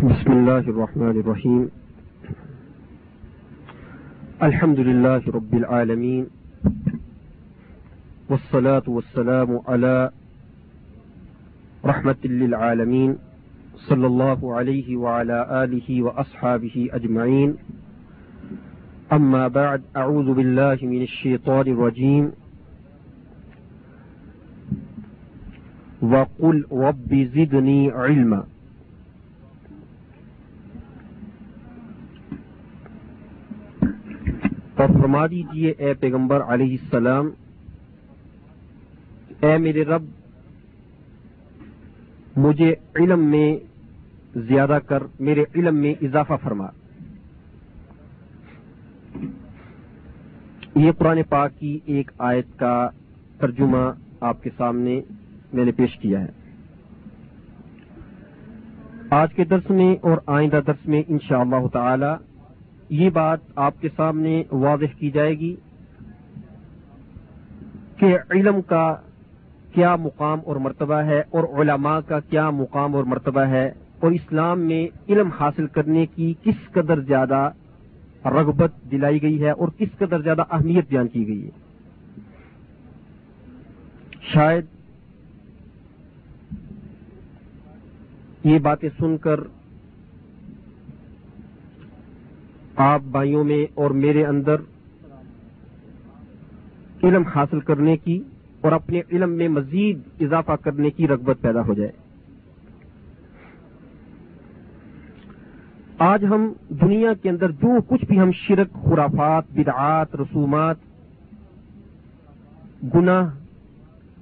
بسم الله الرحمن الرحيم. الحمد لله رب العالمين. والصلاة والسلام على رحمة للعالمين صلى الله عليه وعلى آله وأصحابه أجمعين. أما بعد، أعوذ بالله من الشيطان الرجيم. وقل رب زدني علما. اور فرما دیجیے اے پیغمبر علیہ السلام، اے میرے رب، مجھے علم میں زیادہ کر، میرے علم میں اضافہ فرما۔ یہ قرآن پاک کی ایک آیت کا ترجمہ آپ کے سامنے میں نے پیش کیا ہے۔ آج کے درس میں اور آئندہ درس میں انشاءاللہ اللہ تعالی یہ بات آپ کے سامنے واضح کی جائے گی کہ علم کا کیا مقام اور مرتبہ ہے اور علماء کا کیا مقام اور مرتبہ ہے اور اسلام میں علم حاصل کرنے کی کس قدر زیادہ رغبت دلائی گئی ہے اور کس قدر زیادہ اہمیت بیان کی گئی ہے۔ شاید یہ باتیں سن کر آپ بھائیوں میں اور میرے اندر علم حاصل کرنے کی اور اپنے علم میں مزید اضافہ کرنے کی رغبت پیدا ہو جائے۔ آج ہم دنیا کے اندر جو کچھ بھی ہم شرک، خرافات، بدعات، رسومات، گناہ،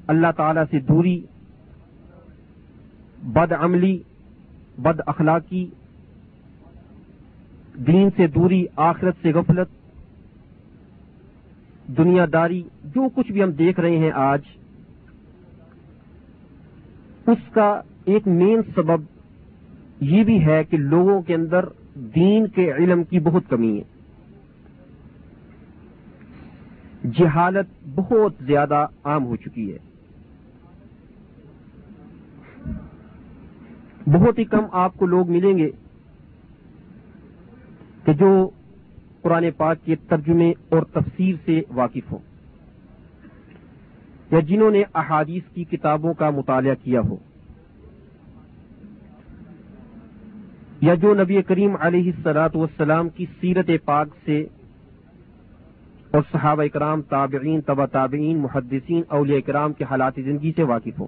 اللہ تعالی سے دوری، بد عملی، بد اخلاقی دین سے دوری، آخرت سے غفلت، دنیا داری، جو کچھ بھی ہم دیکھ رہے ہیں آج، اس کا ایک مین سبب یہ بھی ہے کہ لوگوں کے اندر دین کے علم کی بہت کمی ہے۔ جہالت بہت زیادہ عام ہو چکی ہے۔ بہت ہی کم آپ کو لوگ ملیں گے۔ کہ جو قرآن پاک کے ترجمے اور تفسیر سے واقف ہوں یا جنہوں نے احادیث کی کتابوں کا مطالعہ کیا ہو یا جو نبی کریم علیہ السلاط والسلام کی سیرت پاک سے اور صحابہ اکرام، تابعین تبا تابعین، محدثین، اولیاء کرام کے حالات زندگی سے واقف ہوں۔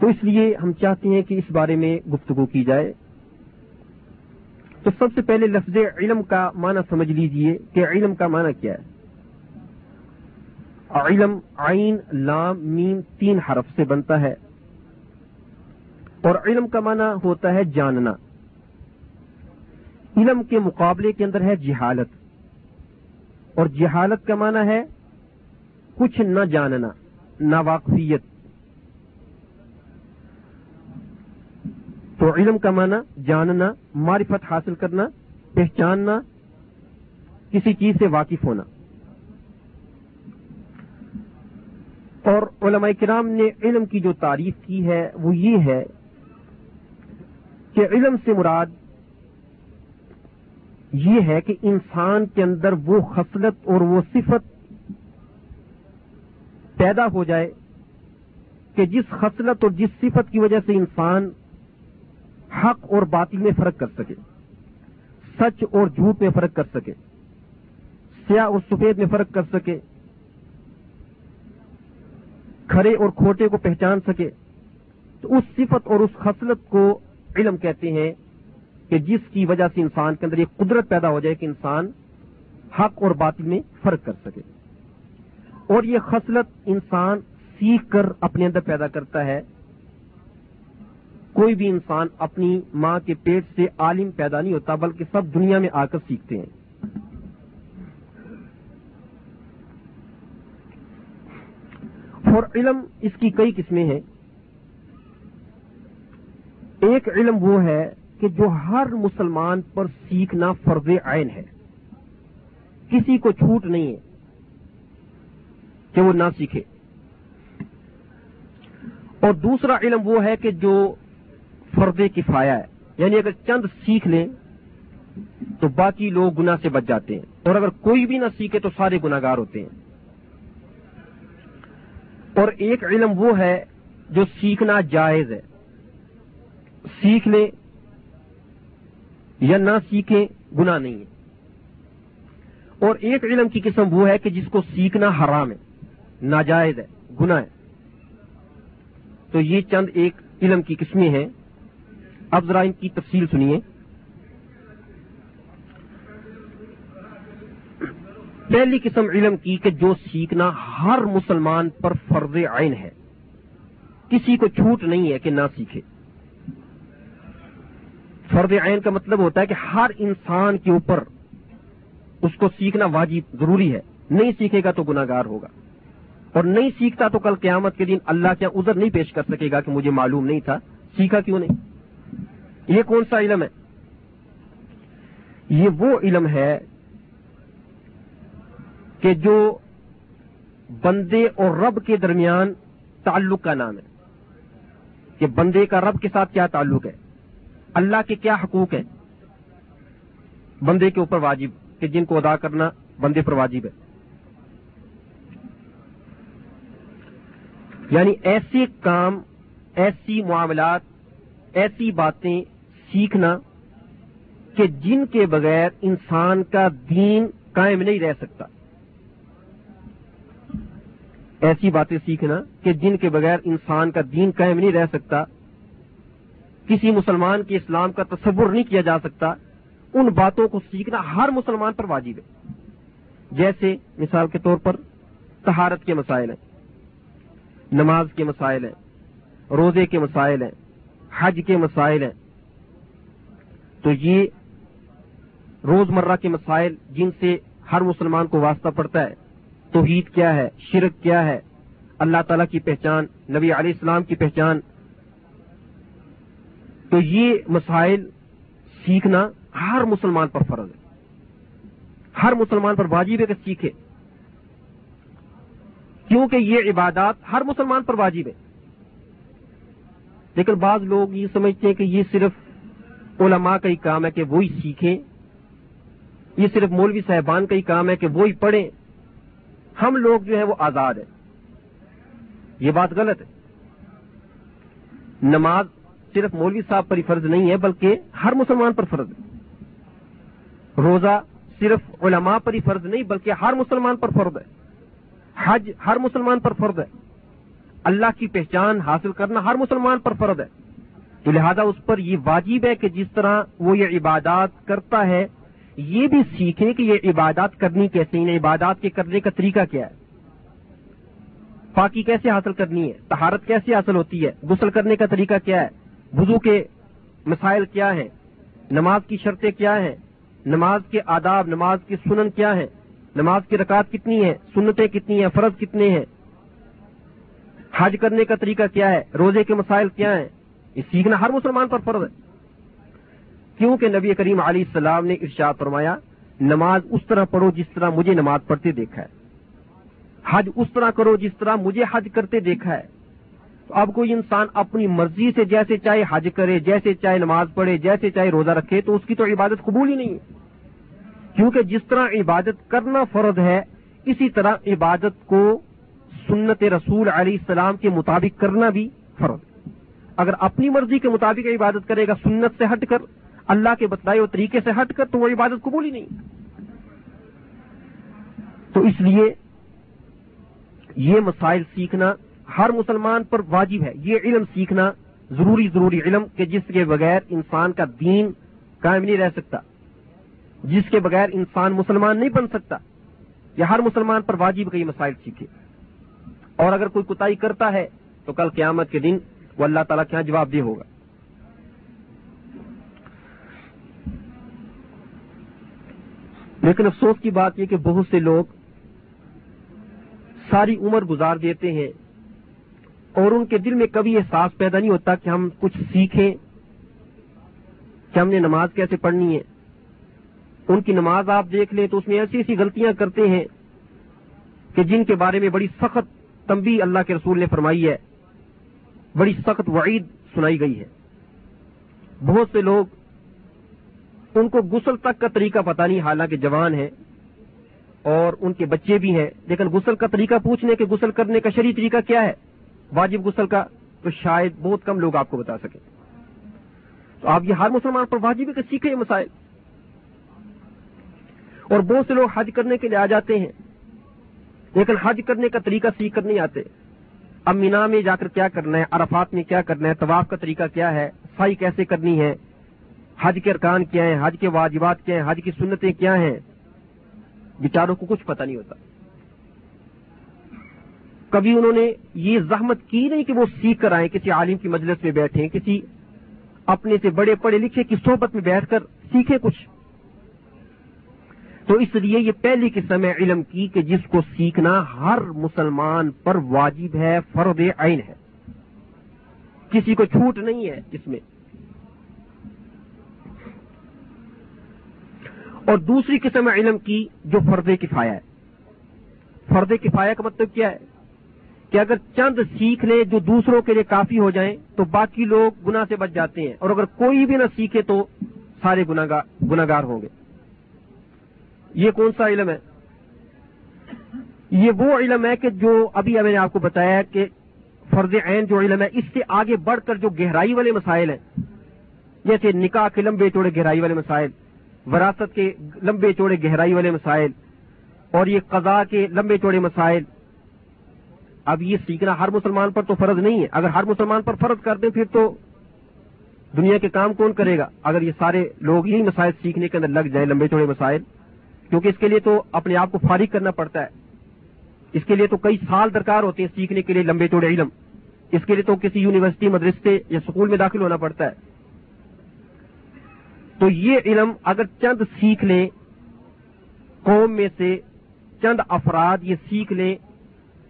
تو اس لیے ہم چاہتے ہیں کہ اس بارے میں گفتگو کی جائے۔ تو سب سے پہلے لفظ علم کا معنی سمجھ لیجیے کہ علم کا معنی کیا ہے۔ علم عین، لام، میم تین حرف سے بنتا ہے۔ اور علم کا معنی ہوتا ہے جاننا۔ علم کے مقابلے کے اندر ہے جہالت۔ اور جہالت کا معنی ہے کچھ نہ جاننا، ناواقفیت۔ تو علم کا معنی جاننا، معرفت حاصل کرنا، پہچاننا، کسی چیز سے واقف ہونا۔ اور علماء کرام نے علم کی جو تعریف کی ہے، وہ یہ ہے کہ علم سے مراد یہ ہے کہ انسان کے اندر وہ خصلت اور وہ صفت پیدا ہو جائے کہ جس خصلت اور جس صفت کی وجہ سے انسان حق اور باطل میں فرق کر سکے۔ سچ اور جھوٹ میں فرق کر سکے۔ سیاہ اور سفید میں فرق کر سکے۔ کھڑے اور کھوٹے کو پہچان سکے۔ تو اس صفت اور اس خصلت کو علم کہتے ہیں کہ جس کی وجہ سے انسان کے اندر ایک قدرت پیدا ہو جائے کہ انسان حق اور باطل میں فرق کر سکے۔ اور یہ خصلت انسان سیکھ کر اپنے اندر پیدا کرتا ہے۔ کوئی بھی انسان اپنی ماں کے پیٹ سے عالم پیدا نہیں ہوتا، بلکہ سب دنیا میں آ کر سیکھتے ہیں۔ اور علم اس کی کئی قسمیں ہیں۔ ایک علم وہ ہے کہ جو ہر مسلمان پر سیکھنا فرض عین ہے۔ کسی کو چھوٹ نہیں ہے کہ وہ نہ سیکھے۔ اور دوسرا علم وہ ہے کہ جو فرد کفایا ہے۔ یعنی اگر چند سیکھ لیں تو باقی لوگ گنا سے بچ جاتے ہیں۔ اور اگر کوئی بھی نہ سیکھے تو سارے گناگار ہوتے ہیں۔ اور ایک علم وہ ہے جو سیکھنا جائز ہے۔ سیکھ لیں یا نہ سیکھیں گنا نہیں ہے۔ اور ایک علم کی قسم وہ ہے کہ جس کو سیکھنا حرام ہے، ناجائز ہے گنا ہے۔ تو یہ چند ایک علم کی قسمیں ہیں۔ اب ذرا ان کی تفصیل سنیے۔ پہلی قسم علم کی کہ جو سیکھنا ہر مسلمان پر فرض عین ہے۔ کسی کو چھوٹ نہیں ہے کہ نہ سیکھے۔ فرض عین کا مطلب ہوتا ہے کہ ہر انسان کے اوپر اس کو سیکھنا واجب ضروری ہے۔ نہیں سیکھے گا تو گناگار ہوگا۔ اور نہیں سیکھتا تو کل قیامت کے دن اللہ کیا عذر نہیں پیش کر سکے گا کہ مجھے معلوم نہیں تھا۔ سیکھا کیوں نہیں؟ یہ کون سا علم ہے؟ یہ وہ علم ہے کہ جو بندے اور رب کے درمیان تعلق کا نام ہے۔ کہ بندے کا رب کے ساتھ کیا تعلق ہے؟ اللہ کے کیا حقوق ہیں؟ بندے کے اوپر واجب، کہ جن کو ادا کرنا بندے پر واجب ہے۔ یعنی ایسے کام، ایسی معاملات، ایسی باتیں سیکھنا کہ جن کے بغیر انسان کا دین قائم نہیں رہ سکتا۔ ایسی باتیں سیکھنا کہ جن کے بغیر انسان کا دین قائم نہیں رہ سکتا، کسی مسلمان کے اسلام کا تصور نہیں کیا جا سکتا، ان باتوں کو سیکھنا ہر مسلمان پر واجب ہے۔ جیسے مثال کے طور پر تہارت کے مسائل ہیں، نماز کے مسائل ہیں، روزے کے مسائل ہیں، حج کے مسائل ہیں تو یہ روزمرہ کے مسائل جن سے ہر مسلمان کو واسطہ پڑتا ہے، توحید کیا ہے، شرک کیا ہے، اللہ تعالی کی پہچان، نبی علیہ السلام کی پہچان۔ تو یہ مسائل سیکھنا ہر مسلمان پر فرض ہے۔ ہر مسلمان پر واجب ہے کہ سیکھے۔ کیونکہ یہ عبادات ہر مسلمان پر واجب ہے۔ لیکن بعض لوگ یہ سمجھتے ہیں کہ یہ صرف علماء کا ہی کام ہے کہ وہی سیکھیں۔ یہ صرف مولوی صاحبان کا ہی کام ہے کہ وہی پڑھیں۔ ہم لوگ جو ہے وہ آزاد ہیں۔ یہ بات غلط ہے۔ نماز صرف مولوی صاحب پر ہی فرض نہیں ہے، بلکہ ہر مسلمان پر فرض ہے۔ روزہ صرف علماء پر ہی فرض نہیں، بلکہ ہر مسلمان پر فرض ہے۔ حج ہر مسلمان پر فرض ہے۔ اللہ کی پہچان حاصل کرنا ہر مسلمان پر فرض ہے۔ تو لہذا اس پر یہ واجب ہے کہ جس طرح وہ یہ عبادات کرتا ہے، یہ بھی سیکھے کہ یہ عبادات کرنی کیسے انہیں یعنی عبادات کے کرنے کا طریقہ کیا ہے۔ پاکی کیسے حاصل کرنی ہے؟ تہارت کیسے حاصل ہوتی ہے؟ غسل کرنے کا طریقہ کیا ہے؟ وضو کے مسائل کیا ہیں؟ نماز کی شرطیں کیا ہیں؟ نماز کے آداب، نماز کی سنن کیا ہیں؟ نماز کی رکعت کتنی ہے سنتیں کتنی ہیں؟ فرض کتنے ہیں؟ حج کرنے کا طریقہ کیا ہے؟ روزے کے مسائل کیا ہیں؟ یہ سیکھنا ہر مسلمان پر فرض ہے۔ کیونکہ نبی کریم علیہ السلام نے ارشاد فرمایا، نماز اس طرح پڑھو جس طرح مجھے نماز پڑھتے دیکھا ہے۔ حج اس طرح کرو جس طرح مجھے حج کرتے دیکھا ہے۔ تو اب کوئی انسان اپنی مرضی سے جیسے چاہے حج کرے، جیسے چاہے نماز پڑھے، جیسے چاہے روزہ رکھے، تو اس کی تو عبادت قبول ہی نہیں ہے۔ کیونکہ جس طرح عبادت کرنا فرض ہے، اسی طرح عبادت کو سنت رسول علیہ السلام کے مطابق کرنا بھی فرض ہے۔ اگر اپنی مرضی کے مطابق عبادت کرے گا، سنت سے ہٹ کر، اللہ کے بتلائے ہوئے طریقے سے ہٹ کر، تو وہ عبادت قبول ہی نہیں۔ تو اس لیے یہ مسائل سیکھنا ہر مسلمان پر واجب ہے۔ یہ علم سیکھنا ضروری ضروری علم کہ جس کے بغیر انسان کا دین قائم نہیں رہ سکتا، جس کے بغیر انسان مسلمان نہیں بن سکتا۔ یہ ہر مسلمان پر واجب کا یہ مسائل سیکھے۔ اور اگر کوئی کتا کرتا ہے، تو کل قیامت کے دن وہ اللہ تعالیٰ کیا ہاں جواب دہ ہوگا۔ لیکن افسوس کی بات یہ کہ بہت سے لوگ ساری عمر گزار دیتے ہیں اور ان کے دل میں کبھی احساس پیدا نہیں ہوتا کہ ہم کچھ سیکھیں، کہ ہم نے نماز کیسے پڑھنی ہے۔ ان کی نماز آپ دیکھ لیں تو اس میں ایسی ایسی غلطیاں کرتے ہیں کہ جن کے بارے میں بڑی سخت تمبی اللہ کے رسول نے فرمائی ہے۔ بڑی سخت وعید سنائی گئی ہے۔ بہت سے لوگ ان کو غسل تک کا طریقہ پتہ نہیں، حالانکہ جوان ہیں اور ان کے بچے بھی ہیں، لیکن غسل کا طریقہ پوچھنے کے غسل کرنے کا شریع طریقہ کیا ہے؟ واجب غسل کا تو شاید بہت کم لوگ آپ کو بتا سکیں۔ تو آپ یہ ہر مسلمان پر واجب ہے کہ سیکھیں یہ مسائل۔ اور بہت سے لوگ حج کرنے کے لیے آ جاتے ہیں، لیکن حج کرنے کا طریقہ سیکھ کر نہیں آتے۔ اب مینا میں جا کر کیا کرنا ہے؟ عرفات میں کیا کرنا ہے؟ طواف کا طریقہ کیا ہے؟ صحیح کیسے کرنی ہے؟ حج کے ارکان کیا ہیں؟ حج کے واجبات کیا ہیں؟ حج کی سنتیں کیا ہیں؟ بیچاروں کو کچھ پتہ نہیں ہوتا۔ کبھی انہوں نے یہ زحمت کی نہیں کہ وہ سیکھ کر آئیں، کسی عالم کی مجلس میں بیٹھیں، کسی اپنے سے بڑے پڑھے لکھے کی صحبت میں بیٹھ کر سیکھیں کچھ۔ تو اس لیے یہ پہلی قسم ہے علم کی کہ جس کو سیکھنا ہر مسلمان پر واجب ہے فرد عین ہے۔ کسی کو چھوٹ نہیں ہے اس میں۔ اور دوسری قسم علم کی جو فرد کفایا ہے۔ فرد کفایا کا مطلب کیا ہے؟ کہ اگر چند سیکھ لیں جو دوسروں کے لیے کافی ہو جائیں تو باقی لوگ گنا سے بچ جاتے ہیں۔ اور اگر کوئی بھی نہ سیکھے تو سارے گناگار ہوں گے۔ یہ کون سا علم ہے؟ یہ وہ علم ہے کہ جو ابھی میں نے آپ کو بتایا کہ فرض عین جو علم ہے، اس سے آگے بڑھ کر جو گہرائی والے مسائل ہیں، جیسے نکاح کے لمبے چوڑے گہرائی والے مسائل، وراثت کے لمبے چوڑے گہرائی والے مسائل، اور یہ قضاء کے لمبے چوڑے مسائل۔ اب یہ سیکھنا ہر مسلمان پر تو فرض نہیں ہے۔ اگر ہر مسلمان پر فرض کر دیں پھر تو دنیا کے کام کون کرے گا؟ اگر یہ سارے لوگ یہی مسائل سیکھنے کے اندر لگ جائیں، لمبے چوڑے مسائل کیونکہ اس کے لیے تو اپنے آپ کو فارغ کرنا پڑتا ہے۔ اس کے لیے تو کئی سال درکار ہوتے ہیں سیکھنے کے لیے لمبے چوڑے علم۔ اس کے لیے تو کسی یونیورسٹی، مدرسے یا اسکول میں داخل ہونا پڑتا ہے۔ تو یہ علم اگر چند سیکھ لیں، قوم میں سے چند افراد یہ سیکھ لیں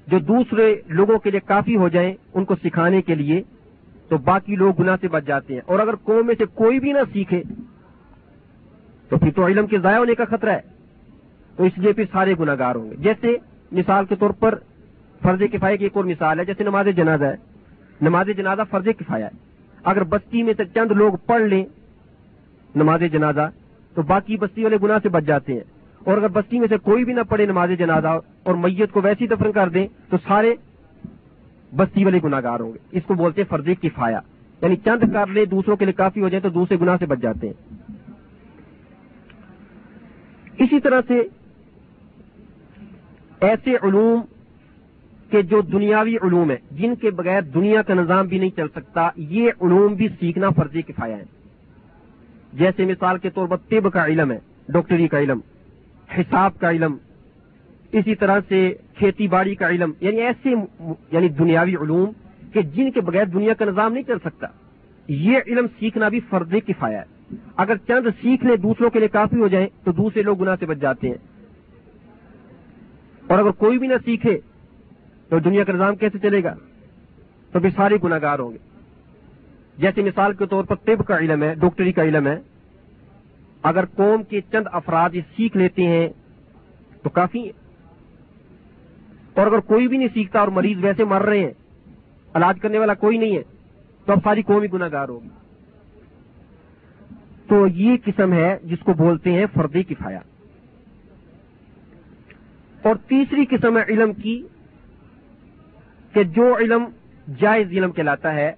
جو دوسرے لوگوں کے لیے کافی ہو جائیں ان کو سکھانے کے لیے، تو باقی لوگ گناہ سے بچ جاتے ہیں۔ اور اگر قوم میں سے کوئی بھی نہ سیکھے، تو پھر تو علم کے ضائع ہونے کا خطرہ ہے۔ تو اس لیے پھر سارے گناگار ہوں گے۔ جیسے مثال کے طور پر فرض کفایہ کی ایک اور مثال ہے، جیسے نماز جنازہ ہے۔ نماز جنازہ فرض کفایہ ہے۔ اگر بستی میں سے چند لوگ پڑھ لیں نماز جنازہ، تو باقی بستی والے گناہ سے بچ جاتے ہیں۔ اور اگر بستی میں سے کوئی بھی نہ پڑھے نماز جنازہ اور میت کو ویسی دفن کر دیں، تو سارے بستی والے گناگار ہوں گے۔ اس کو بولتے ہیں فرض کفایا یعنی چند کر لیں، دوسروں کے لیے کافی ہو جائے تو دوسرے گناہ سے بچ جاتے ہیں۔ اسی طرح سے ایسے علوم کہ جو دنیاوی علوم ہے جن کے بغیر دنیا کا نظام بھی نہیں چل سکتا، یہ علوم بھی سیکھنا فرضی کفایا ہے جیسے مثال کے طور پر طب کا علم ہے، ڈاکٹری کا علم، حساب کا علم، اسی طرح سے کھیتی باڑی کا علم یعنی ایسے یعنی دنیاوی علوم کہ جن کے بغیر دنیا کا نظام نہیں چل سکتا۔ یہ علم سیکھنا بھی فرض کفایا ہے۔ اگر چند سیکھ لیں، دوسروں کے لیے کافی ہو جائیں، تو دوسرے لوگ گناہ سے بچ جاتے ہیں۔ اور اگر کوئی بھی نہ سیکھے تو دنیا کا نظام کیسے چلے گا؟ تو پھر سارے گناگار ہوں گے۔ جیسے مثال کے طور پر طب کا علم ہے، ڈاکٹری کا علم ہے۔ اگر قوم کے چند افراد یہ سیکھ لیتے ہیں تو کافی ہے۔ اور اگر کوئی بھی نہیں سیکھتا اور مریض ویسے مر رہے ہیں، علاج کرنے والا کوئی نہیں ہے، تو اب ساری قوم ہی گناگار ہوگی۔ تو یہ قسم ہے جس کو بولتے ہیں فردی کفایا اور تیسری قسم ہے علم کی کہ جو علم جائز علم کہلاتا ہے،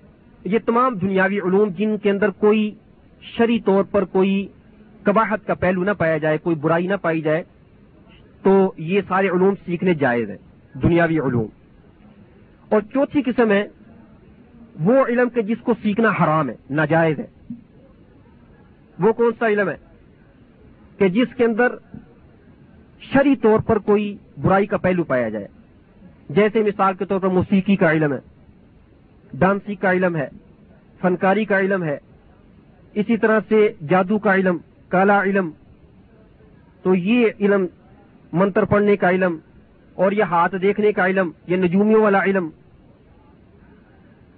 یہ تمام دنیاوی علوم جن کے اندر کوئی شری طور پر کوئی کباہت کا پہلو نہ پایا جائے، کوئی برائی نہ پائی جائے، تو یہ سارے علوم سیکھنے جائز ہیں، دنیاوی علوم۔ اور چوتھی قسم ہے، وہ علم کے جس کو سیکھنا حرام ہے، ناجائز ہے۔ وہ کون سا علم ہے؟ کہ جس کے اندر شری طور پر کوئی برائی کا پہلو پایا جائے۔ جیسے مثال کے طور پر موسیقی کا علم ہے، ڈانسی کا علم ہے، فنکاری کا علم ہے، اسی طرح سے جادو کا علم، کالا علم۔ تو یہ علم منتر پڑھنے کا علم اور یہ ہاتھ دیکھنے کا علم یہ نجومیوں والا علم۔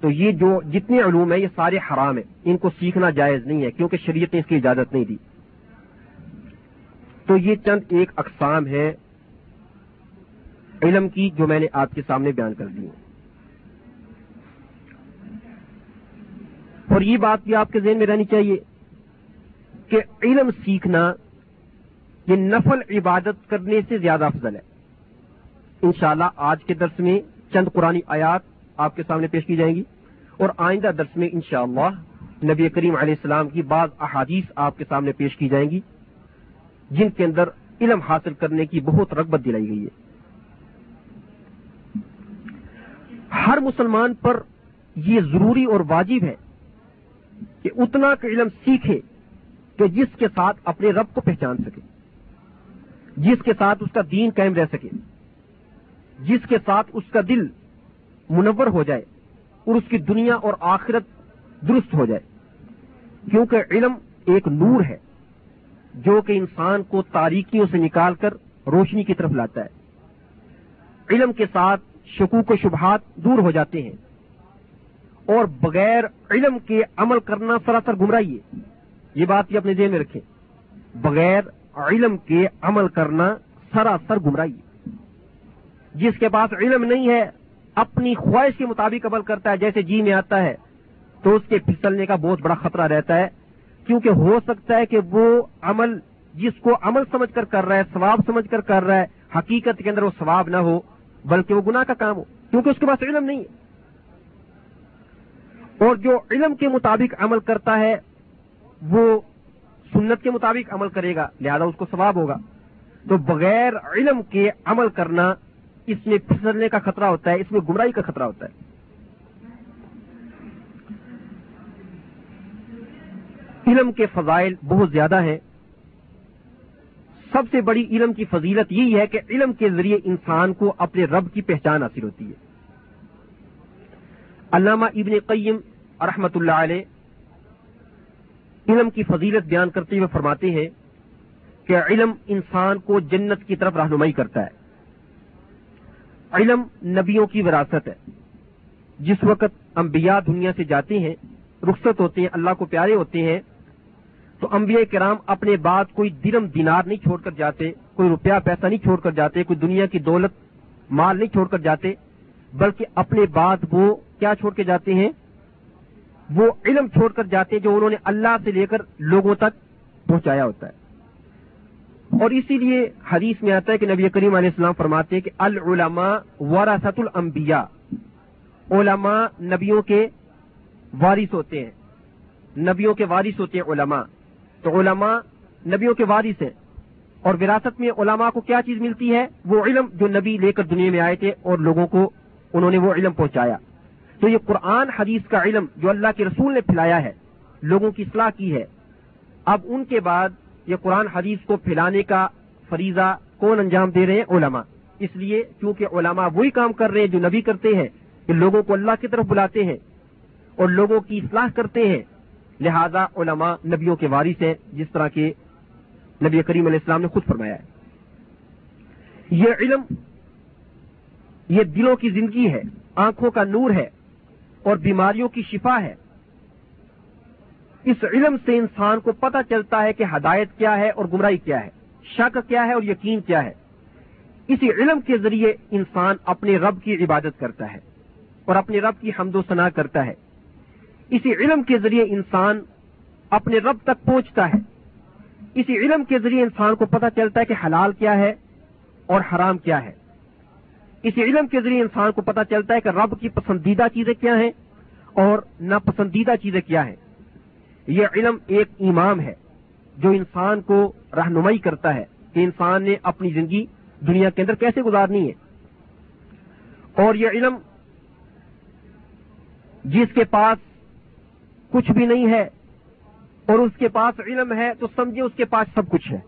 تو یہ جو جتنے علوم ہیں، یہ سارے حرام ہیں۔ ان کو سیکھنا جائز نہیں ہے، کیونکہ شریعت نے اس کی اجازت نہیں دی۔ تو یہ چند ایک اقسام ہے علم کی جو میں نے آپ کے سامنے بیان کر دی اور یہ بات بھی آپ کے ذہن میں رہنی چاہیے کہ علم سیکھنا یہ نفل عبادت کرنے سے زیادہ افضل ہے۔ انشاءاللہ آج کے درس میں چند قرآن آیات آپ کے سامنے پیش کی جائیں گی اور آئندہ درس میں انشاءاللہ نبی کریم علیہ السلام کی بعض احادیث آپ کے سامنے پیش کی جائیں گی۔ جن کے اندر علم حاصل کرنے کی بہت رغبت دلائی گئی ہے۔ ہر مسلمان پر یہ ضروری اور واجب ہے کہ اتنا کا علم سیکھے کہ جس کے ساتھ اپنے رب کو پہچان سکے، جس کے ساتھ اس کا دین قائم رہ سکے، جس کے ساتھ اس کا دل منور ہو جائے اور اس کی دنیا اور آخرت درست ہو جائے۔ کیونکہ علم ایک نور ہے۔ جو کہ انسان کو تاریکیوں سے نکال کر روشنی کی طرف لاتا ہے۔ علم کے ساتھ شکوک و شبہات دور ہو جاتے ہیں۔ اور بغیر علم کے عمل کرنا سراسر گمراہی ہے۔ یہ بات بھی اپنے ذہن میں رکھیں۔ بغیر علم کے عمل کرنا سراسر گمراہی ہے۔ جس کے پاس علم نہیں ہے، اپنی خواہش کے مطابق عمل کرتا ہے، جیسے جی میں آتا ہے، تو اس کے پھسلنے کا بہت بڑا خطرہ رہتا ہے۔ کیونکہ ہو سکتا ہے کہ وہ عمل جس کو عمل سمجھ کر کر رہا ہے، ثواب سمجھ کر کر رہا ہے، حقیقت کے اندر وہ ثواب نہ ہو، بلکہ وہ گناہ کا کام ہو۔ کیونکہ اس کے پاس علم نہیں ہے۔ اور جو علم کے مطابق عمل کرتا ہے، وہ سنت کے مطابق عمل کرے گا، لہذا اس کو ثواب ہوگا۔ تو بغیر علم کے عمل کرنا، اس میں پھسلنے کا خطرہ ہوتا ہے، اس میں گمراہی کا خطرہ ہوتا ہے۔ علم کے فضائل بہت زیادہ ہیں۔ سب سے بڑی علم کی فضیلت یہی ہے کہ علم کے ذریعے انسان کو اپنے رب کی پہچان حاصل ہوتی ہے۔ علامہ ابن قیم رحمت اللہ علیہ علم کی فضیلت بیان کرتے ہوئے فرماتے ہیں کہ علم انسان کو جنت کی طرف رہنمائی کرتا ہے۔ علم نبیوں کی وراثت ہے۔ جس وقت انبیاء دنیا سے جاتے ہیں، رخصت ہوتے ہیں، اللہ کو پیارے ہوتے ہیں تو انبیاء کرام اپنے بعد کوئی درم دینار نہیں چھوڑ کر جاتے، کوئی روپیہ پیسہ نہیں چھوڑ کر جاتے، کوئی دنیا کی دولت، مال نہیں چھوڑ کر جاتے، بلکہ اپنے بعد وہ کیا چھوڑ کے جاتے ہیں؟ وہ علم چھوڑ کر جاتے ہیں جو انہوں نے اللہ سے لے کر لوگوں تک پہنچایا ہوتا ہے۔ اور اسی لیے حدیث میں آتا ہے کہ نبی کریم علیہ السلام فرماتے ہیں کہ العلماء وراثت الانبیاء علماء نبیوں کے وارث ہوتے ہیں۔ نبیوں کے وارث ہوتے ہیں علماء۔ تو علماء نبیوں کے وارث ہیں اور وراثت میں علماء کو کیا چیز ملتی ہے؟ وہ علم جو نبی لے کر دنیا میں آئے تھے اور لوگوں کو انہوں نے وہ علم پہنچایا۔ تو یہ قرآن حدیث کا علم جو اللہ کے رسول نے پھیلایا ہے، لوگوں کی اصلاح کی ہے۔ اب ان کے بعد یہ قرآن حدیث کو پھیلانے کا فریضہ کون انجام دے رہے ہیں؟ علماء۔ اس لیے کیونکہ علماء وہی کام کر رہے ہیں جو نبی کرتے ہیں، کہ لوگوں کو اللہ کی طرف بلاتے ہیں اور لوگوں کی اصلاح کرتے ہیں لہذا علماء نبیوں کے وارث ہیں جس طرح کے نبی کریم علیہ السلام نے خود فرمایا ہے۔ یہ علم یہ دلوں کی زندگی ہے، آنکھوں کا نور ہے اور بیماریوں کی شفا ہے۔ اس علم سے انسان کو پتہ چلتا ہے کہ ہدایت کیا ہے اور گمراہی کیا ہے، شک کیا ہے اور یقین کیا ہے۔ اسی علم کے ذریعے انسان اپنے رب کی عبادت کرتا ہے اور اپنے رب کی حمد و ثنا کرتا ہے۔ اسی علم کے ذریعے انسان اپنے رب تک پہنچتا ہے۔ اسی علم کے ذریعے انسان کو پتہ چلتا ہے کہ حلال کیا ہے اور حرام کیا ہے۔ اسی علم کے ذریعے انسان کو پتہ چلتا ہے کہ رب کی پسندیدہ چیزیں کیا ہیں اور ناپسندیدہ چیزیں کیا ہیں۔ یہ علم ایک امام ہے جو انسان کو رہنمائی کرتا ہے کہ انسان نے اپنی زندگی دنیا کے اندر کیسے گزارنی ہے۔ اور یہ علم جس کے پاس کچھ بھی نہیں ہے اور اس کے پاس علم ہے تو سمجھے اس کے پاس سب کچھ ہے۔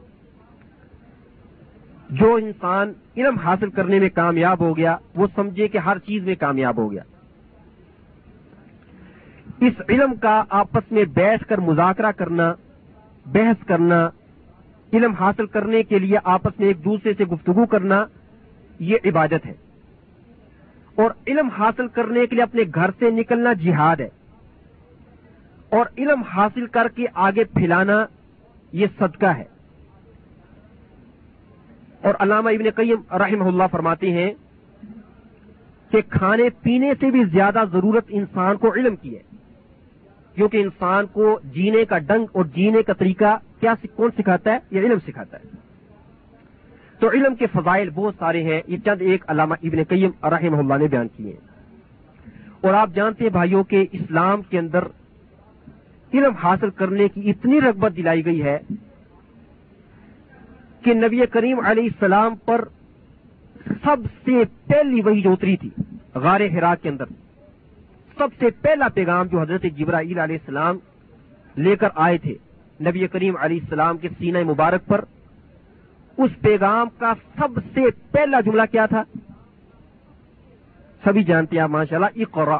جو انسان علم حاصل کرنے میں کامیاب ہو گیا، وہ سمجھے کہ ہر چیز میں کامیاب ہو گیا۔ اس علم کا آپس میں بیٹھ کر مذاکرہ کرنا، بحث کرنا، علم حاصل کرنے کے لیے آپس میں ایک دوسرے سے گفتگو کرنا، یہ عبادت ہے۔ اور علم حاصل کرنے کے لیے اپنے گھر سے نکلنا جہاد ہے۔ اور علم حاصل کر کے آگے پھیلانا یہ صدقہ ہے۔ اور علامہ ابن قیم رحمہ اللہ فرماتے ہیں کہ کھانے پینے سے بھی زیادہ ضرورت انسان کو علم کی ہے۔ کیونکہ انسان کو جینے کا ڈنگ اور جینے کا طریقہ کیا کون سکھاتا ہے؟ یہ علم سکھاتا ہے۔ تو علم کے فضائل بہت سارے ہیں۔ یہ چند ایک علامہ ابن قیم رحمہ اللہ نے بیان کیے ہیں۔ اور آپ جانتے ہیں بھائیوں کے اسلام کے اندر علم حاصل کرنے کی اتنی رغبت دلائی گئی ہے کہ نبی کریم علیہ السلام پر سب سے پہلی وہی جو اتری تھی، غار ہرا کے اندر۔ سب سے پہلا پیغام جو حضرت جبرائیل علیہ السلام لے کر آئے تھے نبی کریم علیہ السلام کے سینہ مبارک پر، اس پیغام کا سب سے پہلا جملہ کیا تھا؟ سبھی جانتے ہیں آپ ماشاء اللہ اقرا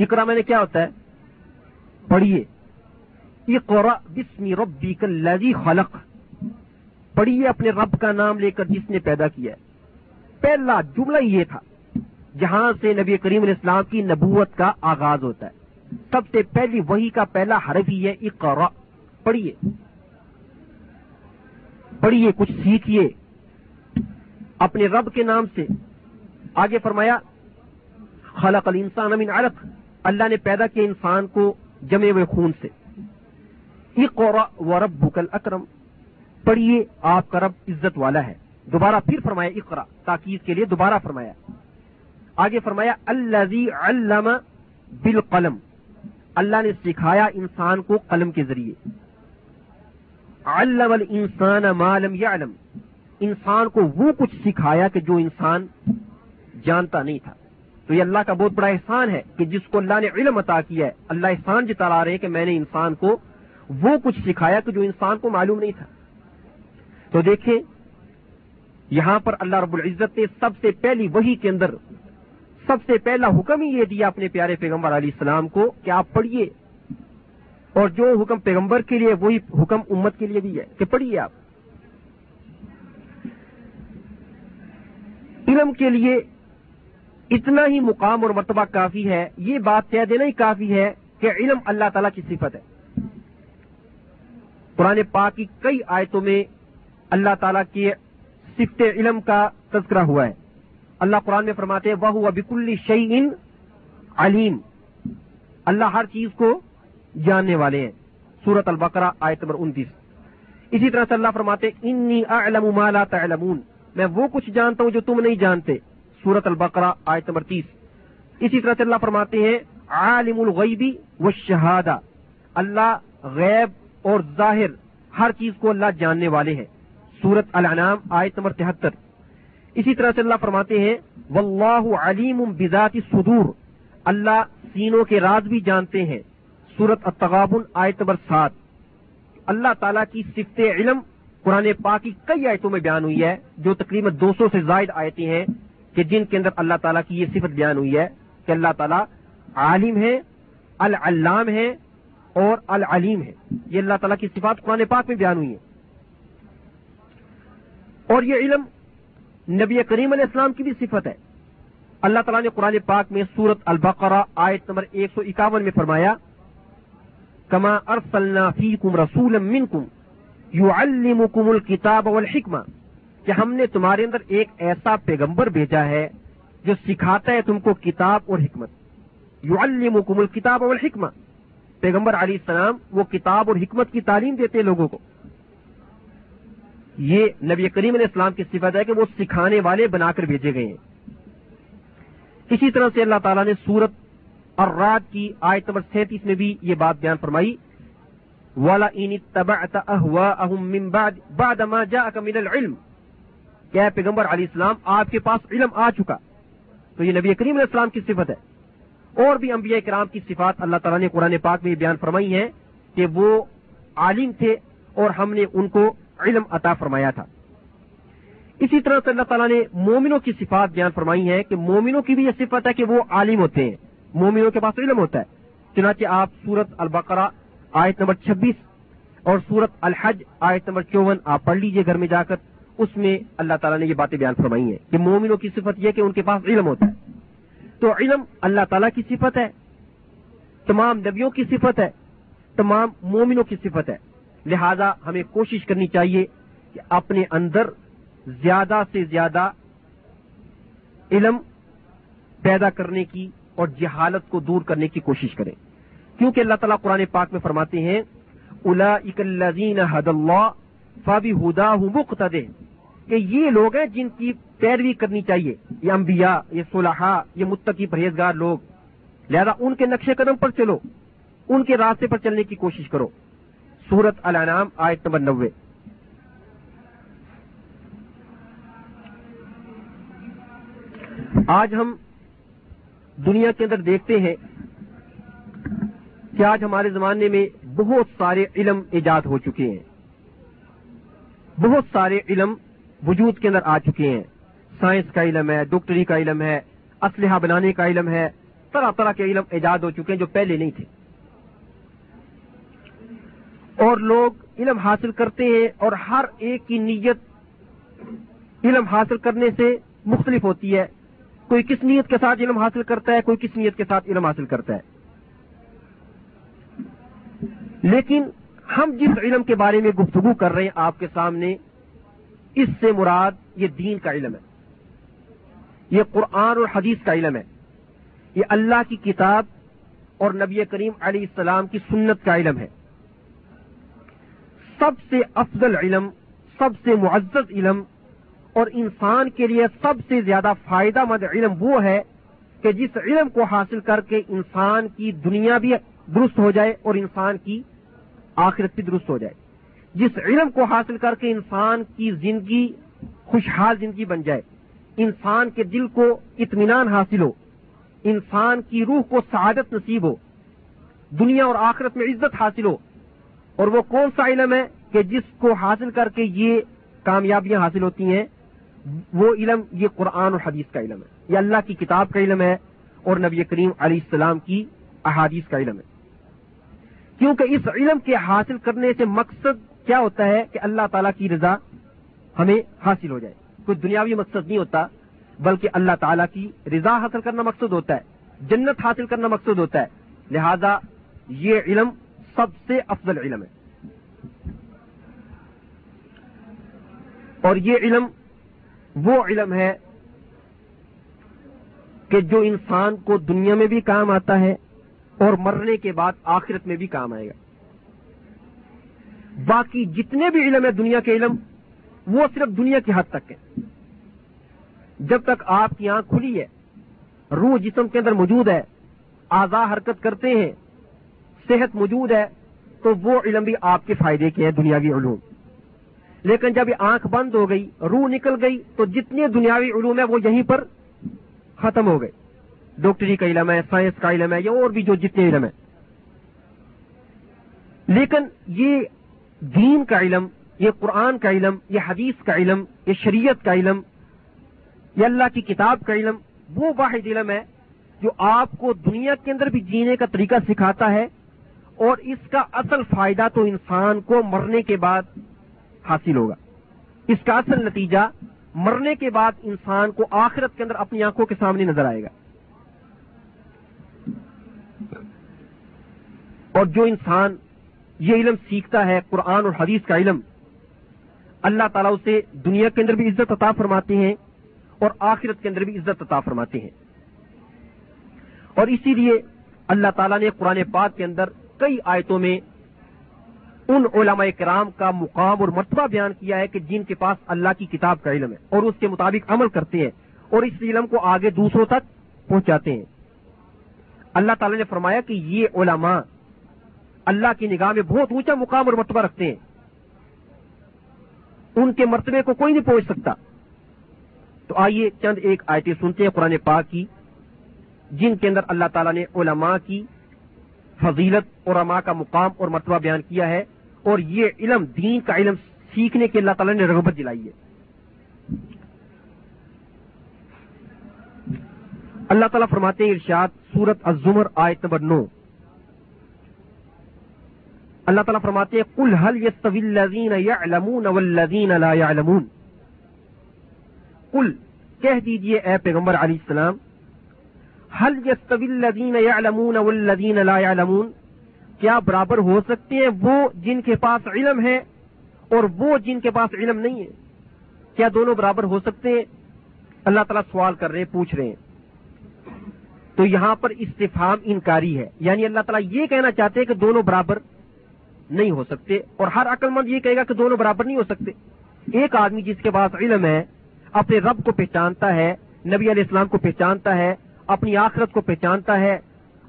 اقرا میں نے کیا ہوتا ہے؟ پڑھیے۔ اقرا بسمی ربی کلزی خلق۔ پڑھیے اپنے رب کا نام لے کر جس نے پیدا کیا پہلا جملہ یہ تھا، جہاں سے نبی کریم علیہ السلام کی نبوت کا آغاز ہوتا ہے۔ سب سے پہلی وہی کا پہلا حرف ہی ہے اقرا پڑھیے۔ پڑھیے، کچھ سیکھیے۔ اپنے رب کے نام سے۔ آگے فرمایا، خلق الانسان من علق۔ اللہ نے پیدا کیا انسان کو جمے ہوئے خون سے۔ اقرا وربک الاکرم۔ پڑھیے آپ کا رب عزت والا ہے۔ دوبارہ پھر فرمایا اقرا تاکید کے لیے دوبارہ فرمایا۔ آگے فرمایا الذي علم بالقلم۔ اللہ نے سکھایا انسان کو قلم کے ذریعے۔ علم الانسان ما لم يعلم۔ انسان کو وہ کچھ سکھایا کہ جو انسان جانتا نہیں تھا۔ تو یہ اللہ کا بہت بڑا احسان ہے کہ جس کو اللہ نے علم عطا کیا ہے، اللہ احسان جتا رہے ہیں کہ میں نے انسان کو وہ کچھ سکھایا کہ جو انسان کو معلوم نہیں تھا۔ تو دیکھیں، یہاں پر اللہ رب العزت نے سب سے پہلی وہی کے اندر سب سے پہلا حکم ہی یہ دیا اپنے پیارے پیغمبر علیہ السلام کو کہ آپ پڑھیے۔ اور جو حکم پیغمبر کے لیے، وہی حکم امت کے لیے بھی ہے کہ پڑھیے آپ۔ علم کے لیے اتنا ہی مقام اور مرتبہ کافی ہے، یہ بات کہہ دینا ہی کافی ہے کہ علم اللہ تعالی کی صفت ہے۔ پرانے پاک کی کئی آیتوں میں اللہ تعالیٰ کے صفت علم کا تذکرہ ہوا ہے۔ اللہ قرآن میں فرماتے ہیں وہ بکل شعین علیم اللہ ہر چیز کو جاننے والے ہیں۔ سورت البقرہ آیت نمبر انتیس۔ اسی طرح سے اللہ فرماتے انی اعلم ما لا تعلمون۔ میں وہ کچھ جانتا ہوں جو تم نہیں جانتے۔ سورت البقرہ آیت نمبر تیس۔ اسی طرح سے اللہ فرماتے ہیں، عالم الغیبی والشہادہ۔ اللہ غیب اور ظاہر ہر چیز کو اللہ جاننے والے ہیں۔ سورت الانام آیت نمبر تہتر۔ اسی طرح سے اللہ فرماتے ہیں، واللہ علیم بذات صدور اللہ سینوں کے راز بھی جانتے ہیں۔ سورت التغابن، آیت نمبر سات۔ اللہ تعالیٰ کی صفت علم قرآن پاک کی کئی آیتوں میں بیان ہوئی ہے، جو تقریباً دو سو سے زائد آیتیں ہیں۔ کہ جن کے اندر اللہ تعالیٰ کی یہ صفت بیان ہوئی ہے کہ اللہ تعالیٰ عالم ہے العلام ہے اور العلیم ہے یہ اللہ تعالیٰ کی صفات قرآن پاک میں بیان ہوئی ہے اور یہ علم نبی کریم علیہ السلام کی بھی صفت ہے۔ اللہ تعالیٰ نے قرآن پاک میں سورت البقرہ آیت نمبر ایک سو اکاون میں فرمایا، کما ارسلنا فیکم رسولا منکم یعلمکم الکتاب والحکمہ۔ کہ ہم نے تمہارے اندر ایک ایسا پیغمبر بھیجا ہے جو سکھاتا ہے تم کو کتاب اور حکمت۔ یعلمکم الکتاب والحکمہ۔ پیغمبر علیہ السلام وہ کتاب اور حکمت کی تعلیم دیتے لوگوں کو۔ یہ نبی کریم علیہ السلام کی صفت ہے کہ وہ سکھانے والے بنا کر بھیجے گئے ہیں۔ اسی طرح سے اللہ تعالیٰ نے سورت اور رات کی آیت نمبر سینتیس میں بھی یہ بات بیان فرمائی۔ والا العلم۔ کیا پیغمبر علیہ السلام، آپ کے پاس علم آ چکا۔ تو یہ نبی کریم علیہ السلام کی صفت ہے۔ اور بھی انبیاء کرام کی صفات اللہ تعالیٰ نے قرآن پاک میں بیان فرمائی ہے کہ وہ عالم تھے اور ہم نے ان کو علم عطا فرمایا تھا۔ اسی طرح سے اللہ تعالیٰ نے مومنوں کی صفات بیان فرمائی ہے کہ مومنوں کی بھی یہ صفت ہے کہ وہ عالم ہوتے ہیں۔ مومنوں کے پاس علم ہوتا ہے۔ چنانچہ آپ سورت البقرہ آیت نمبر چھبیس اور سورت الحج آیت نمبر چون آپ پڑھ لیجیے گھر میں جا کر۔ اس میں اللہ تعالیٰ نے یہ باتیں بیان فرمائی ہیں کہ مومنوں کی صفت یہ کہ ان کے پاس علم ہوتا ہے۔ تو علم اللہ تعالیٰ کی صفت ہے، تمام نبیوں کی صفت ہے، تمام مومنوں کی صفت ہے۔ لہذا ہمیں کوشش کرنی چاہیے کہ اپنے اندر زیادہ سے زیادہ علم پیدا کرنے کی اور جہالت کو دور کرنے کی کوشش کریں۔ کیونکہ اللہ تعالیٰ قرآن پاک میں فرماتے ہیں الا اکلزین حد اللہ فابی ہدا مقتد کہ یہ لوگ ہیں جن کی پیروی کرنی چاہیے، یہ انبیاء، یہ صلاحہ یہ متقی پرہیزگار لوگ۔ لہذا ان کے نقش قدم پر چلو، ان کے راستے پر چلنے کی کوشش کرو۔ سورت الانام آیت نمبر نوے۔ آج ہم دنیا کے اندر دیکھتے ہیں کہ آج ہمارے زمانے میں بہت سارے علم ایجاد ہو چکے ہیں۔ بہت سارے علم وجود کے اندر آ چکے ہیں۔ سائنس کا علم ہے، ڈاکٹری کا علم ہے، اسلحہ بنانے کا علم ہے، طرح طرح کے علم ایجاد ہو چکے ہیں جو پہلے نہیں تھے۔ اور لوگ علم حاصل کرتے ہیں اور ہر ایک کی نیت علم حاصل کرنے سے مختلف ہوتی ہے۔ کوئی کس نیت کے ساتھ علم حاصل کرتا ہے، کوئی کس نیت کے ساتھ علم حاصل کرتا ہے۔ لیکن ہم جس علم کے بارے میں گفتگو کر رہے ہیں آپ کے سامنے، اس سے مراد یہ دین کا علم ہے۔ یہ قرآن اور حدیث کا علم ہے۔ یہ اللہ کی کتاب اور نبی کریم علیہ السلام کی سنت کا علم ہے۔ سب سے افضل علم، سب سے معزز علم اور انسان کے لیے سب سے زیادہ فائدہ مند علم وہ ہے کہ جس علم کو حاصل کر کے انسان کی دنیا بھی درست ہو جائے اور انسان کی آخرت بھی درست ہو جائے۔ جس علم کو حاصل کر کے انسان کی زندگی، خوشحال زندگی بن جائے، انسان کے دل کو اطمینان حاصل ہو، انسان کی روح کو سعادت نصیب ہو، دنیا اور آخرت میں عزت حاصل ہو، اور وہ کون سا علم ہے کہ جس کو حاصل کر کے یہ کامیابیاں حاصل ہوتی ہیں؟ وہ علم، یہ قرآن اور حدیث کا علم ہے۔ یہ اللہ کی کتاب کا علم ہے اور نبی کریم علیہ السلام کی احادیث کا علم ہے۔ کیونکہ اس علم کے حاصل کرنے سے مقصد کیا ہوتا ہے کہ اللہ تعالیٰ کی رضا ہمیں حاصل ہو جائے۔ کوئی دنیاوی مقصد نہیں ہوتا، بلکہ اللہ تعالیٰ کی رضا حاصل کرنا مقصد ہوتا ہے، جنت حاصل کرنا مقصد ہوتا ہے۔ لہذا یہ علم سب سے افضل علم ہے۔ اور یہ علم، وہ علم ہے کہ جو انسان کو دنیا میں بھی کام آتا ہے اور مرنے کے بعد آخرت میں بھی کام آئے گا۔ باقی جتنے بھی علم ہے دنیا کے علم، وہ صرف دنیا کی حد تک ہے جب تک آپ کی آنکھ کھلی ہے، روح جسم کے اندر موجود ہے آزا حرکت کرتے ہیں، صحت موجود ہے، تو وہ علم بھی آپ کے فائدے کے ہیں دنیاوی علوم۔ لیکن جب یہ آنکھ بند ہو گئی، روح نکل گئی، تو جتنے دنیاوی علوم ہے وہ یہیں پر ختم ہو گئے۔ ڈاکٹری کا علم ہے، سائنس کا علم ہے یا اور بھی جو جتنے علم ہے لیکن یہ دین کا علم، یہ قرآن کا علم، یہ حدیث کا علم، یہ شریعت کا علم، یہ اللہ کی کتاب کا علم، وہ واحد علم ہے جو آپ کو دنیا کے اندر بھی جینے کا طریقہ سکھاتا ہے اور اس کا اصل فائدہ تو انسان کو مرنے کے بعد حاصل ہوگا۔ اس کا اصل نتیجہ مرنے کے بعد انسان کو آخرت کے اندر اپنی آنکھوں کے سامنے نظر آئے گا۔ اور جو انسان یہ علم سیکھتا ہے، قرآن اور حدیث کا علم، اللہ تعالیٰ اسے دنیا کے اندر بھی عزت عطا فرماتے ہیں اور آخرت کے اندر بھی عزت عطا فرماتے ہیں۔ اور اسی لیے اللہ تعالیٰ نے قرآن پاک کے اندر کئی آیتوں میں ان علماء کرام کا مقام اور مرتبہ بیان کیا ہے کہ جن کے پاس اللہ کی کتاب کا علم ہے اور اس کے مطابق عمل کرتے ہیں اور اس علم کو آگے دوسروں تک پہنچاتے ہیں۔ اللہ تعالیٰ نے فرمایا کہ یہ علماء اللہ کی نگاہ میں بہت اونچا مقام اور مرتبہ رکھتے ہیں۔ ان کے مرتبے کو کوئی نہیں پہنچ سکتا۔ تو آئیے چند ایک آیتیں سنتے ہیں قرآن پاک کی، جن کے اندر اللہ تعالیٰ نے علماء کی فضیلت، علماء کا مقام اور مرتبہ بیان کیا ہے۔ اور یہ علم، دین کا علم سیکھنے کے اللہ تعالیٰ نے رغبت دلائی ہے۔ اللہ تعالیٰ فرماتے ہیں ارشاد، سورت الزمر آیت نمبر نو۔ اللہ تعالیٰ فرماتے ہیں کل حل یستویل یعلمون لا یعلمون کل کہہ دیجیے اے پیغمبر علیہ السلام حل یستویل الذین یعلمون والذین لا یعلمون کیا برابر ہو سکتے ہیں وہ جن کے پاس علم ہے اور وہ جن کے پاس علم نہیں ہے؟ کیا دونوں برابر ہو سکتے ہیں؟ اللہ تعالیٰ سوال کر رہے ہیں، پوچھ رہے ہیں۔ تو یہاں پر استفام انکاری ہے۔ یعنی اللہ تعالیٰ یہ کہنا چاہتے ہیں کہ دونوں برابر نہیں ہو سکتے اور ہر عقل مند یہ کہے گا کہ دونوں برابر نہیں ہو سکتے۔ ایک آدمی جس کے پاس علم ہے، اپنے رب کو پہچانتا ہے، نبی علیہ السلام کو پہچانتا ہے، اپنی آخرت کو پہچانتا ہے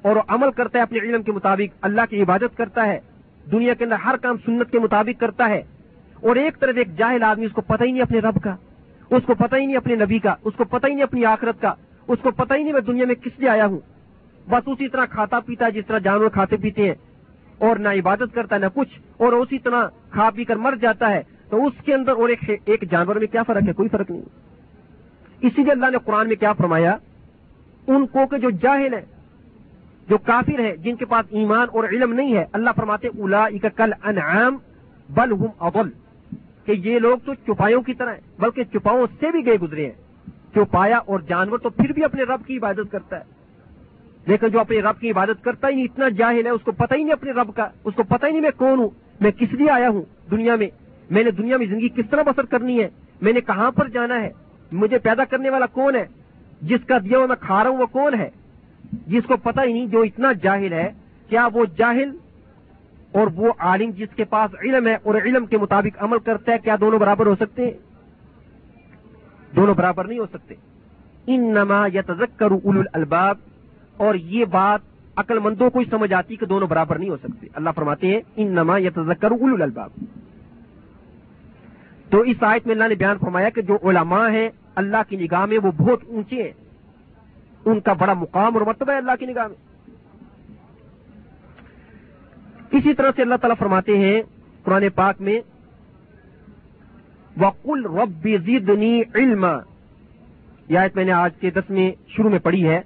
اور عمل کرتا ہے اپنے علم کے مطابق، اللہ کی عبادت کرتا ہے، دنیا کے اندر ہر کام سنت کے مطابق کرتا ہے۔ اور ایک طرف ایک جاہل آدمی، اس کو پتہ ہی نہیں اپنے رب کا، اس کو پتہ ہی نہیں اپنے نبی کا، اس کو پتہ ہی نہیں اپنی آخرت کا، اس کو پتہ ہی نہیں میں دنیا میں کس لیے آیا ہوں۔ بس اسی طرح کھاتا پیتا جس طرح جانور کھاتے پیتے ہیں اور نہ عبادت کرتا نہ کچھ، اور اسی طرح کھا پی کر مر جاتا ہے، تو اس کے اندر اور ایک جانور میں کیا فرق ہے؟ کوئی فرق نہیں۔ اسی لیے اللہ نے قرآن میں کیا فرمایا؟ ان کو کہ جو جاہل ہے جو کافر ہے جن کے پاس ایمان اور علم نہیں ہے، اللہ فرماتے الا کل انعام بل ہم اول کہ یہ لوگ تو چپایوں کی طرح ہیں، بلکہ چپاؤں سے بھی گئے گزرے ہیں۔ چوپایا اور جانور تو پھر بھی اپنے رب کی عبادت کرتا ہے۔ لیکن جو اپنے رب کی عبادت کرتا ہی نہیں، اتنا جاہل ہے، اس کو پتہ ہی نہیں اپنے رب کا، اس کو پتہ ہی نہیں میں کون ہوں، میں کس لیے آیا ہوں دنیا میں؟ میں نے دنیا میں زندگی کس طرح بسر کرنی ہے؟ میں نے کہاں پر جانا ہے؟ مجھے پیدا کرنے والا کون ہے؟ جس کا دیا ہوا میں کھا رہا ہوں وہ کون ہے؟ جس کو پتہ ہی نہیں جو اتنا جاہل ہے، کیا وہ جاہل؟ اور وہ عالم جس کے پاس علم ہے اور علم کے مطابق عمل کرتا ہے، کیا دونوں برابر ہو سکتے ہیں؟ دونوں برابر نہیں ہو سکتے۔ ان نما یا تذکر الباب اور یہ بات عقل مندوں کو ہی سمجھ آتی کہ دونوں برابر نہیں ہو سکتے۔ اللہ فرماتے ہیں ان نما یا تذکر الباب تو اس آیت میں اللہ نے بیان فرمایا کہ جو علماء ہیں، اللہ کی نگاہ میں وہ بہت اونچے ہیں۔ ان کا بڑا مقام اور مرتبہ ہے اللہ کی نگاہ میں۔ اسی طرح سے اللہ تعالیٰ فرماتے ہیں قرآن پاک میں، وقل رب زدنی علم یہ آیت میں نے آج کے دس میں شروع میں پڑھی ہے۔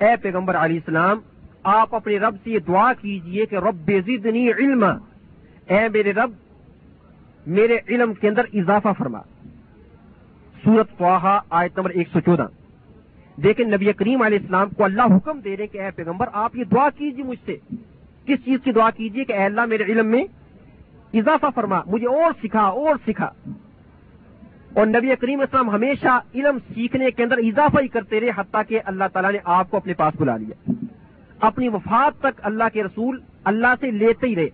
اے پیغمبر علیہ السلام، آپ اپنے رب سے یہ دعا کیجیے کہ رب زدنی علم اے میرے رب، میرے علم کے اندر اضافہ فرما۔ سورت فواہا آیت نمبر ایک سو چودہ۔ دیکھیں نبی کریم علیہ السلام کو اللہ حکم دے رہے کہ اے پیغمبر، آپ یہ دعا کیجیے مجھ سے۔ کس چیز کی دعا کیجیے کہ اے اللہ میرے علم میں اضافہ فرما، مجھے اور سکھا اور سکھا۔ اور نبی کریم اسلام ہمیشہ علم سیکھنے کے اندر اضافہ ہی کرتے رہے حتیٰ کہ اللہ تعالیٰ نے آپ کو اپنے پاس بلا لیا۔ اپنی وفات تک اللہ کے رسول اللہ سے لیتے ہی رہے،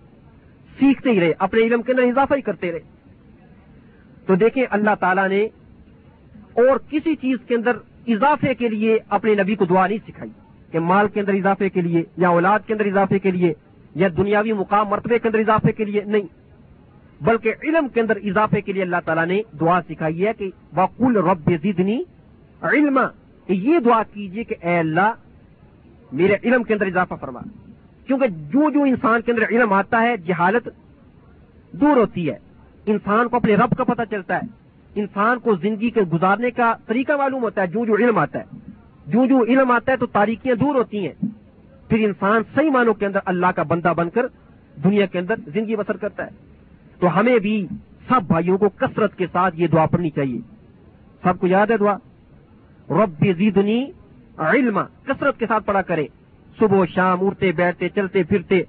سیکھتے ہی رہے، اپنے علم کے اندر اضافہ ہی کرتے رہے۔ تو دیکھیں اللہ تعالیٰ نے اور کسی چیز کے اندر اضافے کے لیے اپنے نبی کو دعا نہیں سکھائی کہ مال کے اندر اضافے کے لیے یا اولاد کے اندر اضافے کے لیے یا دنیاوی مقام مرتبے کے اندر اضافے کے لیے، نہیں۔ بلکہ علم کے اندر اضافے کے لیے اللہ تعالیٰ نے دعا سکھائی ہے کہ وقول رب زدنی علم یہ دعا کیجیے کہ اے اللہ، میرے علم کے اندر اضافہ فرما۔ کیونکہ جو جو انسان کے اندر علم آتا ہے، جہالت دور ہوتی ہے۔ انسان کو اپنے رب کا پتہ چلتا ہے۔ انسان کو زندگی کے گزارنے کا طریقہ معلوم ہوتا ہے، جو جو علم آتا ہے۔ جو جو علم آتا ہے تو تاریخیاں دور ہوتی ہیں۔ پھر انسان صحیح معنوں کے اندر اللہ کا بندہ بن کر دنیا کے اندر زندگی بسر کرتا ہے۔ تو ہمیں بھی سب بھائیوں کو کثرت کے ساتھ یہ دعا پڑھنی چاہیے۔ سب کو یاد ہے دعا؟ رب زیدنی علم کثرت کے ساتھ پڑھا کرے۔ صبح و شام اڑتے بیٹھتے، چلتے، پھرتے۔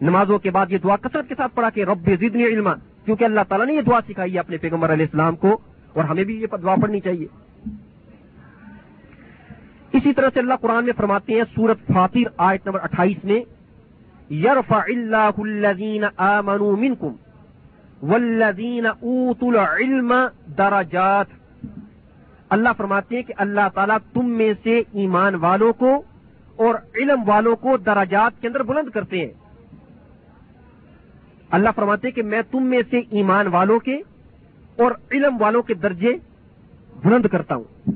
نمازوں کے بعد یہ دعا کثرت کے ساتھ پڑھا کے رب زیدنی علم کیونکہ اللہ تعالیٰ نے یہ دعا سکھائی ہے اپنے پیغمبر علیہ السلام کو اور ہمیں بھی یہ دعا پڑھنی چاہیے۔ اسی طرح سے اللہ قرآن میں فرماتے ہیں سورت فاطر آیت نمبر اٹھائیس میں، یرفع اللہ الذین آمنوا منکم والذین اوتوا العلم درجات۔ اللہ فرماتے ہیں کہ اللہ تعالیٰ تم میں سے ایمان والوں کو اور علم والوں کو دراجات کے اندر بلند کرتے ہیں۔ اللہ فرماتے ہیں کہ میں تم میں سے ایمان والوں کے اور علم والوں کے درجے بلند کرتا ہوں۔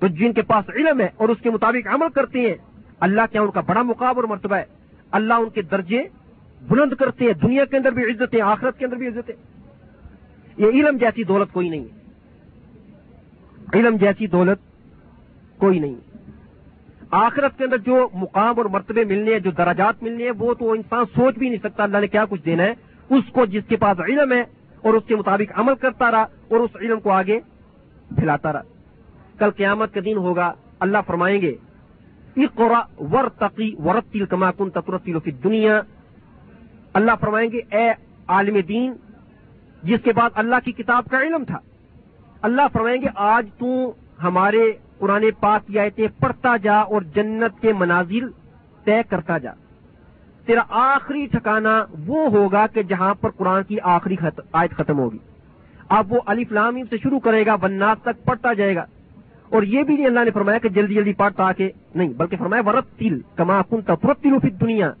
تو جن کے پاس علم ہے اور اس کے مطابق عمل کرتے ہیں، اللہ کیا ان کا بڑا مقابل اور مرتبہ ہے؟ اللہ ان کے درجے بلند کرتے ہیں، دنیا کے اندر بھی عزت ہے، آخرت کے اندر بھی عزت ہے۔ یہ علم جیسی دولت کوئی نہیں ہے۔ علم جیسی دولت کوئی نہیں آخرت کے اندر جو مقام اور مرتبے ملنے ہیں، جو دراجات ملنے ہیں، وہ تو انسان سوچ بھی نہیں سکتا اللہ نے کیا کچھ دینا ہے۔ اس کو جس کے پاس علم ہے اور اس کے مطابق عمل کرتا رہا اور اس علم کو آگے پھیلاتا رہا۔ کل قیامت کا دن ہوگا، اللہ فرمائیں گے ور تقی ورت کما کن تقرتی فی دنیا اللہ فرمائیں گے، اے عالم دین، جس کے بعد اللہ کی کتاب کا علم تھا۔ اللہ فرمائیں گے، آج تو ہمارے قرآن پاک کی آیتیں پڑھتا جا اور جنت کے منازل طے کرتا جا۔ تیرا آخری ٹھکانا وہ ہوگا کہ جہاں پر قرآن کی آخری آیت ختم ہوگی۔ اب وہ علی فلام سے شروع کرے گا بنات تک پڑھتا جائے گا۔ اور یہ بھی نہیں، اللہ نے فرمایا کہ جلدی جلدی پڑھتا کہ نہیں، بلکہ فرمایا ورت تل کما کن تفرت تلو فی دنیا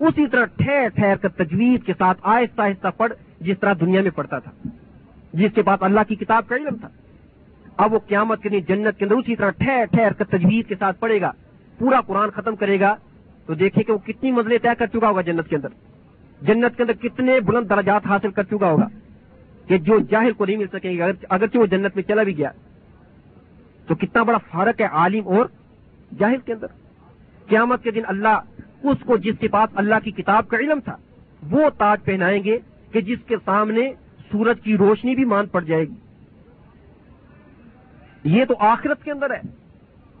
اسی طرح ٹھہر ٹھہر کر تجویز کے ساتھ آہستہ آہستہ پڑھ، جس طرح دنیا میں پڑھتا تھا، جس کے بعد اللہ کی کتاب کا علم تھا۔ اب وہ قیامت کے لیے جنت کے اندر اسی طرح ٹھہر ٹھہر کر تجویز کے ساتھ پڑھے گا، پورا قرآن ختم کرے گا۔ تو دیکھیں کہ وہ کتنی مزلے طے کر چکا ہوگا جنت کے اندر۔ جنت کے اندر کتنے بلند درجات حاصل کر چکا ہوگا کہ جو جاہل کو نہیں مل سکے گا اگرچہ وہ جنت میں چلا بھی گیا۔ تو کتنا بڑا فرق ہے عالم اور جاہل کے اندر۔ قیامت کے دن اللہ اس کو جس کے پاس اللہ کی کتاب کا علم تھا، وہ تاج پہنائیں گے کہ جس کے سامنے سورج کی روشنی بھی مان پڑ جائے گی۔ یہ تو آخرت کے اندر ہے۔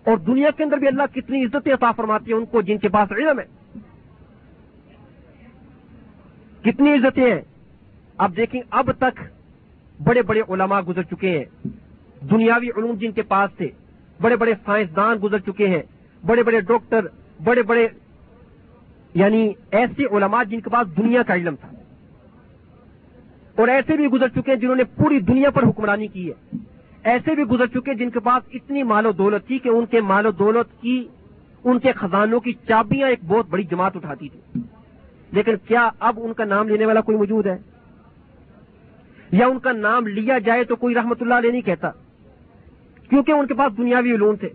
اور دنیا کے اندر بھی اللہ کتنی عزتیں عطا فرماتی ہیں ان کو جن کے پاس علم ہے۔ کتنی عزتیں ہیں۔ اب دیکھیں، اب تک بڑے بڑے علماء گزر چکے ہیں۔ دنیاوی علوم جن کے پاس تھے، بڑے بڑے سائنسدان گزر چکے ہیں۔ بڑے بڑے ڈاکٹر، بڑے بڑے یعنی ایسے علماء جن کے پاس دنیا کا علم تھا۔ اور ایسے بھی گزر چکے ہیں جنہوں نے پوری دنیا پر حکمرانی کی ہے۔ ایسے بھی گزر چکے جن کے پاس اتنی مال و دولت تھی کہ ان کے مال و دولت کی، ان کے خزانوں کی چابیاں ایک بہت بڑی جماعت اٹھاتی تھی۔ لیکن کیا اب ان کا نام لینے والا کوئی موجود ہے؟ یا ان کا نام لیا جائے تو کوئی رحمت اللہ علیہ نہیں کہتا؟ کیونکہ ان کے پاس دنیاوی علوم تھے۔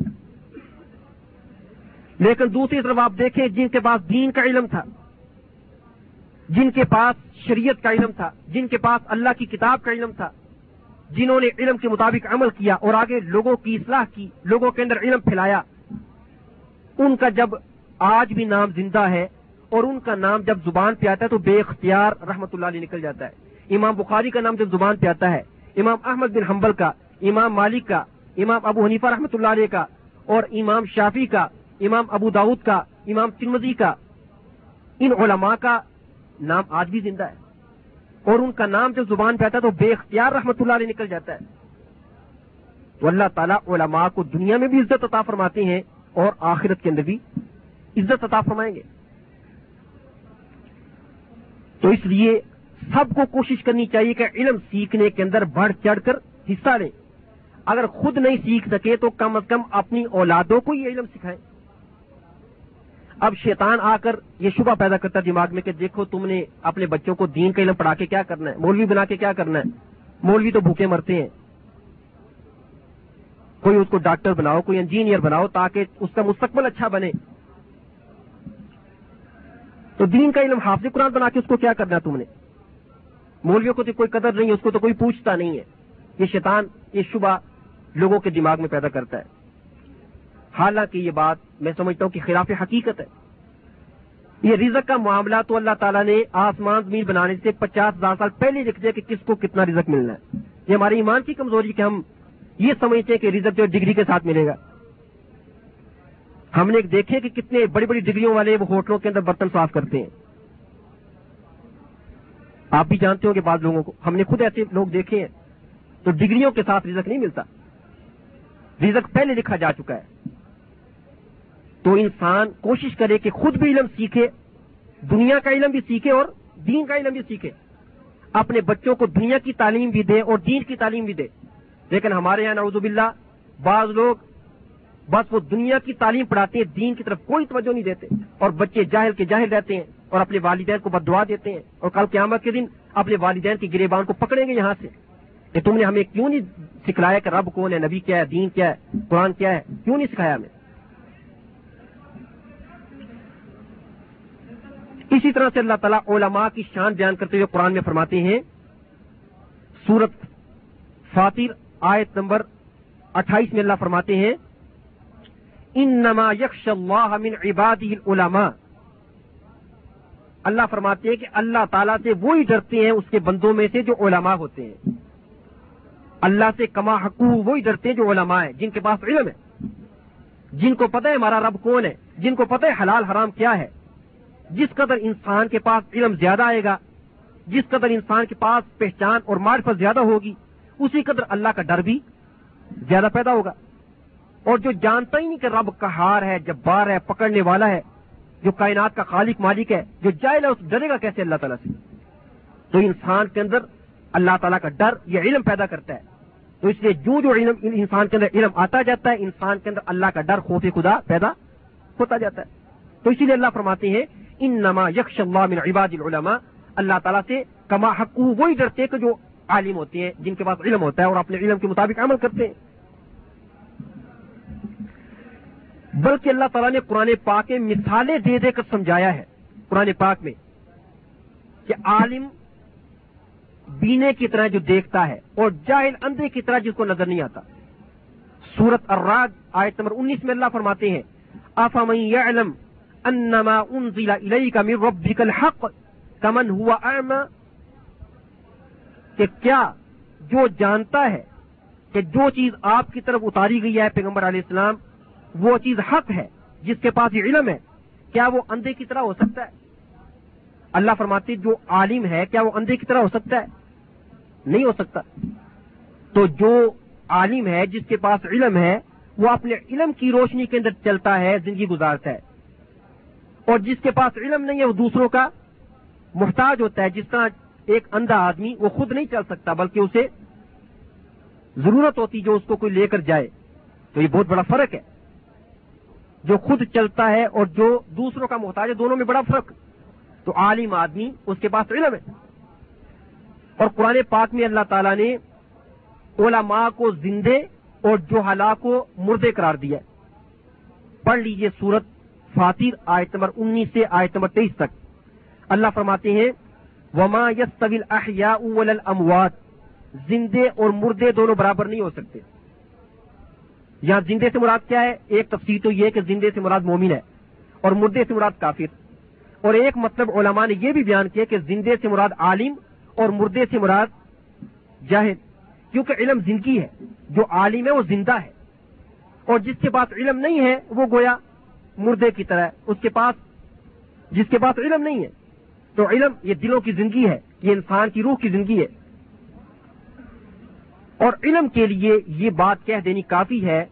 لیکن دوسری طرف آپ دیکھیں جن کے پاس دین کا علم تھا، جن کے پاس شریعت کا علم تھا، جن کے پاس اللہ کی کتاب کا علم تھا، جنہوں نے علم کے مطابق عمل کیا اور آگے لوگوں کی اصلاح کی، لوگوں کے اندر علم پھیلایا۔ ان کا جب آج بھی نام زندہ ہے اور ان کا نام جب زبان پہ آتا ہے تو بے اختیار رحمت اللہ علیہ نکل جاتا ہے۔ امام بخاری کا نام جب زبان پہ آتا ہے، امام احمد بن حنبل کا، امام مالک کا، امام ابو حنیفہ رحمۃ اللہ علیہ کا اور امام شافی کا امام ابو داود کا، امام ترمزی کا، ان علماء کا نام آج بھی زندہ ہے۔ اور ان کا نام جب زبان پہ آتا ہے تو بے اختیار رحمت اللہ علیہ نکل جاتا ہے۔ تو اللہ تعالیٰ علماء کو دنیا میں بھی عزت عطا فرماتے ہیں اور آخرت کے اندر بھی عزت عطا فرمائیں گے۔ تو اس لیے سب کو کوشش کرنی چاہیے کہ علم سیکھنے کے اندر بڑھ چڑھ کر حصہ لیں۔ اگر خود نہیں سیکھ سکے تو کم از کم اپنی اولادوں کو یہ علم سکھائیں۔ اب شیطان آ کر یہ شبہ پیدا کرتا ہے دماغ میں کہ دیکھو تم نے اپنے بچوں کو دین کا علم پڑھا کے کیا کرنا ہے؟ مولوی بنا کے کیا کرنا ہے؟ مولوی تو بھوکے مرتے ہیں۔ کوئی اس کو ڈاکٹر بناؤ، کوئی انجینئر بناؤ تاکہ اس کا مستقبل اچھا بنے۔ تو دین کا علم حافظ قرآن بنا کے اس کو کیا کرنا تم نے؟ مولویوں کو تو کوئی قدر نہیں ہے اس کو تو کوئی پوچھتا نہیں ہے۔ یہ شیطان، یہ شبہ لوگوں کے دماغ میں پیدا کرتا ہے۔ حالانکہ یہ بات میں سمجھتا ہوں کہ خلاف حقیقت ہے۔ یہ رزق کا معاملہ تو اللہ تعالیٰ نے آسمان زمین بنانے سے پچاس ہزار سال پہلے لکھ دیا کہ کس کو کتنا رزق ملنا ہے۔ یہ ہماری ایمان کی کمزوری کہ ہم یہ سمجھتے ہیں کہ رزق جو ڈگری کے ساتھ ملے گا۔ ہم نے دیکھے کہ کتنے بڑی بڑی ڈگریوں والے وہ ہوٹلوں کے اندر برتن صاف کرتے ہیں۔ آپ بھی جانتے ہو کہ بعض لوگوں کو، ہم نے خود ایسے لوگ دیکھے ہیں تو ڈگریوں کے ساتھ رزق نہیں ملتا۔ رزق پہلے لکھا جا چکا ہے۔ تو انسان کوشش کرے کہ خود بھی علم سیکھے، دنیا کا علم بھی سیکھے اور دین کا علم بھی سیکھے۔ اپنے بچوں کو دنیا کی تعلیم بھی دے اور دین کی تعلیم بھی دے۔ لیکن ہمارے یہاں نعوذ باللہ بعض لوگ بس وہ دنیا کی تعلیم پڑھاتے ہیں، دین کی طرف کوئی توجہ نہیں دیتے اور بچے جاہل کے جاہل رہتے ہیں اور اپنے والدین کو بدعا دیتے ہیں اور کل قیامت کے دن اپنے والدین کی گریبان کو پکڑیں گے یہاں سے۔ کہ تم نے ہمیں کیوں نہیں سکھلایا کہ رب کون ہے، نبی کیا ہے، دین کیا ہے، قرآن کیا ہے؟ کیوں نہیں سکھایا ہمیں؟ اسی طرح سے اللہ تعالیٰ علماء کی شان بیان کرتے ہوئے قرآن میں فرماتے ہیں، سورت فاتر، آیت نمبر اٹھائیس میں اللہ فرماتے ہیں ان نما یکش اللہ من عبادی العلماء۔ اللہ فرماتے ہیں کہ اللہ تعالیٰ سے وہی ڈرتے ہیں اس کے بندوں میں سے جو علماء ہوتے ہیں۔ اللہ سے کما حقوق وہی ڈرتے ہیں جو علماء ہیں، جن کے پاس علم ہے۔ جن کو پتہ ہے ہمارا رب کون ہے، جن کو پتہ ہے حلال حرام کیا ہے۔ جس قدر انسان کے پاس علم زیادہ آئے گا، جس قدر انسان کے پاس پہچان اور معرفت زیادہ ہوگی، اسی قدر اللہ کا ڈر بھی زیادہ پیدا ہوگا۔ اور جو جانتا ہی نہیں کہ رب کا ہار ہے، جبار ہے، پکڑنے والا ہے، جو کائنات کا خالق مالک ہے، جو جائے ہے اس ڈرے گا کیسے اللہ تعالیٰ سے؟ تو انسان کے اندر اللہ تعالیٰ کا ڈر یہ علم پیدا کرتا ہے۔ تو اس لیے جو جو علم انسان کے اندر علم آتا جاتا ہے، انسان کے اندر اللہ کا ڈر خوف خدا پیدا ہوتا جاتا ہے۔ تو اسی لیے اللہ فرماتے ہیں ان نما یکش اللہ من عباد العلماء۔ اللہ تعالیٰ سے کما حق وہی ڈرتے کہ جو عالم ہوتے ہیں، جن کے پاس علم ہوتا ہے اور اپنے علم کے مطابق عمل کرتے ہیں۔ بلکہ اللہ تعالیٰ نے قرآن پاک میں مثالیں دے دے کر سمجھایا ہے۔ قرآن پاک میں کہ عالم بینے کی طرح جو دیکھتا ہے اور جاہل اندھے کی طرح جس کو نظر نہیں آتا۔ سورت الراج آیت نمبر انیس میں اللہ فرماتے ہیں آفام علم انما انزل الیک من ربک الحق کمن ہوا اعما کہ کیا جو جانتا ہے کہ جو چیز آپ کی طرف اتاری گئی ہے پیغمبر علیہ السلام، وہ چیز حق ہے، جس کے پاس یہ علم ہے، کیا وہ اندھے کی طرح ہو سکتا ہے؟ اللہ فرماتی جو عالم ہے، کیا وہ اندھے کی طرح ہو سکتا ہے؟ نہیں ہو سکتا۔ تو جو عالم ہے، جس کے پاس علم ہے، وہ اپنے علم کی روشنی کے اندر چلتا ہے، زندگی گزارتا ہے۔ اور جس کے پاس علم نہیں ہے وہ دوسروں کا محتاج ہوتا ہے۔ جس طرح ایک اندھا آدمی وہ خود نہیں چل سکتا، بلکہ اسے ضرورت ہوتی جو اس کو کوئی لے کر جائے۔ تو یہ بہت بڑا فرق ہے۔ جو خود چلتا ہے اور جو دوسروں کا محتاج ہے، دونوں میں بڑا فرق۔ تو عالم آدمی اس کے پاس علم ہے۔ اور قرآن پاک میں اللہ تعالیٰ نے علماء کو زندے اور جو کو مردے قرار دیا پڑھ لیجیے سورت فاتر آیت نمبر انیس سے آیت نمبر تیئیس تک۔ اللہ فرماتے ہیں، وما یس طویل احیا اموات زندے اور مردے دونوں برابر نہیں ہو سکتے۔ یہاں زندے سے مراد کیا ہے؟ ایک تفصیل تو یہ کہ زندے سے مراد مومن ہے اور مردے سے مراد کافر۔ اور ایک مطلب علماء نے یہ بھی بیان کیا کہ زندے سے مراد عالم اور مردے سے مراد جاہد کیونکہ علم زندگی ہے، جو عالم ہے وہ زندہ ہے۔ اور جس کے پاس علم نہیں ہے، وہ گویا مردے کی طرح، اس کے پاس، جس کے پاس علم نہیں ہے۔ تو علم یہ دلوں کی زندگی ہے، یہ انسان کی روح کی زندگی ہے۔ اور علم کے لیے یہ بات کہہ دینی کافی ہے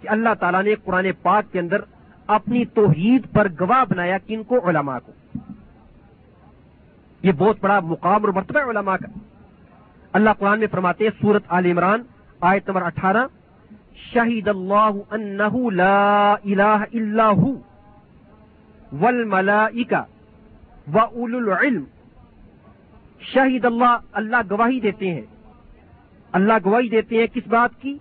کہ اللہ تعالیٰ نے قرآن پاک کے اندر اپنی توحید پر گواہ بنایا کن کو؟ علماء کو۔ یہ بہت بڑا مقام اور مرتبہ علماء کا۔ اللہ قرآن میں فرماتے سورت عال عمران، آیت نمبر اٹھارہ۔ شہید اللہ انہ لا الہ الا ہو والملائکہ و اول العلم شہید اللہ اللہ گواہی دیتے ہیں۔ اللہ گواہی دیتے ہیں کس بات کی؟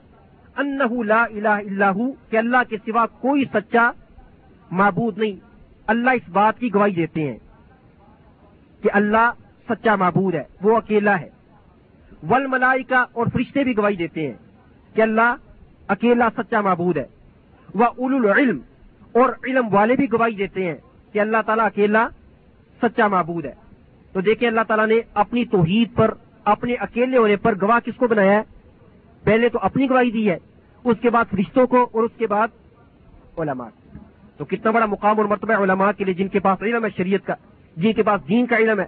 انہ لا الہ الا ہو کہ اللہ کے سوا کوئی سچا معبود نہیں۔ اللہ اس بات کی گواہی دیتے ہیں کہ اللہ سچا معبود ہے، وہ اکیلا ہے۔ ول ملائی کا اور فرشتے بھی گواہی دیتے ہیں کہ اللہ اکیلا سچا معبود ہے۔ وہ اول العلم، اور علم والے بھی گواہی دیتے ہیں کہ اللہ تعالیٰ اکیلا سچا معبود ہے۔ تو دیکھیں اللہ تعالیٰ نے اپنی توحید پر، اپنے اکیلے ہونے پر گواہ کس کو بنایا ہے؟ پہلے تو اپنی گواہی دی ہے، اس کے بعد فرشتوں کو اور اس کے بعد علماء۔ تو کتنا بڑا مقام اور مرتبہ علماء کے لیے جن کے پاس علم ہے شریعت کا، جن کے پاس دین کا علم ہے۔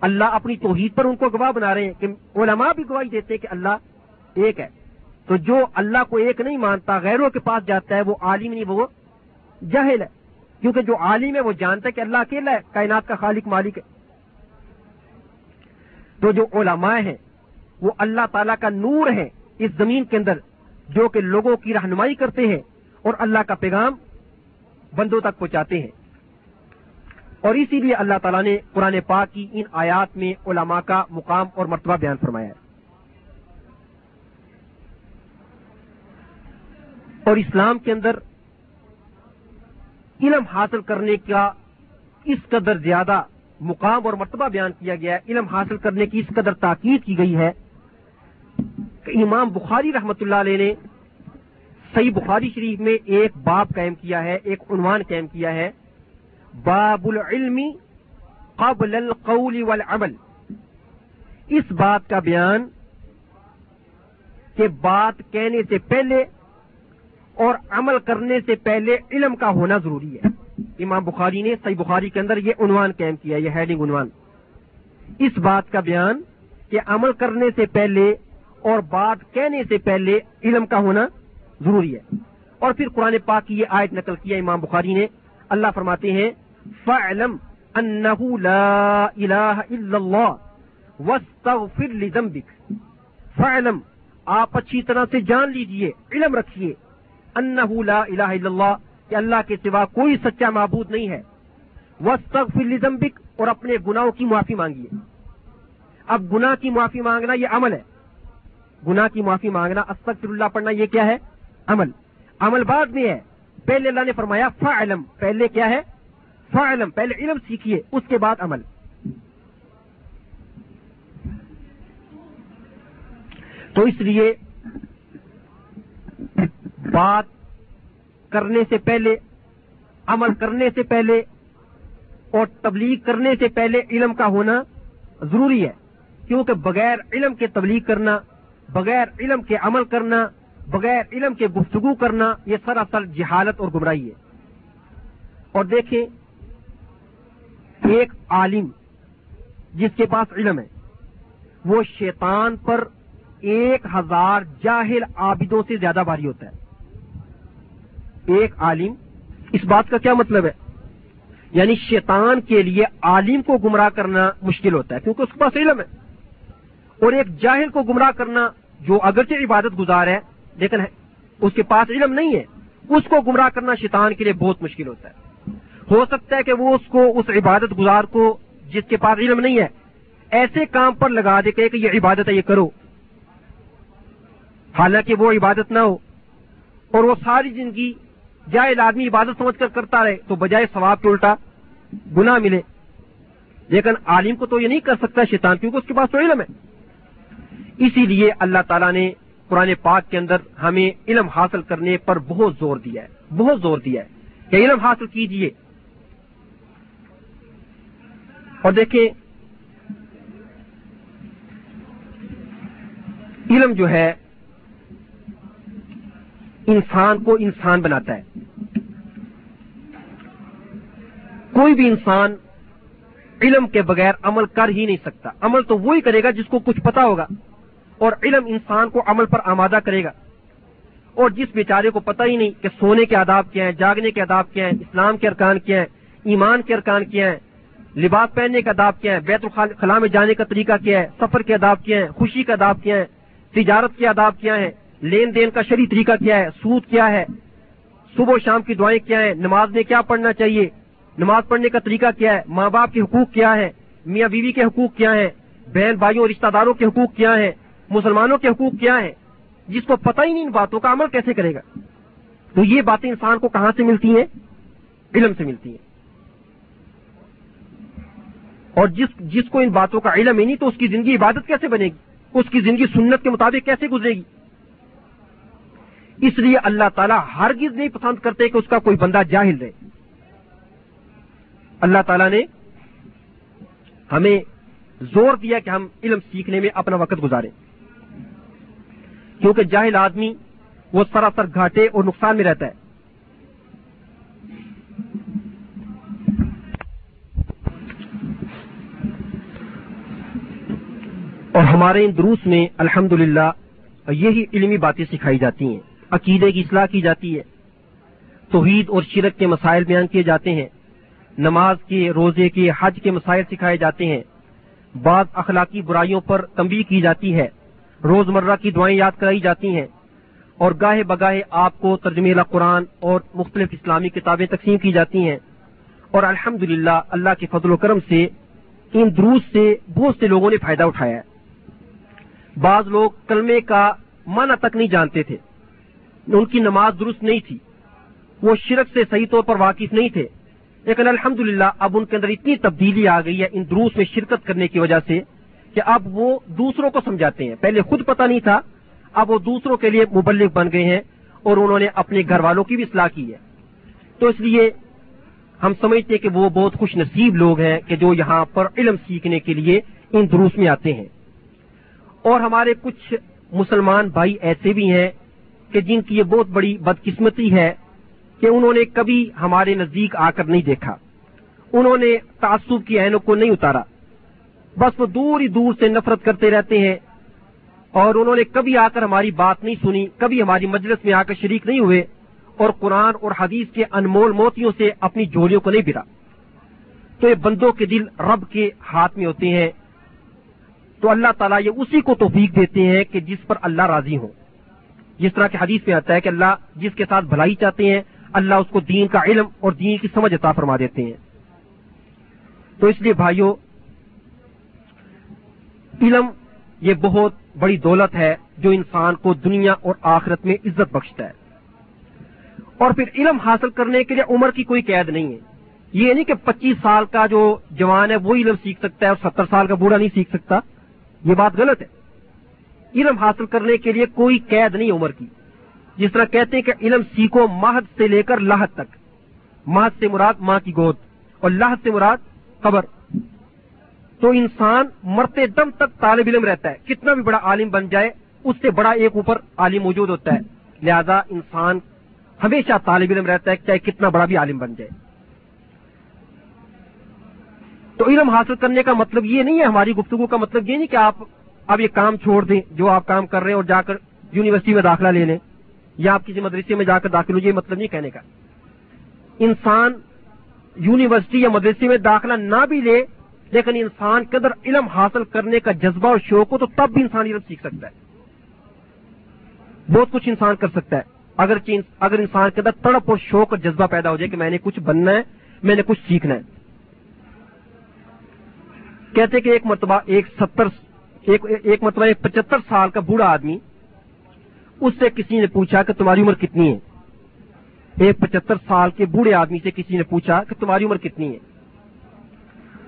اللہ اپنی توحید پر ان کو گواہ بنا رہے ہیں کہ علماء بھی گواہی دیتے ہیں کہ اللہ ایک ہے۔ تو جو اللہ کو ایک نہیں مانتا، غیروں کے پاس جاتا ہے، وہ عالم نہیں، وہ جہل ہے۔ کیونکہ جو عالم ہے، وہ جانتا ہے کہ اللہ اکیلا ہے، کائنات کا خالق، مالک ہے۔ تو جو علماء ہیں، وہ اللہ تعالیٰ کا نور ہے اس زمین کے اندر، جو کہ لوگوں کی رہنمائی کرتے ہیں اور اللہ کا پیغام بندوں تک پہنچاتے ہیں۔ اور اسی لیے اللہ تعالیٰ نے قرآن پاک کی ان آیات میں علماء کا مقام اور مرتبہ بیان فرمایا ہے۔ اور اسلام کے اندر علم حاصل کرنے کا اس قدر زیادہ مقام اور مرتبہ بیان کیا گیا ہے، علم حاصل کرنے کی اس قدر تاکید کی گئی ہے کہ امام بخاری رحمت اللہ علیہ نے صحیح بخاری شریف میں ایک باب قائم کیا ہے، ایک عنوان قائم کیا ہے، باب العلم قبل القول والعمل۔ اس بات کا بیان کہ بات کہنے سے پہلے اور عمل کرنے سے پہلے علم کا ہونا ضروری ہے۔ امام بخاری نے صحیح بخاری کے اندر یہ عنوان قائم کیا یہ ہیڈنگ عنوان۔ اس بات کا بیان کہ عمل کرنے سے پہلے اور بات کہنے سے پہلے علم کا ہونا ضروری ہے۔ اور پھر قرآن پاک کی یہ آیت نقل کیا امام بخاری نے۔ اللہ فرماتے ہیں فعلم انہو لا الہ الا اللہ واستغفر لذنبک فعلم آپ اچھی طرح سے جان لیجیے، علم رکھیے۔ انہو لا الہ الا اللہ، کہ اللہ کے سوا کوئی سچا معبود نہیں ہے۔ وستغفر لذنبک، اور اپنے گناہوں کی معافی مانگیے۔ اب گناہ کی معافی مانگنا یہ عمل ہے۔ گناہ کی معافی مانگنا، استغفر اللہ پڑھنا یہ کیا ہے؟ عمل۔ عمل بعد میں ہے۔ پہلے اللہ نے فرمایا فعلم پہلے کیا ہے؟ فعلم پہلے علم سیکھیے، اس کے بعد عمل۔ تو اس لیے بات کرنے سے پہلے، عمل کرنے سے پہلے اور تبلیغ کرنے سے پہلے علم کا ہونا ضروری ہے۔ کیونکہ بغیر علم کے تبلیغ کرنا، بغیر علم کے عمل کرنا، بغیر علم کے گفتگو کرنا، یہ سراسر جہالت اور گمراہی ہے۔ اور دیکھیں، ایک عالم جس کے پاس علم ہے، وہ شیطان پر ایک ہزار جاہل عابدوں سے زیادہ بھاری ہوتا ہے۔ ایک عالم، اس بات کا کیا مطلب ہے؟ یعنی شیطان کے لیے عالم کو گمراہ کرنا مشکل ہوتا ہے، کیونکہ اس کے پاس علم ہے۔ اور ایک جاہل کو گمراہ کرنا جو اگرچہ عبادت گزار ہے، لیکن اس کے پاس علم نہیں ہے، اس کو گمراہ کرنا شیطان کے لیے بہت مشکل ہوتا ہے۔ ہو سکتا ہے کہ وہ اس کو، اس عبادت گزار کو جس کے پاس علم نہیں ہے، ایسے کام پر لگا دے کہ یہ عبادت ہے، یہ کرو۔ حالانکہ وہ عبادت نہ ہو، اور وہ ساری زندگی جائے آدمی عبادت سمجھ کر کرتا رہے تو بجائے ثواب کے الٹا گنا ملے۔ لیکن عالم کو تو یہ نہیں کر سکتا شیطان، کیونکہ اس کے پاس تو علم ہے۔ اسی لیے اللہ تعالیٰ نے قرآن پاک کے اندر ہمیں علم حاصل کرنے پر بہت زور دیا ہے۔ بہت زور دیا ہے۔ کہ علم حاصل کیجیے۔ اور دیکھیں، علم جو ہے انسان کو انسان بناتا ہے۔ کوئی بھی انسان علم کے بغیر عمل کر ہی نہیں سکتا۔ عمل تو وہی کرے گا جس کو کچھ پتا ہوگا۔ اور علم انسان کو عمل پر آمادہ کرے گا۔ اور جس بیچارے کو پتہ ہی نہیں کہ سونے کے آداب کیا ہیں، جاگنے کے آداب کیا ہیں، اسلام کے ارکان کیا ہیں، ایمان کے ارکان کیا ہیں، لباس پہننے کا آداب کیا ہے بیت الخلاء میں جانے کا طریقہ کیا ہے، سفر کے آداب کیا ہیں، خوشی کا آداب کیا ہے تجارت کے آداب کیا ہیں لین دین کا شریع طریقہ کیا ہے؟ سود کیا ہے؟ صبح و شام کی دعائیں کیا ہیں؟ نماز میں کیا پڑھنا چاہیے؟ نماز پڑھنے کا طریقہ کیا ہے؟ ماں باپ کے حقوق کیا ہے میاں بیوی کے حقوق کیا ہیں؟ بہن بھائیوں رشتہ داروں کے حقوق کیا ہیں؟ مسلمانوں کے حقوق کیا ہیں؟ جس کو پتہ ہی نہیں ان باتوں کا عمل کیسے کرے گا؟ تو یہ باتیں انسان کو کہاں سے ملتی ہیں؟ علم سے ملتی ہیں۔ اور جس جس کو ان باتوں کا علم ہی نہیں تو اس کی زندگی عبادت کیسے بنے گی؟ اس کی زندگی سنت کے مطابق کیسے گزرے گی؟ اس لیے اللہ تعالیٰ ہرگز نہیں پسند کرتے کہ اس کا کوئی بندہ جاہل رہے۔ اللہ تعالیٰ نے ہمیں زور دیا کہ ہم علم سیکھنے میں اپنا وقت گزاریں۔ کیونکہ جاہل آدمی وہ سراسر گھاٹے اور نقصان میں رہتا ہے۔ اور ہمارے ان دروس میں الحمد یہی علمی باتیں سکھائی جاتی ہیں۔ عقیدے کی اصلاح کی جاتی ہے۔ توحید اور شرک کے مسائل بیان کیے جاتے ہیں۔ نماز کے، روزے کے، حج کے مسائل سکھائے جاتے ہیں۔ بعض اخلاقی برائیوں پر تنبیہ کی جاتی ہے۔ روزمرہ کی دعائیں یاد کرائی جاتی ہیں۔ اور گاہے بگاہے آپ کو ترجمہ قرآن اور مختلف اسلامی کتابیں تقسیم کی جاتی ہیں۔ اور الحمد اللہ کے فضل و کرم سے ان دروس سے بہت سے لوگوں نے فائدہ اٹھایا ہے۔ بعض لوگ کلمے کا معنی تک نہیں جانتے تھے۔ ان کی نماز درست نہیں تھی۔ وہ شرک سے صحیح طور پر واقف نہیں تھے۔ لیکن الحمد اب ان کے اندر اتنی تبدیلی آ گئی ہے ان دروس میں شرکت کرنے کی وجہ سے کہ اب وہ دوسروں کو سمجھاتے ہیں۔ پہلے خود پتہ نہیں تھا، اب وہ دوسروں کے لیے مبلغ بن گئے ہیں اور انہوں نے اپنے گھر والوں کی بھی اصلاح کی ہے۔ تو اس لیے ہم سمجھتے ہیں کہ وہ بہت خوش نصیب لوگ ہیں کہ جو یہاں پر علم سیکھنے کے لیے ان دروس میں آتے ہیں۔ اور ہمارے کچھ مسلمان بھائی ایسے بھی ہیں کہ جن کی یہ بہت بڑی بدقسمتی ہے کہ انہوں نے کبھی ہمارے نزدیک آ کر نہیں دیکھا۔ انہوں نے تعصب کی اینوں کو نہیں اتارا۔ بس وہ دور ہی دور سے نفرت کرتے رہتے ہیں اور انہوں نے کبھی آ کر ہماری بات نہیں سنی، کبھی ہماری مجلس میں آ کر شریک نہیں ہوئے اور قرآن اور حدیث کے انمول موتیوں سے اپنی جوڑیوں کو نہیں برا تو یہ بندوں کے دل رب کے ہاتھ میں ہوتے ہیں۔ تو اللہ تعالیٰ یہ اسی کو توفیق دیتے ہیں کہ جس پر اللہ راضی ہو جس طرح کے حدیث میں آتا ہے کہ اللہ جس کے ساتھ بھلائی چاہتے ہیں، اللہ اس کو دین کا علم اور دین کی سمجھ عطا فرما دیتے ہیں۔ تو اس لیے بھائیوں علم یہ بہت بڑی دولت ہے جو انسان کو دنیا اور آخرت میں عزت بخشتا ہے۔ اور پھر علم حاصل کرنے کے لیے عمر کی کوئی قید نہیں ہے۔ یہ نہیں کہ پچیس سال کا جو جوان ہے وہ علم سیکھ سکتا ہے اور ستر سال کا بوڑھا نہیں سیکھ سکتا۔ یہ بات غلط ہے۔ علم حاصل کرنے کے لیے کوئی قید نہیں عمر کی۔ جس طرح کہتے ہیں کہ علم سیکھو مہد سے لے کر لاہت تک۔ مہد سے مراد ماں کی گود اور لاہت سے مراد قبر۔ تو انسان مرتے دم تک طالب علم رہتا ہے۔ کتنا بھی بڑا عالم بن جائے، اس سے بڑا ایک اوپر عالم موجود ہوتا ہے۔ لہذا انسان ہمیشہ طالب علم رہتا ہے، چاہے کتنا بڑا بھی عالم بن جائے۔ تو علم حاصل کرنے کا مطلب یہ نہیں ہے، ہماری گفتگو کا مطلب یہ نہیں کہ آپ اب یہ کام چھوڑ دیں جو آپ کام کر رہے ہیں اور جا کر یونیورسٹی میں داخلہ لے لیں یا آپ کسی مدرسے میں جا کر داخل ہو یہ مطلب نہیں کہنے کا۔ انسان یونیورسٹی یا مدرسے میں داخلہ نہ بھی لے، لیکن انسان کے اندر علم حاصل کرنے کا جذبہ اور شوق ہو تو تب بھی انسان علم سیکھ سکتا ہے۔ بہت کچھ انسان کر سکتا ہے۔ اگر اگر انسان کے اندر تڑپ اور شوق اور جذبہ پیدا ہو جائے کہ میں نے کچھ بننا ہے، میں نے کچھ سیکھنا ہے۔ کہتے کہ ایک مرتبہ ایک ستر ایک مرتبہ ایک مطلب پچہتر سال کا بوڑھا آدمی، اس سے کسی نے پوچھا کہ تمہاری عمر کتنی ہے؟ ایک پچہتر سال کے بوڑھے آدمی سے کسی نے پوچھا کہ تمہاری عمر کتنی ہے؟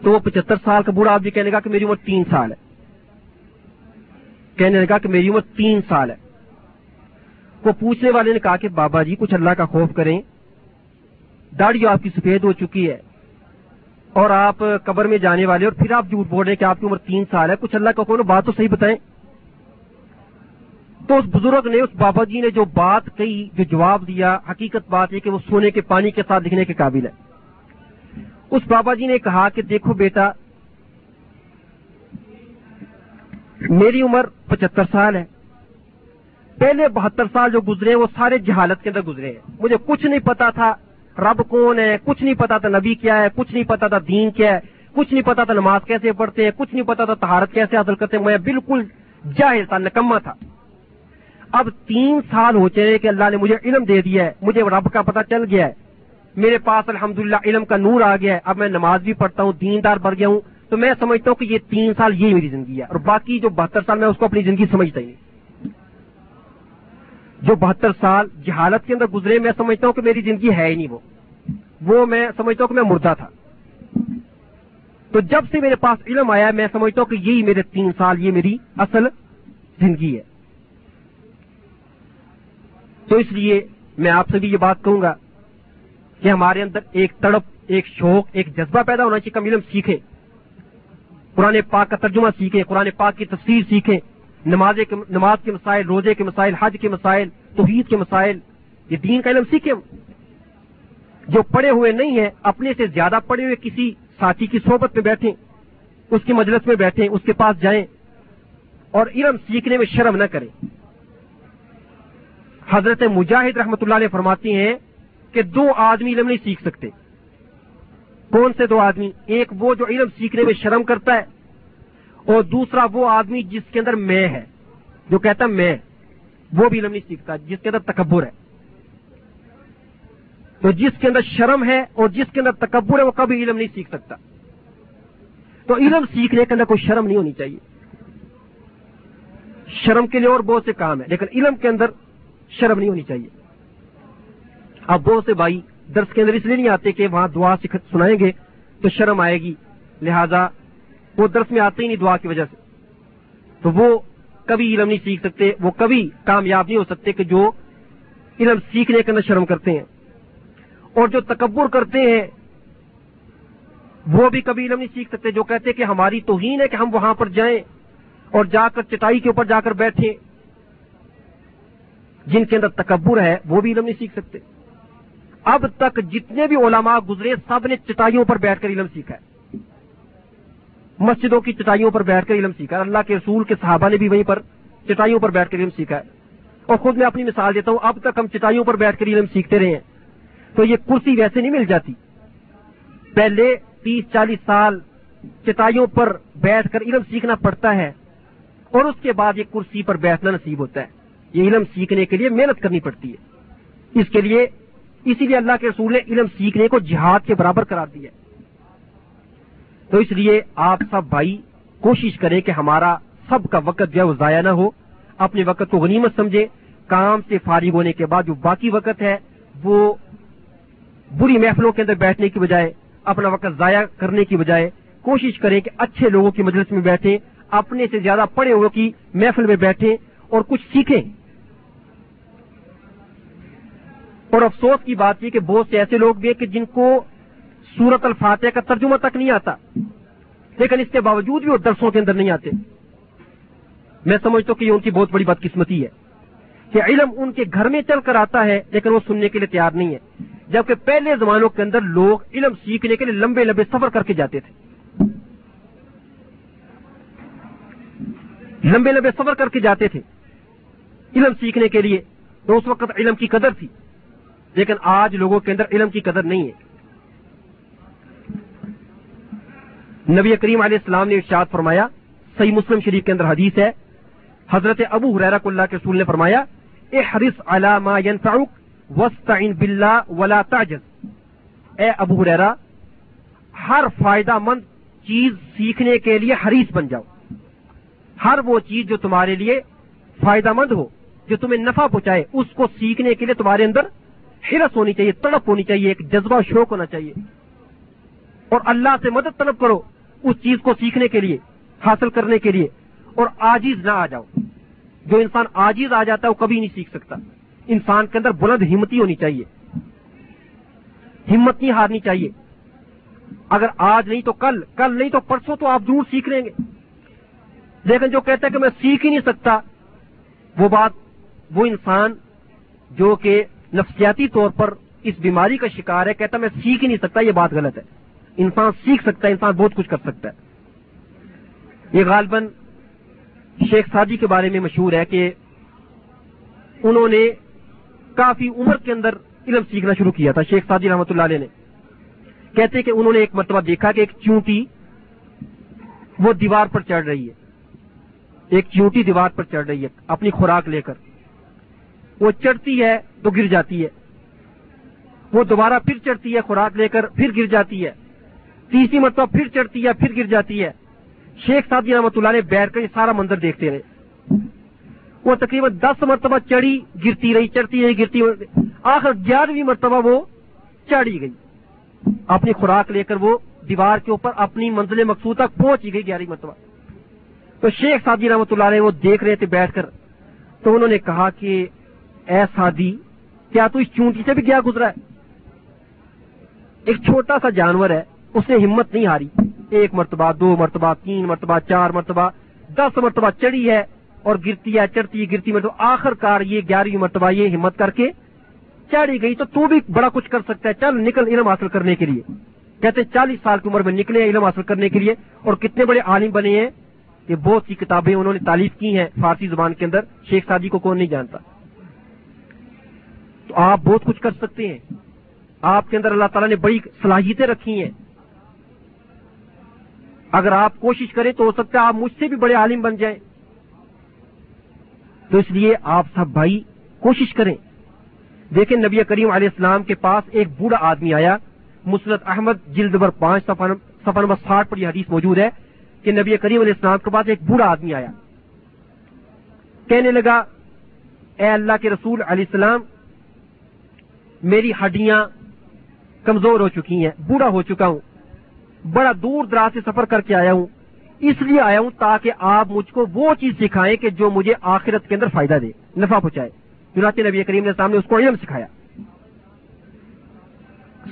تو وہ پچہتر سال کا بوڑھا آدمی کہنے لگا کہ میری عمر تین سال ہے۔ کہنے لگا کہ میری عمر تین سال ہے۔ وہ پوچھنے والے نے کہا کہ بابا جی کچھ اللہ کا خوف کریں، داڑھی آپ کی سفید ہو چکی ہے۔ اور آپ قبر میں جانے والے اور پھر آپ جھوٹ بول رہے ہیں کہ آپ کی عمر تین سال ہے، کچھ اللہ کا خوف بات تو صحیح بتائیں؟ تو اس بزرگ نے، اس بابا جی نے جو بات کہی، جو جواب دیا، حقیقت بات ہے کہ وہ سونے کے پانی کے ساتھ لکھنے کے قابل ہے۔ اس بابا جی نے کہا کہ دیکھو بیٹا، میری عمر پچہتر سال ہے۔ پہلے بہتر سال جو گزرے وہ سارے جہالت کے اندر گزرے ہیں۔ مجھے کچھ نہیں پتا تھا رب کون ہے؟ کچھ نہیں پتا تھا نبی کیا ہے، کچھ نہیں پتا تھا دین کیا ہے، کچھ نہیں پتا تھا نماز کیسے پڑھتے ہیں، کچھ نہیں پتا تھا تہارت کیسے حاصل کرتے ہیں، میں بالکل جاہل تھا نکما تھا۔ اب تین سال ہو چلے کہ اللہ نے مجھے علم دے دیا ہے، مجھے رب کا پتہ چل گیا ہے۔ میرے پاس الحمدللہ علم کا نور آ گیا ہے۔ اب میں نماز بھی پڑھتا ہوں، دیندار بڑھ گیا ہوں۔ تو میں سمجھتا ہوں کہ یہ تین سال یہ میری زندگی ہے اور باقی جو بہتر سال میں اس کو اپنی زندگی سمجھتا ہی نہیں۔ جو بہتر سال جہالت کے اندر گزرے، میں سمجھتا ہوں کہ میری زندگی ہے ہی نہیں وہ۔ وہ میں سمجھتا ہوں کہ میں مردہ تھا۔ تو جب سے میرے پاس علم آیا، میں سمجھتا ہوں کہ یہی میرے تین سال، یہ میری اصل زندگی ہے۔ تو اس لیے میں آپ سے بھی یہ بات کہوں گا کہ ہمارے اندر ایک تڑپ، ایک شوق، ایک جذبہ پیدا ہونا چاہیے کم علم سیکھیں۔ قرآن پاک کا ترجمہ سیکھیں، قرآن پاک کی تفسیر سیکھیں۔ نماز نماز کے مسائل، روزے کے مسائل، حج کے مسائل، توحید کے مسائل، یہ دین کا علم سیکھیں جو پڑے ہوئے نہیں ہیں، اپنے سے زیادہ پڑے ہوئے کسی ساتھی کی صحبت میں بیٹھیں، اس کی مجلس میں بیٹھیں، اس کے پاس جائیں اور علم سیکھنے میں شرم نہ کریں۔ حضرت مجاہد رحمت اللہ علیہ فرماتی ہیں کہ دو آدمی علم نہیں سیکھ سکتے۔ کون سے دو آدمی؟ ایک وہ جو علم سیکھنے میں شرم کرتا ہے اور دوسرا وہ آدمی جس کے اندر میں ہے، جو کہتا ہے میں، وہ بھی علم نہیں سیکھتا، جس کے اندر تکبر ہے۔ تو جس کے اندر شرم ہے اور جس کے اندر تکبر ہے، وہ کبھی علم نہیں سیکھ سکتا۔ تو علم سیکھنے کے اندر کوئی شرم نہیں ہونی چاہیے۔ شرم کے لیے اور بہت سے کام ہے لیکن علم کے اندر شرم نہیں ہونی چاہیے۔ اب بہت سے بھائی درس کے اندر اس لیے نہیں آتے کہ وہاں دعا سنائیں گے تو شرم آئے گی، لہذا وہ درس میں آتے ہی نہیں دعا کی وجہ سے۔ تو وہ کبھی علم نہیں سیکھ سکتے، وہ کبھی کامیاب نہیں ہو سکتے کہ جو علم سیکھنے کے اندر شرم کرتے ہیں۔ اور جو تکبر کرتے ہیں، وہ بھی کبھی علم نہیں سیکھ سکتے، جو کہتے کہ ہماری توہین ہے کہ ہم وہاں پر جائیں اور جا کر چٹائی کے اوپر جا کر بیٹھیں۔ جن کے اندر تکبر ہے، وہ بھی علم نہیں سیکھ سکتے۔ اب تک جتنے بھی علماء گزرے، سب نے چٹائیوں پر بیٹھ کر علم سیکھا ہے۔ مسجدوں کی چٹائیوں پر بیٹھ کر علم سیکھا ہے۔ اللہ کے رسول کے صحابہ نے بھی وہیں پر چٹائیوں پر بیٹھ کر علم سیکھا ہے۔ اور خود میں اپنی مثال دیتا ہوں، اب تک ہم چٹائیوں پر بیٹھ کر علم سیکھتے رہے ہیں۔ تو یہ کرسی ویسے نہیں مل جاتی۔ پہلے تیس چالیس سال چٹائیوں پر بیٹھ کر علم سیکھنا پڑتا ہے اور اس کے بعد یہ کرسی پر بیٹھنا نصیب ہوتا ہے۔ یہ علم سیکھنے کے لیے محنت کرنی پڑتی ہے۔ اس کے لیے، اسی لیے اللہ کے رسول نے علم سیکھنے کو جہاد کے برابر قرار دیا تو اس لیے آپ سب بھائی، کوشش کریں کہ ہمارا سب کا وقت جو ہے وہ ضائع نہ ہو۔ اپنے وقت کو غنیمت سمجھے کام سے فارغ ہونے کے بعد جو باقی وقت ہے، وہ بری محفلوں کے اندر بیٹھنے کی بجائے، اپنا وقت ضائع کرنے کی بجائے کوشش کریں کہ اچھے لوگوں کی مجلس میں بیٹھیں، اپنے سے زیادہ پڑھے ہوئے کی محفل میں بیٹھیں اور کچھ سیکھیں۔ اور افسوس کی بات یہ کہ بہت سے ایسے لوگ بھی ہیں کہ جن کو سورت الفاتح کا ترجمہ تک نہیں آتا۔ لیکن اس کے باوجود بھی وہ درسوں کے اندر نہیں آتے۔ میں سمجھتا ہوں کہ یہ ان کی بہت بڑی بدقسمتی ہے کہ علم ان کے گھر میں چل کر آتا ہے، لیکن وہ سننے کے لیے تیار نہیں ہے۔ جبکہ پہلے زمانوں کے اندر لوگ علم سیکھنے کے لیے لمبے لمبے سفر کر کے جاتے تھے۔ لمبے لمبے سفر کر کے جاتے تھے۔ علم سیکھنے کے لیے تو اس وقت علم کی قدر تھی، لیکن آج لوگوں کے اندر علم کی قدر نہیں ہے۔ نبی کریم علیہ السلام نے ارشاد فرمایا، صحیح مسلم شریف کے اندر حدیث ہے، حضرت ابو حریرہ اللہ کے رسول نے فرمایا اے حرس علامہ وسطین بلّہ ولا تعجز اے ابو حریرہ ہر فائدہ مند چیز سیکھنے کے لیے حریص بن جاؤ۔ ہر وہ چیز جو تمہارے لیے فائدہ مند ہو، جو تمہیں نفع پہنچائے، اس کو سیکھنے کے لیے تمہارے اندر ہرس ہونی چاہیے، تڑپ ہونی چاہیے، ایک جذبہ شوق ہونا چاہیے۔ اور اللہ سے مدد طلب کرو۔ اس چیز کو سیکھنے کے لیے، حاصل کرنے کے لیے، اور آجیز نہ آ جاؤ۔ جو انسان آجیز آ جاتا ہے، وہ کبھی نہیں سیکھ سکتا۔ انسان کے اندر بلند ہمتی ہونی چاہیے۔ ہمت نہیں ہارنی چاہیے۔ اگر آج نہیں تو کل کل نہیں تو پرسوں تو آپ ضرور سیکھ لیں گے۔ لیکن جو کہتا ہے کہ میں سیکھ ہی نہیں سکتا، وہ بات، وہ انسان جو کہ نفسیاتی طور پر اس بیماری کا شکار ہے، کہتا میں سیکھ ہی نہیں سکتا، یہ بات غلط ہے۔ انسان سیکھ سکتا ہے، انسان بہت کچھ کر سکتا ہے۔ یہ غالباً شیخ سادی کے بارے میں مشہور ہے کہ انہوں نے کافی عمر کے اندر علم سیکھنا شروع کیا تھا، شیخ سادی رحمۃ اللہ علیہ نے۔ کہتے کہ انہوں نے ایک مرتبہ دیکھا کہ ایک چونٹی وہ دیوار پر چڑھ رہی ہے۔ ایک چونٹی دیوار پر چڑھ رہی ہے، اپنی خوراک لے کر۔ وہ چڑھتی ہے تو گر جاتی ہے۔ وہ دوبارہ پھر چڑھتی ہے، خوراک لے کر پھر گر جاتی ہے۔ تیسری مرتبہ پھر چڑھتی ہے، پھر گر جاتی ہے۔ شیخ صاحب جی رحمۃ اللہ نے بیٹھ کر یہ سارا منظر دیکھتے رہے۔ وہ تقریباً دس مرتبہ چڑھی، گرتی رہی، چڑھتی رہی، گرتی آخر گیارہویں مرتبہ وہ چڑھی گئی۔ اپنی خوراک لے کر وہ دیوار کے اوپر اپنی منزل مقصود تک پہنچ گئی گیارہویں مرتبہ۔ تو شیخ سادی جی رحمۃ اللہ علیہ وہ دیکھ رہے تھے بیٹھ کر۔ تو انہوں نے کہا کہ اے سادی، کیا تو اس چونٹی سے بھی کیا گزرا ہے؟ ایک چھوٹا سا جانور ہے۔ اس نے ہمت نہیں ہاری۔ ایک مرتبہ، دو مرتبہ، تین مرتبہ، چار مرتبہ، دس مرتبہ چڑھی ہے اور گرتی ہے، چڑھتی ہے گرتی مرتبہ آخر کار یہ گیارہویں مرتبہ یہ ہمت کر کے چڑھی گئی تو تو بھی بڑا کچھ کر سکتا ہے۔ چل نکل علم حاصل کرنے کے لیے۔ کہتے چالیس سال کی عمر میں نکلے علم حاصل کرنے کے لیے اور کتنے بڑے عالم بنے ہیں کہ بہت سی کتابیں انہوں نے تعریف کی ہیں فارسی زبان کے اندر۔ شیخ سادی کو کون نہیں جانتا؟ تو آپ بہت کچھ کر سکتے ہیں۔ آپ کے اندر اللہ تعالیٰ نے بڑی صلاحیتیں رکھی ہیں۔ اگر آپ کوشش کریں تو ہو سکتا ہے آپ مجھ سے بھی بڑے عالم بن جائیں۔ تو اس لیے آپ سب بھائی کوشش کریں۔ دیکھیں نبی کریم علیہ السلام کے پاس ایک بوڑھا آدمی آیا۔ مسرت احمد جلد نمبر پانچ سفر نمبر ساٹھ پر یہ حدیث موجود ہے کہ نبی کریم علیہ السلام کے پاس ایک بوڑھا آدمی آیا۔ کہنے لگا، اے اللہ کے رسول علیہ السلام، میری ہڈیاں کمزور ہو چکی ہیں، بوڑھا ہو چکا ہوں۔ بڑا دور دراز سے سفر کر کے آیا ہوں۔ اس لیے آیا ہوں تاکہ آپ مجھ کو وہ چیز سکھائیں کہ جو مجھے آخرت کے اندر فائدہ دے، نفع پہنچائے۔ چنانچہ نبی کریم نے سامنے اس کو علم سکھایا۔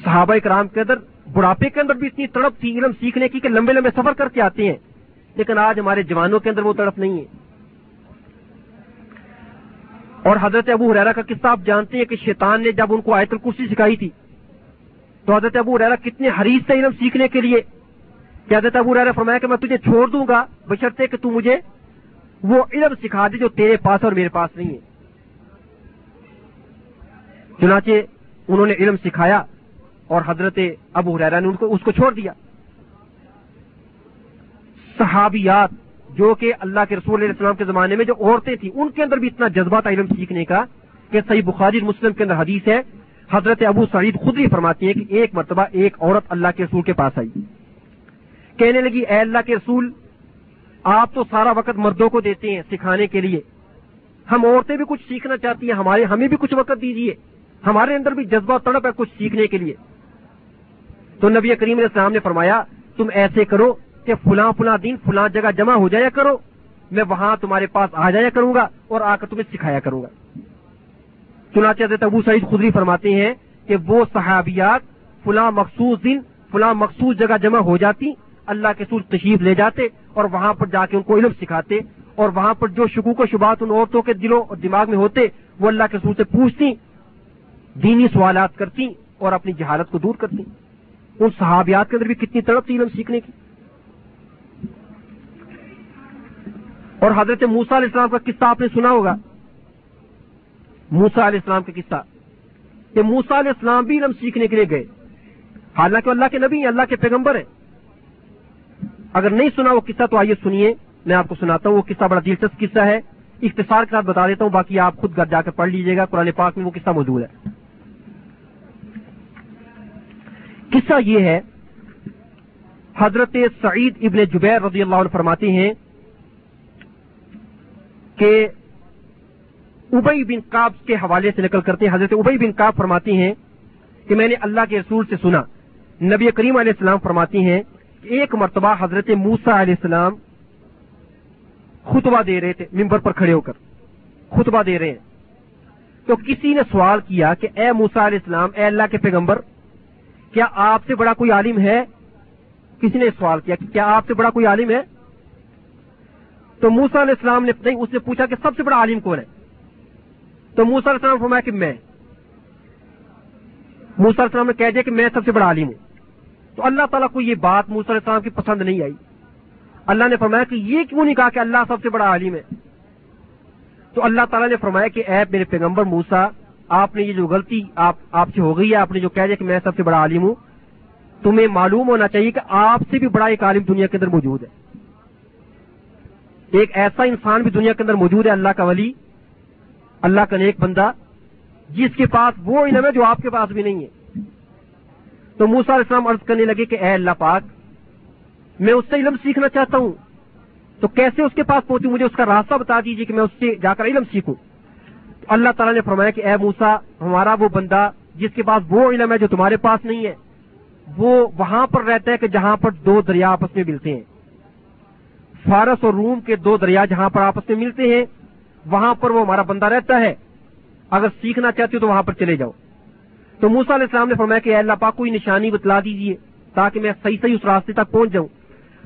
صحابہ کرام کے اندر، بڑھاپے کے اندر بھی اتنی تڑپ تھی علم سیکھنے کی کہ لمبے لمبے سفر کر کے آتے ہیں۔ لیکن آج ہمارے جوانوں کے اندر وہ تڑپ نہیں ہے۔ اور حضرت ابو حرارا کا قصہ آپ جانتے ہیں کہ شیطان نے جب ان کو آیت الکرسی سکھائی تھی تو حضرت ابو حرارا کتنے حریص تھے علم سیکھنے کے لیے کہ حضرت ابو حرارا فرمایا کہ میں تجھے چھوڑ دوں گا بشرتے کہ تو مجھے وہ علم سکھا دے جو تیرے پاس اور میرے پاس نہیں ہے۔ چنانچہ انہوں نے علم سکھایا اور حضرت ابو حریرا نے ان کو، اس کو چھوڑ دیا۔ صحابیات جو کہ اللہ کے رسول علیہ السلام کے زمانے میں جو عورتیں تھیں، ان کے اندر بھی اتنا جذبہ تھا علم سیکھنے کا کہ صحیح بخاری مسلم کے اندر حدیث ہے حضرت ابو سعید خود ہی فرماتی ہیں کہ ایک مرتبہ ایک عورت اللہ کے رسول کے پاس آئی۔ کہنے لگی، اے اللہ کے رسول، آپ تو سارا وقت مردوں کو دیتے ہیں سکھانے کے لیے۔ ہم عورتیں بھی کچھ سیکھنا چاہتی ہیں، ہمارے، ہمیں بھی کچھ وقت دیجیے ہمارے اندر بھی جذبہ تڑپ ہے کچھ سیکھنے کے لیے۔ تو نبی کریم علیہ السلام نے فرمایا، تم ایسے کرو کہ فلاں فلاں دن، فلاں جگہ جمع ہو جایا کرو۔ میں وہاں تمہارے پاس آ جایا کروں گا اور آ کر تمہیں سکھایا کروں گا۔ چنانچہ حضرت ابو سعید خدری فرماتے ہیں کہ وہ صحابیات فلاں مخصوص دن، فلاں مخصوص جگہ جمع ہو جاتی، اللہ کے سور تشریف لے جاتے اور وہاں پر جا کے ان کو علم سکھاتے اور وہاں پر جو شکوک و شبات ان عورتوں کے دلوں اور دماغ میں ہوتے، وہ اللہ کے سور سے پوچھتی، دینی سوالات کرتی اور اپنی جہالت کو دور کرتی۔ ان صحابیات کے اندر بھی کتنی تڑپ تھی علم سیکھنے کی۔ اور حضرت موسا علیہ السلام کا قصہ آپ نے سنا ہوگا۔ موسا علیہ السلام کا قصہ۔ کہ موسا علیہ السلام بھی علم سیکھنے کے لیے گئے۔ حالانکہ اللہ کے نبی ہیں، اللہ کے پیغمبر ہیں۔ اگر نہیں سنا وہ قصہ تو آئیے سنیے۔ میں آپ کو سناتا ہوں، وہ قصہ بڑا دلچسپ قصہ ہے۔ اختصار کے ساتھ بتا دیتا ہوں، باقی آپ خود گھر جا کر پڑھ لیجیے گا۔ قرآن پاک میں وہ قصہ موجود ہے۔ قصہ یہ ہے، حضرت سعید ابن جبیر رضی اللہ عنہ فرماتے ہیں کہ ابئی بن کاب کے حوالے سے نقل کرتے ہیں۔ حضرت ابئی بن کاب فرماتی ہیں کہ میں نے اللہ کے رسول سے سنا۔ نبی کریم علیہ السلام فرماتی ہیں کہ ایک مرتبہ حضرت موسا علیہ السلام خطبہ دے رہے تھے ممبر پر کھڑے ہو کر۔ خطبہ دے رہے ہیں۔ تو کسی نے سوال کیا کہ اے موسا علیہ السلام، اے اللہ کے پیغمبر، کیا آپ سے بڑا کوئی عالم ہے؟ کسی نے سوال کیا کہ کیا آپ سے بڑا کوئی عالم ہے؟ تو موسا علیہ السلام نے نہیں، اس نے پوچھا کہ سب سے بڑا عالم کون ہے؟ تو موسا علیہ السلام فرمایا کہ میں موسا علیہ السلام نے کہہ دیا کہ میں سب سے بڑا عالم ہوں۔ تو اللہ تعالیٰ کو یہ بات موسا علیہ السلام کی پسند نہیں آئی۔ اللہ نے فرمایا کہ یہ کیوں نہیں کہا کہ اللہ سب سے بڑا عالم ہے؟ تو اللہ تعالیٰ نے فرمایا کہ اے میرے پیغمبر موسا آپ نے یہ جو غلطی آپ آپ سے ہو گئی ہے، آپ نے جو کہہ دیا کہ میں سب سے بڑا عالم ہوں، تمہیں معلوم ہونا چاہیے کہ آپ سے بھی بڑا ایک عالم دنیا کے اندر موجود ہے۔ ایک ایسا انسان بھی دنیا کے اندر موجود ہے، اللہ کا ولی۔ اللہ کا نیک بندہ، جس کے پاس وہ علم ہے جو آپ کے پاس بھی نہیں ہے۔ تو موسا علیہ السلام عرض کرنے لگے کہ اے اللہ پاک، میں اس سے علم سیکھنا چاہتا ہوں۔ تو کیسے اس کے پاس پہنچوں؟ مجھے اس کا راستہ بتا دیجیے کہ میں اس سے جا کر علم سیکھوں۔ تو اللہ تعالیٰ نے فرمایا کہ اے موسا ہمارا وہ بندہ جس کے پاس وہ علم ہے جو تمہارے پاس نہیں ہے، وہ وہاں پر رہتا ہے کہ جہاں پر دو دریا آپس میں ملتے ہیں۔ فارس اور روم کے دو دریا جہاں پر آپس میں ملتے ہیں وہاں پر وہ ہمارا بندہ رہتا ہے۔ اگر سیکھنا چاہتے ہو تو وہاں پر چلے جاؤ۔ تو موسا علیہ السلام نے فرمایا کہ اللہ پاک کوئی نشانی بتلا دیجیے تاکہ میں صحیح صحیح اس راستے تک پہنچ جاؤں۔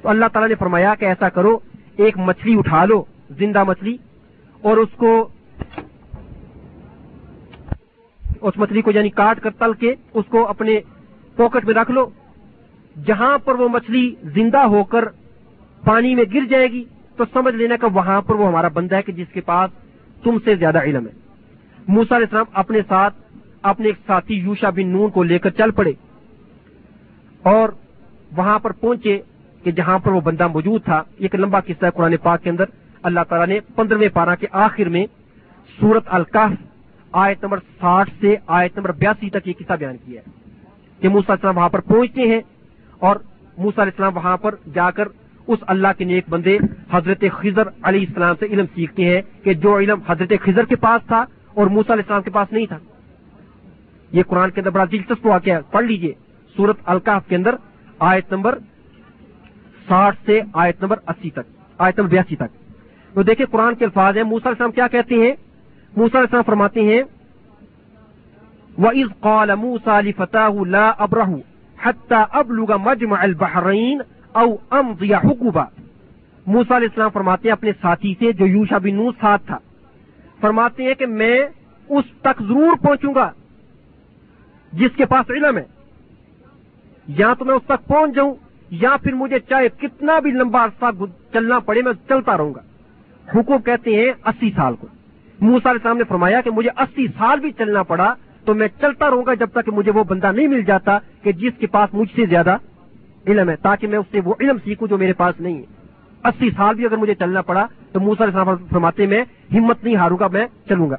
تو اللہ تعالیٰ نے فرمایا کہ ایسا کرو، ایک مچھلی اٹھا لو، زندہ مچھلی، اور اس کو اس مچھلی کو یعنی کاٹ کر تل کے اس کو اپنے پاکٹ میں رکھ لو۔ جہاں پر وہ مچھلی زندہ ہو کر پانی میں گر جائے گی تو سمجھ لینا کہ وہاں پر وہ ہمارا بندہ ہے کہ جس کے پاس تم سے زیادہ علم ہے۔ موسا علیہ السلام اپنے ساتھ اپنے ایک ساتھی یوشا بن نون کو لے کر چل پڑے اور وہاں پر پہنچے کہ جہاں پر وہ بندہ موجود تھا۔ ایک لمبا قصہ ہے قرآن پاک کے اندر۔ اللہ تعالیٰ نے پندرہویں پارہ کے آخر میں سورت الکاف آیت نمبر ساٹھ سے آیت نمبر بیاسی تک یہ قصہ بیان کیا ہے کہ موسا السلام وہاں پر پہنچتے ہیں اور موسا علیہ السلام وہاں پر جا کر اس اللہ کے نیک بندے حضرت خضر علیہ السلام سے علم سیکھتے ہیں کہ جو علم حضرت خضر کے پاس تھا اور موسا علیہ السلام کے پاس نہیں تھا۔ یہ قرآن کے اندر بڑا دلچسپ واقعہ ہے۔ پڑھ لیجیے۔ سورت الکاف کے اندر آیت نمبر ساٹھ سے آیت نمبر اسی تک۔ آیت نمبر بیاسی تک۔ تو دیکھیں قرآن کے الفاظ ہیں۔ موسا علیہ السلام کیا کہتے ہیں؟ موسا علیہ السلام فرماتے ہیں، وَإِذْ قَالَ مُوسَى لِفَتَاهُ لَا أَبْرَهُ حَتَّى أَبْلُغَ مَجْمَعَ الْبَحْرَيْنِ او ام دیا حکوبا موسا علیہ السلام فرماتے ہیں اپنے ساتھی سے جو یوشا بن نو ساتھ تھا۔ فرماتے ہیں کہ میں اس تک ضرور پہنچوں گا جس کے پاس علم ہے۔ یا تو میں اس تک پہنچ جاؤں یا پھر مجھے چاہے کتنا بھی لمبا عرصہ چلنا پڑے میں چلتا رہوں گا۔ حکوم کہتے ہیں اسی سال کو۔ موسا علیہ السلام نے فرمایا کہ مجھے اسی سال بھی چلنا پڑا تو میں چلتا رہوں گا جب تک کہ مجھے وہ بندہ نہیں مل جاتا کہ جس کے پاس مجھ سے زیادہ علم ہے، تاکہ میں اس سے وہ علم سیکھوں جو میرے پاس نہیں ہے۔ اسی سال بھی اگر مجھے چلنا پڑا، تو موسا اسلام فرماتے، میں ہمت نہیں ہاروں گا، میں چلوں گا۔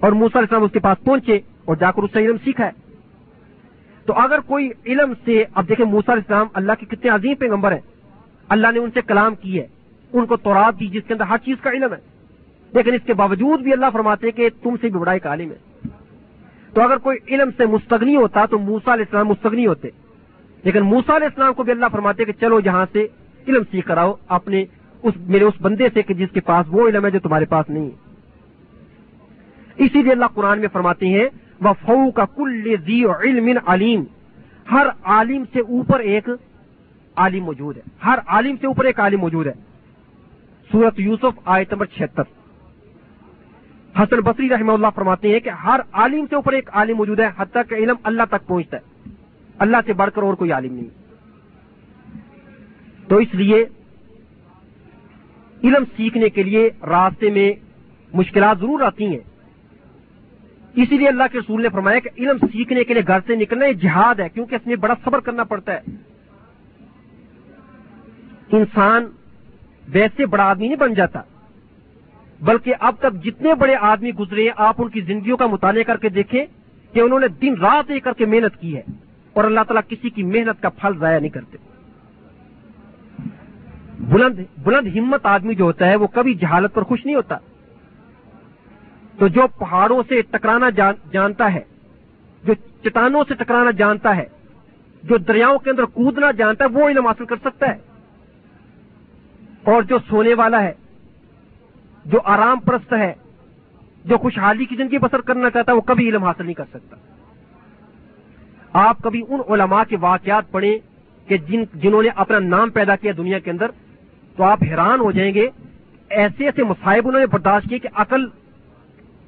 اور موسا اسلام اس کے پاس پہنچے اور جا کر اس سے علم سیکھا ہے۔ تو اگر کوئی علم سے، اب دیکھیں موسا اسلام اللہ کے کتنے عظیم پیغمبر ہیں۔ اللہ نے ان سے کلام کی ہے، ان کو تورات دی، جس کے اندر ہر چیز کا علم ہے۔ لیکن اس کے باوجود بھی اللہ فرماتے کہ تم سے بھی بڑا ایک عالم ہے۔ تو اگر کوئی علم سے مستغنی ہوتا، تو موسا علیہ السلام مستغنی ہوتے۔ لیکن موسا علیہ السلام کو بھی اللہ فرماتے کہ چلو یہاں سے علم سیکھ کر آؤ، اپنے اس میرے اس بندے سے کہ جس کے پاس وہ علم ہے جو تمہارے پاس نہیں ہے۔ اسی لیے اللہ قرآن میں فرماتے ہیں وہ فو کا کل علم علیم ہر عالم سے اوپر ایک عالم موجود ہے۔ ہر عالم سے اوپر ایک عالم موجود ہے۔ سورت یوسف، آیت نمبر چھہتر۔ حسن بصری رحمہ اللہ فرماتے ہیں کہ ہر عالم سے اوپر ایک عالم موجود ہے، حتیٰ کہ علم اللہ تک پہنچتا ہے۔ اللہ سے بڑھ کر اور کوئی عالم نہیں۔ تو اس لیے علم سیکھنے کے لیے راستے میں مشکلات ضرور آتی ہیں۔ اسی لیے اللہ کے رسول نے فرمایا کہ علم سیکھنے کے لیے گھر سے نکلنا یہ جہاد ہے، کیونکہ اس میں بڑا صبر کرنا پڑتا ہے۔ انسان ویسے بڑا آدمی نہیں بن جاتا، بلکہ اب تک جتنے بڑے آدمی گزرے ہیں، آپ ان کی زندگیوں کا مطالعہ کر کے دیکھیں کہ انہوں نے دن رات ایک کر کے محنت کی ہے۔ اور اللہ تعالیٰ کسی کی محنت کا پھل ضائع نہیں کرتے۔ بلند بلند ہمت آدمی جو ہوتا ہے وہ کبھی جہالت پر خوش نہیں ہوتا۔ تو جو پہاڑوں سے ٹکرانا جانتا ہے، جو چٹانوں سے ٹکرانا جانتا ہے، جو دریاؤں کے اندر کودنا جانتا ہے، وہ علم حاصل کر سکتا ہے۔ اور جو سونے والا ہے، جو آرام پرست ہے، جو خوشحالی کی زندگی بسر کرنا چاہتا ہے، وہ کبھی علم حاصل نہیں کر سکتا۔ آپ کبھی ان علماء کے واقعات پڑھیں کہ جن جنہوں نے اپنا نام پیدا کیا دنیا کے اندر، تو آپ حیران ہو جائیں گے، ایسے ایسے مصائب انہوں نے برداشت کیے کہ عقل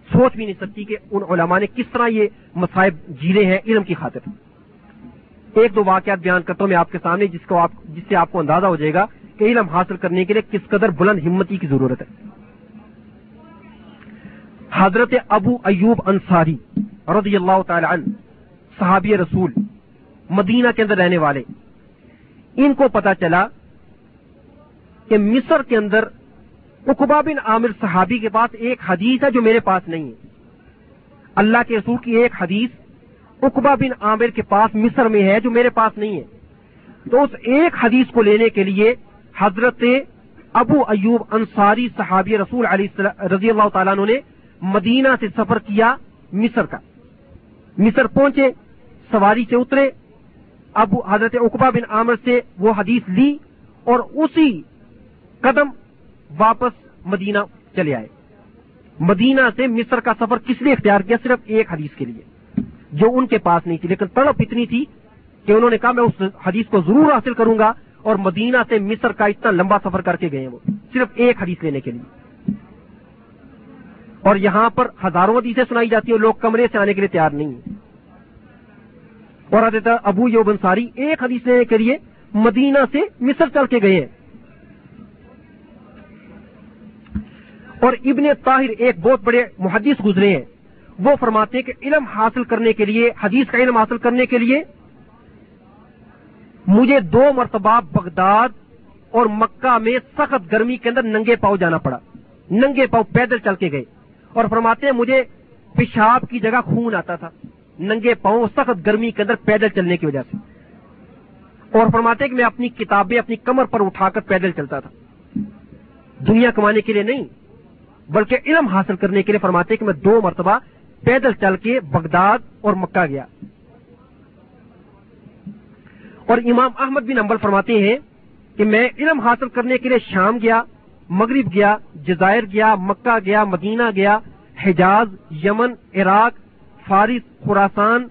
سوچ بھی نہیں سکتی کہ ان علماء نے کس طرح یہ مصائب جیلے ہیں علم کی خاطر۔ ایک دو واقعات بیان کرتا ہوں میں آپ کے سامنے، جس کو آپ، جس سے آپ کو اندازہ ہو جائے گا کہ علم حاصل کرنے کے لیے کس قدر بلند ہمتی کی ضرورت ہے۔ حضرت ابو ایوب انصاری رضی اللہ تعالی عنہ صحابی رسول، مدینہ کے اندر رہنے والے۔ ان کو پتا چلا کہ مصر کے اندر اقبا بن عامر صحابی کے پاس ایک حدیث ہے جو میرے پاس نہیں ہے۔ اللہ کے رسول کی ایک حدیث اقبا بن عامر کے پاس مصر میں ہے جو میرے پاس نہیں ہے۔ تو اس ایک حدیث کو لینے کے لیے حضرت ابو ایوب انصاری صحابی رسول علی رضی اللہ تعالیٰ نے مدینہ سے سفر کیا مصر کا۔ مصر پہنچے۔ سواری سے اترے۔ ابو حضرت اقبا بن عامر سے وہ حدیث لی اور اسی قدم واپس مدینہ چلے آئے۔ مدینہ سے مصر کا سفر کس لیے اختیار کیا؟ صرف ایک حدیث کے لیے۔ جو ان کے پاس نہیں تھی، لیکن تڑپ اتنی تھی کہ انہوں نے کہا، میں اس حدیث کو ضرور حاصل کروں گا اور مدینہ سے مصر کا اتنا لمبا سفر کر کے گئے وہ۔ صرف ایک حدیث لینے کے لیے۔ اور یہاں پر ہزاروں حدیثیں سنائی جاتی ہیں لوگ کمرے سے آنے کے لیے تیار نہیں ہیں۔ اور حضرت ابو یوبن ساری ایک حدیث لینے کے لیے مدینہ سے مصر چل کے گئے ہیں۔ اور ابن طاہر ایک بہت بڑے محدث گزرے ہیں۔ وہ فرماتے ہیں کہ علم حاصل کرنے کے لیے، حدیث کا علم حاصل کرنے کے لیے مجھے دو مرتبہ بغداد اور مکہ میں سخت گرمی کے اندر ننگے پاؤ جانا پڑا۔ ننگے پاؤ پیدل چل کے گئے۔ اور فرماتے ہیں مجھے پیشاب کی جگہ خون آتا تھا۔ ننگے پاؤں سخت گرمی کے اندر پیدل چلنے کی وجہ سے۔ اور فرماتے کہ میں اپنی کتابیں اپنی کمر پر اٹھا کر پیدل چلتا تھا۔ دنیا کمانے کے لیے نہیں، بلکہ علم حاصل کرنے کے لیے فرماتے کہ میں دو مرتبہ پیدل چل کے بغداد اور مکہ گیا۔ اور امام احمد بن امبل فرماتے ہیں کہ میں علم حاصل کرنے کے لیے شام گیا، مغرب گیا، جزائر گیا، مکہ گیا، مدینہ گیا، حجاز، یمن، عراق فارس خوراسان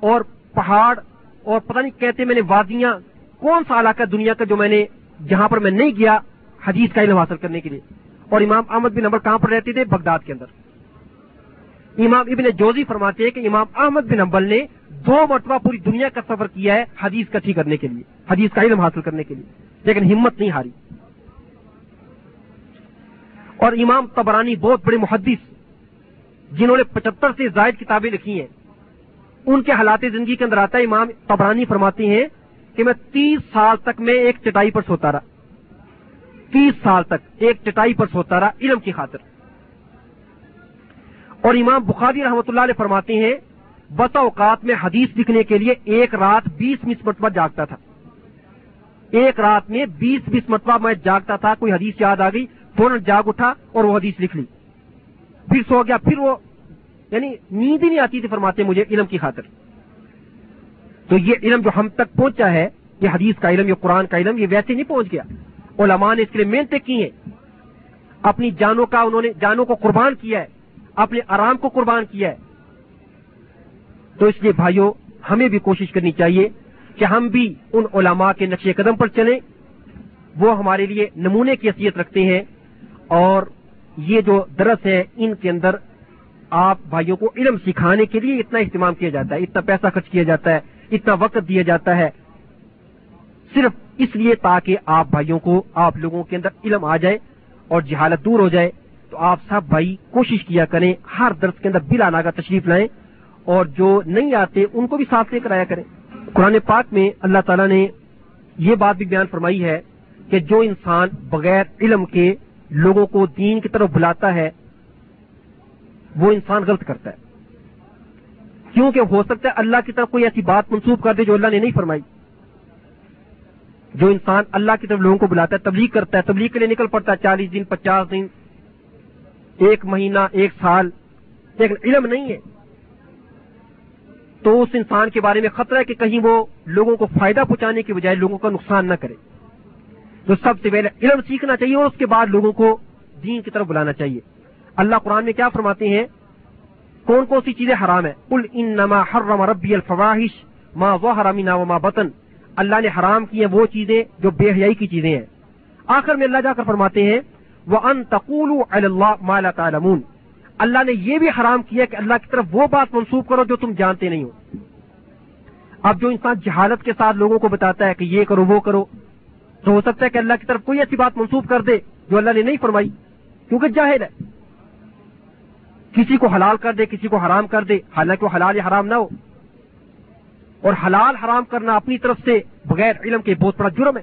اور پہاڑ اور پتہ نہیں کہتے میں نے وادیاں، کون سا علاقہ دنیا کا جو میں نے جہاں پر میں نہیں گیا حدیث کا علم حاصل کرنے کے لیے؟ اور امام احمد بن نمبر کہاں پر رہتے تھے بغداد کے اندر۔ امام ابن جوزی فرماتے ہیں کہ امام احمد بن امبل نے دو مرتبہ پوری دنیا کا سفر کیا ہے حدیث کٹھی کرنے کے لیے، حدیث کا علم حاصل کرنے کے لیے، لیکن ہمت نہیں ہاری۔ اور امام تبرانی بہت بڑے محدث جنہوں نے پچہتر سے زائد کتابیں لکھی ہیں۔ ان کے حالات زندگی کے اندر آتا ہے، امام تبرانی فرماتے ہیں کہ میں تیس سال تک میں ایک چٹائی پر سوتا رہا۔ تیس سال تک ایک چٹائی پر سوتا رہا علم کی خاطر۔ اور امام بخاری رحمۃ اللہ علیہ فرماتے ہیں بس اوقات میں حدیث لکھنے کے لیے ایک رات بیس بیس مرتبہ جاگتا تھا۔ ایک رات میں بیس بیس مرتبہ میں جاگتا تھا، کوئی حدیث یاد آ گئی، فوراً جاگ اٹھا اور وہ حدیث لکھ لی۔ پھر سو گیا، پھر وہ یعنی نیند ہی نہیں آتی تھی فرماتے مجھے علم کی خاطر۔ تو یہ علم جو ہم تک پہنچا ہے، یہ حدیث کا علم، یہ قرآن کا علم، یہ ویسے نہیں پہنچ گیا۔ علماء نے اس کے لیے محنتیں کی ہیں۔ اپنی جانوں کا انہوں نے، جانوں کو قربان کیا ہے۔ اپنے آرام کو قربان کیا ہے۔ تو اس لیے بھائیوں، ہمیں بھی کوشش کرنی چاہیے کہ ہم بھی ان علماء کے نقش قدم پر چلیں۔ وہ ہمارے لیے نمونے کی حیثیت رکھتے ہیں اور یہ جو درس ہے، ان کے اندر آپ بھائیوں کو علم سکھانے کے لیے اتنا اہتمام کیا جاتا ہے، اتنا پیسہ خرچ کیا جاتا ہے، اتنا وقت دیا جاتا ہے۔ صرف اس لیے تاکہ آپ بھائیوں کو، آپ لوگوں کے اندر علم آ جائے اور جہالت دور ہو جائے، تو آپ سب بھائی کوشش کیا کریں، ہر درس کے اندر بلا ناگا تشریف لائیں اور جو نہیں آتے، ان کو بھی ساتھ لے کر آیا کریں۔ قرآن پاک میں اللہ تعالیٰ نے یہ بات بھی بیان فرمائی ہے کہ جو انسان بغیر علم کے لوگوں کو دین کی طرف بلاتا ہے، وہ انسان غلط کرتا ہے۔ کیونکہ ہو سکتا ہے اللہ کی طرف کوئی ایسی بات منسوخ کر دے جو اللہ نے نہیں فرمائی۔ جو انسان اللہ کی طرف لوگوں کو بلاتا ہے، تبلیغ کرتا ہے، تبلیغ کے لیے نکل پڑتا ہے، چالیس دن، پچاس دن، ایک مہینہ، ایک سال لیکن علم نہیں ہے۔ تو اس انسان کے بارے میں خطرہ ہے کہ کہیں وہ لوگوں کو فائدہ پہنچانے کی بجائے لوگوں کا نقصان نہ کرے۔ تو سب سے پہلے علم سیکھنا چاہیے اور اس کے بعد لوگوں کو دین کی طرف بلانا چاہیے۔ اللہ قرآن میں کیا فرماتے ہیں؟ کون کون سی چیزیں حرام ہے کل انما حرم ربی الفواہش ماں وہ حرامی و بطن۔ اللہ نے حرام کی ہیں وہ چیزیں جو بے حیائی کی چیزیں ہیں۔ آخر میں اللہ جا کر فرماتے ہیں وہ ان تقول اللہ مالا تعلمون۔ اللہ نے یہ بھی حرام کیا کہ اللہ کی طرف وہ بات منسوخ کرو جو تم جانتے نہیں ہو۔ اب جو انسان جہالت کے ساتھ لوگوں کو بتاتا ہے کہ یہ کرو وہ کرو تو ہو سکتا ہے کہ اللہ کی طرف کوئی ایسی بات منسوخ کر دے جو اللہ نے نہیں فرمائی، کیونکہ جاہل ہے۔ کسی کو حلال کر دے، کسی کو حرام کر دے، حالانکہ وہ حلال یا حرام نہ ہو۔ اور حلال حرام کرنا اپنی طرف سے بغیر علم کے بہت بڑا جرم ہے۔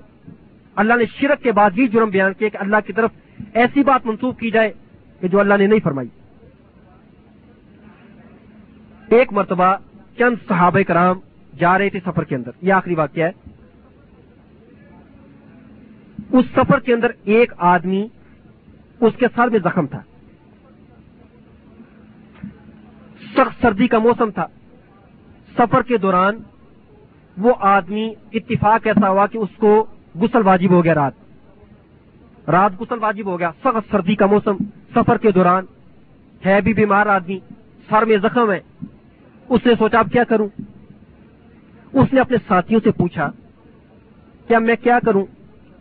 اللہ نے شرک کے بعد بھی جرم بیان کیا کہ اللہ کی طرف ایسی بات منسوخ کی جائے کہ جو اللہ نے نہیں فرمائی۔ ایک مرتبہ چند صحابہ کرام جا رہے تھے سفر کے اندر۔ یہ آخری واقعہ ہے۔ اس سفر کے اندر ایک آدمی اس کے سر میں زخم تھا۔ سخت سردی کا موسم تھا۔ سفر کے دوران وہ آدمی اتفاق ایسا ہوا کہ اس کو گسل واجب ہو گیا رات۔ رات گسل واجب ہو گیا۔ سخت سردی کا موسم سفر کے دوران ہے، بھی بیمار آدمی، سر میں زخم ہے۔ اس نے سوچا، اب کیا کروں؟ اس نے اپنے ساتھیوں سے پوچھا، کیا میں کیا کروں؟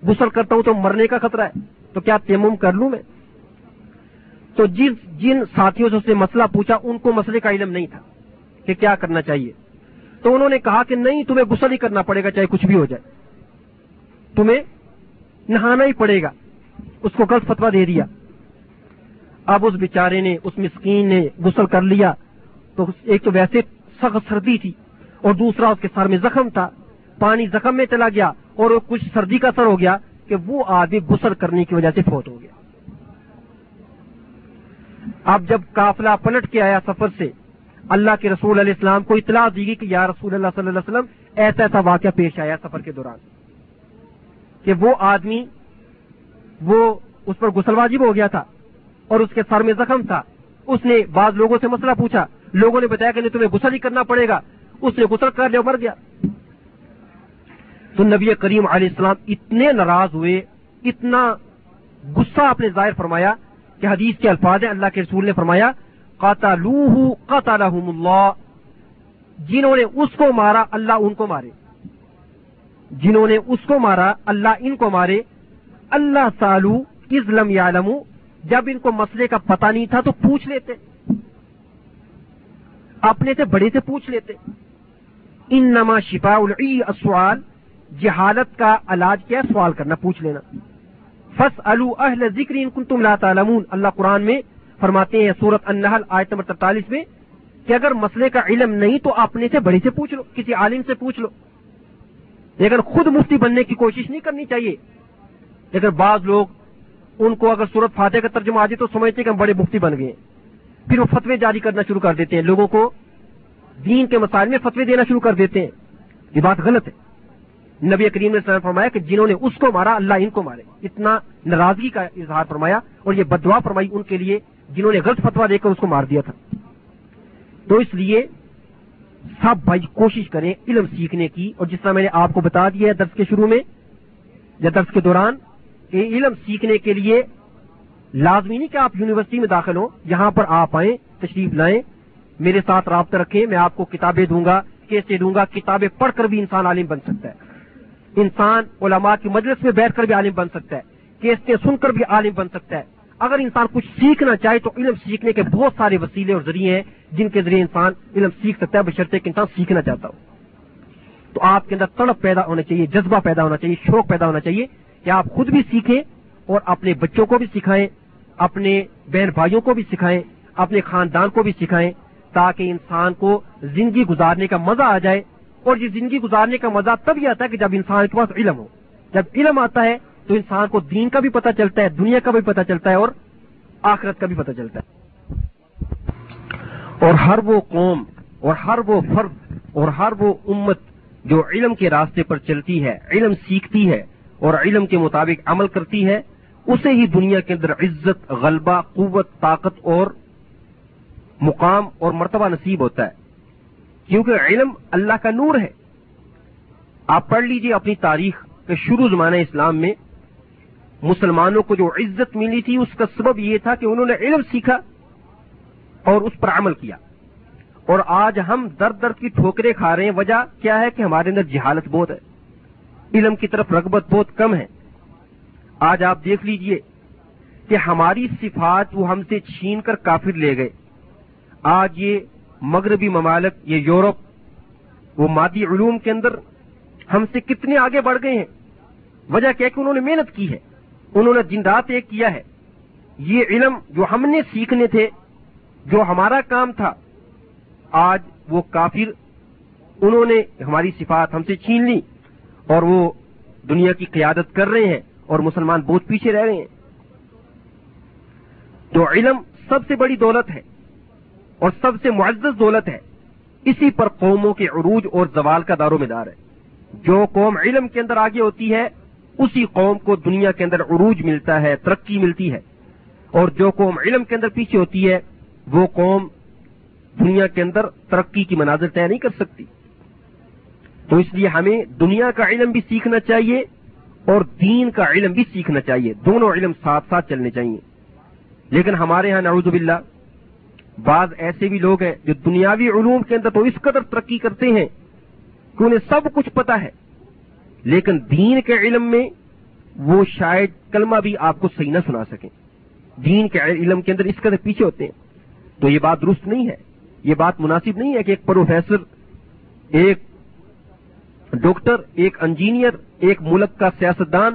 گسل کرتا ہوں تو مرنے کا خطرہ ہے، تو کیا تیمم کر لوں میں؟ تو جن جن ساتھیوں سے اس نے مسئلہ پوچھا، ان کو مسئلے کا علم نہیں تھا کہ کیا کرنا چاہیے۔ تو انہوں نے کہا کہ نہیں، تمہیں غسل ہی کرنا پڑے گا، چاہے کچھ بھی ہو جائے۔ تمہیں نہانا ہی پڑے گا۔ اس کو غلط فتوا دے دیا۔ اب اس بیچارے نے، اس مسکین نے غسل کر لیا۔ تو ایک تو ویسے سخت سردی تھی اور دوسرا اس کے سر میں زخم تھا۔ پانی زخم میں چلا گیا اور وہ کچھ سردی کا اثر ہو گیا کہ وہ آدمی غسل کرنے کی وجہ سے فوت ہو گیا۔ اب جب قافلہ پلٹ کے آیا سفر سے، اللہ کے رسول علیہ السلام کو اطلاع دی گئی کہ یا رسول اللہ صلی اللہ علیہ وسلم، ایسا ایسا واقعہ پیش آیا سفر کے دوران کہ وہ آدمی، وہ اس پر غسل واجب ہو گیا تھا اور اس کے سر میں زخم تھا۔ اس نے بعض لوگوں سے مسئلہ پوچھا، لوگوں نے بتایا کہ نہیں، تمہیں غسل ہی کرنا پڑے گا۔ اس نے غسل کر لیا مر گیا۔ تو نبی کریم علیہ السلام اتنے ناراض ہوئے، اتنا غصہ آپ نے ظاہر فرمایا کہ حدیث کے الفاظ ہیں، اللہ کے رسول نے فرمایا، قاتلوہ قاتلہم اللہ، جنہوں نے اس کو مارا اللہ ان کو مارے۔ جنہوں نے اس کو مارا اللہ ان کو مارے۔ اللہ سالو ازلم یعلم جب ان کو مسئلے کا پتہ نہیں تھا تو پوچھ لیتے۔ اپنے سے بڑے سے پوچھ لیتے۔ ان نما شفا السوال جہالت کا علاج کیا سوال کرنا، پوچھ لینا۔ فس الو اہل ذکر ان کن تم لا تعلمون۔ اللہ قرآن میں فرماتے ہیں سورت النحل، آیت نمبر ترتالیس میں، کہ اگر مسئلے کا علم نہیں تو اپنے سے بڑے سے پوچھ لو، کسی عالم سے پوچھ لو۔ لیکن خود مفتی بننے کی کوشش نہیں کرنی چاہیے۔ لیکن بعض لوگ ان کو اگر سورت فاتح کا ترجمہ آ جائے تو سمجھتے کہ ہم بڑے مفتی بن گئے پھر وہ فتوے جاری کرنا شروع کر دیتے ہیں۔ لوگوں کو دین کے مسائل میں فتوے دینا شروع کر دیتے ہیں۔ یہ بات غلط ہے۔ نبی کریم نے فرمایا کہ جنہوں نے اس کو مارا، اللہ ان کو مارے۔ اتنا ناراضگی کا اظہار فرمایا اور یہ بدوا فرمائی ان کے لیے جنہوں نے غلط فتوا دے کر اس کو مار دیا تھا۔ تو اس لیے سب بھائی کوشش کریں علم سیکھنے کی اور جس طرح میں نے آپ کو بتا دیا ہے درس کے شروع میں یا درس کے دوران، کہ علم سیکھنے کے لیے لازمی نہیں کہ آپ یونیورسٹی میں داخل ہوں، یہاں پر آپ آئیں، تشریف لائیں۔ میرے ساتھ رابطہ رکھیں، میں آپ کو کتابیں دوں گا، کیسے دوں گا، کتابیں پڑھ کر بھی انسان عالم بن سکتا ہے۔ انسان علماء کی مجلس میں بیٹھ کر بھی عالم بن سکتا ہے کیسے سن کر بھی عالم بن سکتا ہے۔ اگر انسان کچھ سیکھنا چاہے تو علم سیکھنے کے بہت سارے وسیلے اور ذریعے ہیں جن کے ذریعے انسان علم سیکھ سکتا ہے، بشرطے کہ انسان سیکھنا چاہتا ہو۔ تو آپ کے اندر تڑپ پیدا ہونا چاہیے، جذبہ پیدا ہونا چاہیے، شوق پیدا ہونا چاہیے کہ آپ خود بھی سیکھیں اور اپنے بچوں کو بھی سکھائیں، اپنے بہن بھائیوں کو بھی سکھائیں، اپنے خاندان کو بھی سکھائیں تاکہ انسان کو زندگی گزارنے کا مزہ آ جائے۔ اور یہ زندگی گزارنے کا مزہ تب ہی آتا ہے کہ جب انسان کے پاس علم ہو۔ جب علم آتا ہے تو انسان کو دین کا بھی پتہ چلتا ہے، دنیا کا بھی پتہ چلتا ہے اور آخرت کا بھی پتہ چلتا ہے۔ اور ہر وہ قوم اور ہر وہ فرد اور ہر وہ امت جو علم کے راستے پر چلتی ہے، علم سیکھتی ہے اور علم کے مطابق عمل کرتی ہے، اسے ہی دنیا کے اندر عزت، غلبہ، قوت، طاقت اور مقام اور مرتبہ نصیب ہوتا ہے۔ کیونکہ علم اللہ کا نور ہے۔ آپ پڑھ لیجیے اپنی تاریخ کے شروع زمانہ اسلام میں۔ مسلمانوں کو جو عزت ملی تھی، اس کا سبب یہ تھا کہ انہوں نے علم سیکھا اور اس پر عمل کیا۔ اور آج ہم درد درد کی ٹھوکریں کھا رہے ہیں۔ وجہ کیا ہے کہ ہمارے اندر جہالت بہت ہے۔ علم کی طرف رغبت بہت کم ہے۔ آج آپ دیکھ لیجیے کہ ہماری صفات وہ ہم سے چھین کر کافر لے گئے۔ آج یہ مغربی ممالک یہ یورپ، وہ مادی علوم کے اندر ہم سے کتنے آگے بڑھ گئے ہیں۔ وجہ کیا کہ انہوں نے محنت کی ہے، انہوں نے دن رات ایک کیا ہے۔ یہ علم جو ہم نے سیکھنے تھے، جو ہمارا کام تھا، آج وہ کافر انہوں نے ہماری صفات ہم سے چھین لی اور وہ دنیا کی قیادت کر رہے ہیں اور مسلمان بہت پیچھے رہ رہے ہیں۔ تو علم سب سے بڑی دولت ہے۔ اور سب سے معزز دولت ہے۔ اسی پر قوموں کے عروج اور زوال کا دار و مدار ہے۔ جو قوم علم کے اندر آگے ہوتی ہے، اسی قوم کو دنیا کے اندر عروج ملتا ہے، ترقی ملتی ہے۔ اور جو قوم علم کے اندر پیچھے ہوتی ہے، وہ قوم دنیا کے اندر ترقی کی مناظر طے نہیں کر سکتی۔ تو اس لیے ہمیں دنیا کا علم بھی سیکھنا چاہیے اور دین کا علم بھی سیکھنا چاہیے۔ دونوں علم ساتھ ساتھ چلنے چاہیے۔ لیکن ہمارے ہاں نعوذ باللہ بعض ایسے بھی لوگ ہیں جو دنیاوی علوم کے اندر تو اس قدر ترقی کرتے ہیں کہ انہیں سب کچھ پتا ہے۔ لیکن دین کے علم میں وہ شاید کلمہ بھی آپ کو صحیح نہ سنا سکیں۔ دین کے علم کے اندر اس قدر پیچھے ہوتے ہیں۔ تو یہ بات درست نہیں ہے۔ یہ بات مناسب نہیں ہے کہ ایک پروفیسر، ایک ڈاکٹر، ایک انجینئر، ایک ملک کا سیاستدان،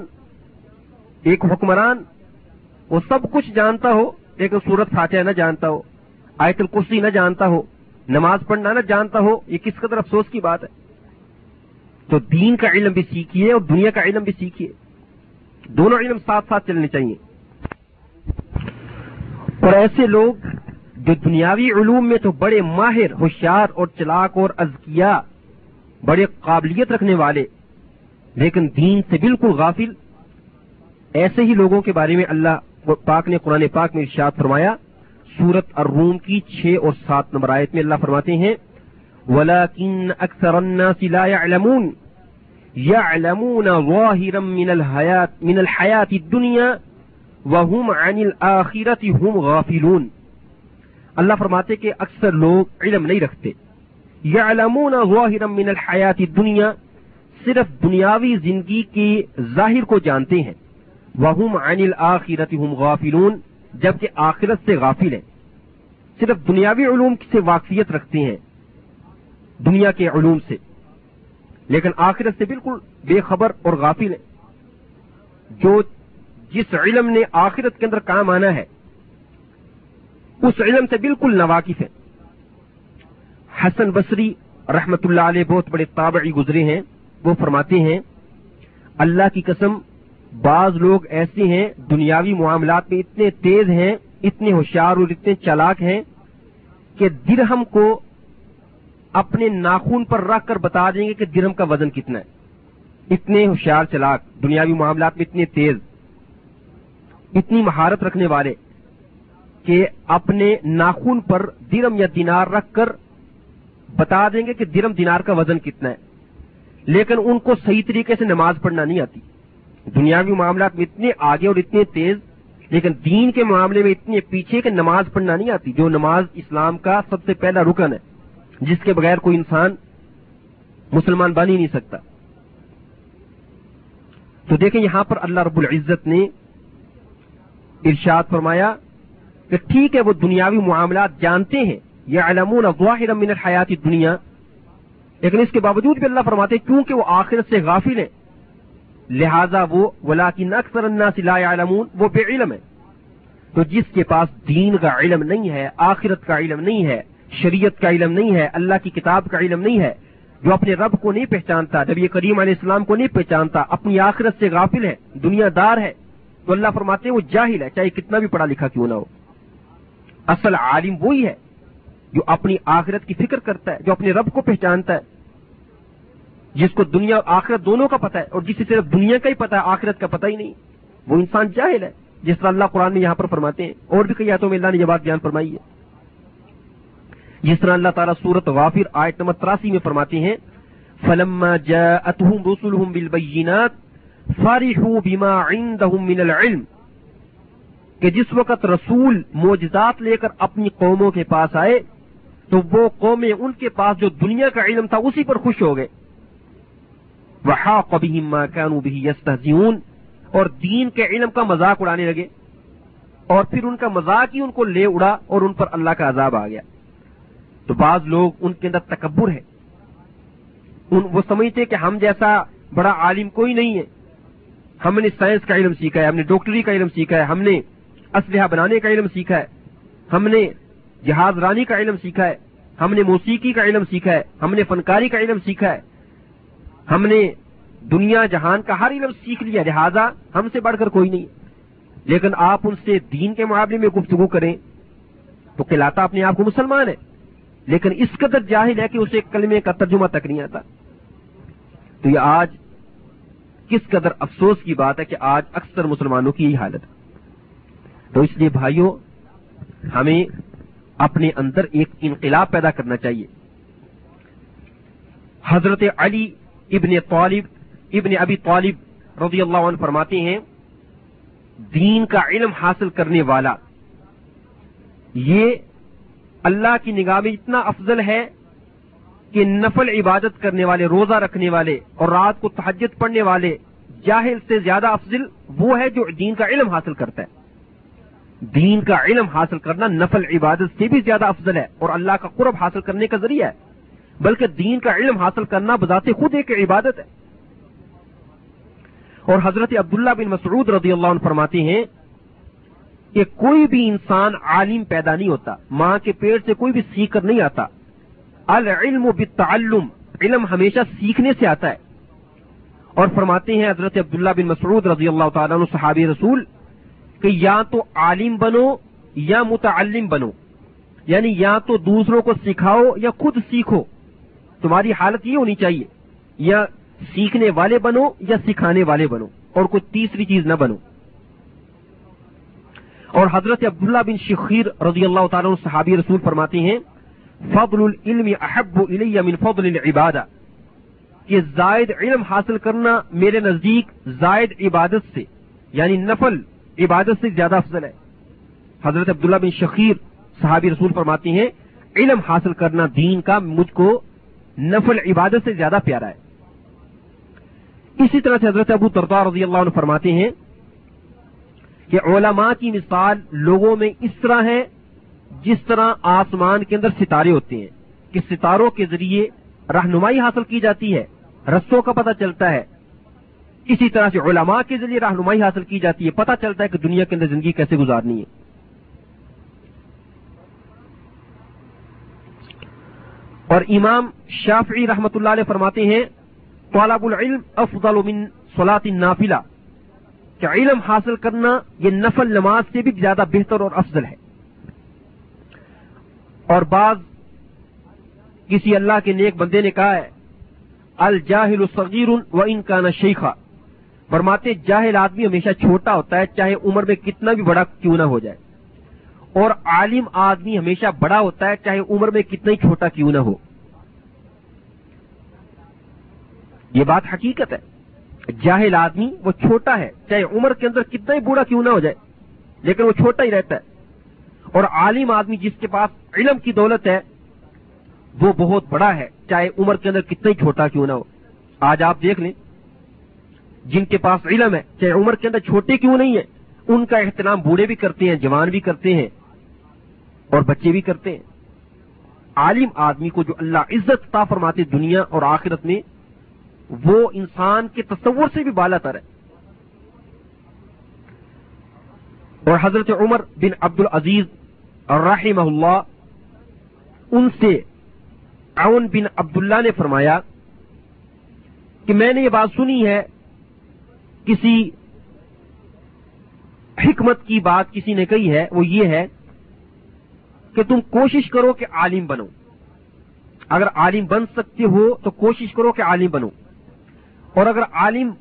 ایک حکمران، وہ سب کچھ جانتا ہو، لیکن صورت فاتحہ نہ جانتا ہو۔ آیت الکرسی نہ جانتا ہو، نماز پڑھنا نہ جانتا ہو، یہ کس قدر افسوس کی بات ہے؟ تو دین کا علم بھی سیکھیے اور دنیا کا علم بھی سیکھیے۔ دونوں علم ساتھ ساتھ چلنے چاہیے۔ اور ایسے لوگ جو دنیاوی علوم میں تو بڑے ماہر، ہوشیار اور چلاک اور ازکیا بڑے قابلیت رکھنے والے، لیکن دین سے بالکل غافل، ایسے ہی لوگوں کے بارے میں اللہ پاک نے قرآن پاک میں ارشاد فرمایا سورت الروم کی چھ اور سات نمبر آیت میں اللہ فرماتے ہیں ولاکن اکثر الناس لا يعلمون يعلمون ظاهرا من الحياة من الحياة الدنيا، وهم عن الآخرة هم غافلون۔ اللہ فرماتے کہ اکثر لوگ علم نہیں رکھتے۔ یعلمون ظاهرا من الحیات الدنیا صرف دنیاوی زندگی کے ظاہر کو جانتے ہیں۔ وهم عن الآخرة هم غافلون۔ جبکہ آخرت سے غافل ہیں۔ صرف دنیاوی علوم سے واقفیت رکھتے ہیں۔ دنیا کے علوم سے۔ لیکن آخرت سے بالکل بے خبر اور غافل ہیں۔ جو جس علم نے آخرت کے اندر کام آنا ہے، اس علم سے بالکل نواقف ہیں۔ حسن بصری رحمت اللہ علیہ بہت بڑے تابعی گزرے ہیں۔ وہ فرماتے ہیں، اللہ کی قسم بعض لوگ ایسے ہیں، دنیاوی معاملات میں اتنے تیز ہیں، اتنے ہوشیار اور اتنے چالاک ہیں کہ درہم کو اپنے ناخون پر رکھ کر بتا دیں گے کہ درہم کا وزن کتنا ہے۔ اتنے ہوشیار، چلاک، دنیاوی معاملات میں اتنے تیز، اتنی مہارت رکھنے والے کہ اپنے ناخون پر درم یا دینار رکھ کر بتا دیں گے کہ درم دینار کا وزن کتنا ہے۔ لیکن ان کو صحیح طریقے سے نماز پڑھنا نہیں آتی۔ دنیاوی معاملات میں اتنے آگے اور اتنے تیز، لیکن دین کے معاملے میں اتنے پیچھے کہ نماز پڑھنا نہیں آتی، جو نماز اسلام کا سب سے پہلا رکن ہے، جس کے بغیر کوئی انسان مسلمان بن ہی نہیں سکتا۔ تو دیکھیں یہاں پر اللہ رب العزت نے ارشاد فرمایا کہ ٹھیک ہے، وہ دنیاوی معاملات جانتے ہیں یہ علمون ظاہر من الحیات دنیا لیکن اس کے باوجود بھی اللہ فرماتے کیونکہ وہ آخرت سے غافل ہیں۔ لہذا وہ ولاکن اکثر الناس لا يعلمون، وہ بے علم ہے تو جس کے پاس دین کا علم نہیں ہے، آخرت کا علم نہیں ہے، شریعت کا علم نہیں ہے، اللہ کی کتاب کا علم نہیں ہے، جو اپنے رب کو نہیں پہچانتا جب کریم علیہ السلام کو نہیں پہچانتا، اپنی آخرت سے غافل ہے دنیا دار ہے تو اللہ فرماتے ہیں وہ جاہل ہے، چاہے کتنا بھی پڑھا لکھا کیوں نہ ہو۔ اصل عالم وہی ہے جو اپنی آخرت کی فکر کرتا ہے، جو اپنے رب کو پہچانتا ہے۔ جس کو دنیا اور آخرت دونوں کا پتہ ہے اور جسے صرف دنیا کا ہی پتا ہے، آخرت کا پتہ ہی نہیں۔ وہ انسان جاہل ہے، جس طرح اللہ قرآن میں یہاں پر فرماتے ہیں۔ اور بھی کئی آیتوں میں اللہ نے یہ بات بیان فرمائی ہے۔ جس طرح اللہ تعالیٰ سورت غافر آیت نمبر تراسی میں فرماتے ہیں، فلما جاءتهم رسلهم بالبينات فرحوا بما عندهم من العلم۔ کہ جس وقت رسول موجزات لے کر اپنی قوموں کے پاس آئے، تو وہ قومیں ان کے پاس جو دنیا کا علم تھا، اسی پر خوش ہو گئے۔ وہ بِهِمْ مَا كَانُوا بِهِ يَسْتَهْزِئُونَ اور دین کے علم کا مذاق اڑانے لگے اور پھر ان کا مذاق ہی ان کو لے اڑا اور ان پر اللہ کا عذاب آ گیا۔ تو بعض لوگ ان کے اندر تکبر ہے ان وہ سمجھتے کہ ہم جیسا بڑا عالم کوئی نہیں ہے۔ ہم نے سائنس کا علم سیکھا ہے، ہم نے ڈاکٹری کا علم سیکھا ہے، ہم نے اسلحہ بنانے کا علم سیکھا ہے، ہم نے جہاز رانی کا علم سیکھا ہے، ہم نے موسیقی کا علم سیکھا ہے، ہم نے فنکاری کا علم سیکھا ہے۔ ہم نے دنیا جہان کا ہر علم سیکھ لیا، لہذا ہم سے بڑھ کر کوئی نہیں۔ لیکن آپ ان سے دین کے معاملے میں گفتگو کریں تو کہلاتا اپنے آپ کو مسلمان ہے۔ لیکن اس قدر جاہل ہے کہ اسے کلمے کا ترجمہ تک نہیں آتا۔ تو یہ آج کس قدر افسوس کی بات ہے کہ آج اکثر مسلمانوں کی یہی حالت تو اس لیے بھائیوں، ہمیں اپنے اندر ایک انقلاب پیدا کرنا چاہیے۔ حضرت علی ابن طالب، ابن ابی طالب رضی اللہ عنہ فرماتے ہیں، دین کا علم حاصل کرنے والا، یہ اللہ کی نگاہ میں اتنا افضل ہے کہ نفل عبادت کرنے والے، روزہ رکھنے والے اور رات کو تحجت پڑھنے والے جاہل سے زیادہ افضل وہ ہے جو دین کا علم حاصل کرتا ہے۔ دین کا علم حاصل کرنا نفل عبادت سے بھی زیادہ افضل ہے اور اللہ کا قرب حاصل کرنے کا ذریعہ ہے۔ بلکہ دین کا علم حاصل کرنا بذات خود ایک عبادت ہے۔ اور حضرت عبداللہ بن مسعود رضی اللہ عنہ فرماتے ہیں کہ کوئی بھی انسان عالم پیدا نہیں ہوتا، ماں کے پیڑ سے کوئی بھی سیکھ کر نہیں آتا۔ العلم بالتعلم، علم ہمیشہ سیکھنے سے آتا ہے۔ اور فرماتے ہیں حضرت عبداللہ بن مسعود رضی اللہ تعالیٰ عنہ صحابی رسول کہ یا تو عالم بنو یا متعلم بنو یعنی یا تو دوسروں کو سکھاؤ یا خود سیکھو۔ تمہاری حالت یہ ہونی چاہیے، یا سیکھنے والے بنو یا سکھانے والے بنو، اور کوئی تیسری چیز نہ بنو۔ اور حضرت عبداللہ بن شخیر رضی اللہ تعالیٰ صحابی رسول فرماتے ہیں، فضل العلم احب الی من فضل العبادہ۔ کہ زائد علم حاصل کرنا میرے نزدیک زائد عبادت سے یعنی نفل عبادت سے زیادہ افضل ہے۔ حضرت عبداللہ بن شخیر صحابی رسول فرماتی ہیں، علم حاصل کرنا دین کا مجھ کو نفل عبادت سے زیادہ پیارا ہے۔ اسی طرح سے حضرت ابو ترتا رضی اللہ عنہ فرماتے ہیں کہ علماء کی مثال لوگوں میں اس طرح ہے جس طرح آسمان کے اندر ستارے ہوتے ہیں کہ ستاروں کے ذریعے رہنمائی حاصل کی جاتی ہے، رستوں کا پتہ چلتا ہے۔ اسی طرح سے علماء کے ذریعے رہنمائی حاصل کی جاتی ہے، پتہ چلتا ہے کہ دنیا کے اندر زندگی کیسے گزارنی ہے۔ اور امام شافعی رحمت اللہ علیہ فرماتے ہیں، طالب العلم افضل من صلاۃ نافلہ کہ علم حاصل کرنا یہ نفل نماز سے بھی زیادہ بہتر اور افضل ہے۔ اور بعض کسی اللہ کے نیک بندے نے کہا ہے، الجاہل الصغیر و ان کا نہ شیخا۔ فرماتے جاہل آدمی ہمیشہ چھوٹا ہوتا ہے، چاہے عمر میں کتنا بھی بڑا کیوں نہ ہو جائے۔ اور عالم آدمی ہمیشہ بڑا ہوتا ہے، چاہے عمر میں کتنا ہی چھوٹا کیوں نہ ہو۔ یہ بات حقیقت ہے۔ جاہل آدمی وہ چھوٹا ہے، چاہے عمر کے اندر کتنا ہی بوڑھا کیوں نہ ہو جائے، لیکن وہ چھوٹا ہی رہتا ہے۔ اور عالم آدمی جس کے پاس علم کی دولت ہے، وہ بہت بڑا ہے، چاہے عمر کے اندر کتنا ہی چھوٹا کیوں نہ ہو۔ آج آپ دیکھ لیں، جن کے پاس علم ہے، چاہے عمر کے اندر چھوٹے کیوں نہیں ہے ان کا احترام بوڑھے بھی کرتے ہیں، جوان بھی کرتے ہیں اور بچے بھی کرتے ہیں۔ عالم آدمی کو جو اللہ عزت تا فرماتے دنیا اور آخرت میں، وہ انسان کے تصور سے بھی بالا تر ہے۔ اور حضرت عمر بن عبد العزیز رحمہ اللہ ان سے اون بن عبداللہ نے فرمایا کہ میں نے یہ بات سنی ہے، کسی حکمت کی بات کسی نے کہی ہے، وہ یہ ہے کہ تم کوشش کرو کہ عالم بنو۔ اگر عالم بن سکتے ہو تو کوشش کرو کہ عالم بنو۔ اور اگر عالم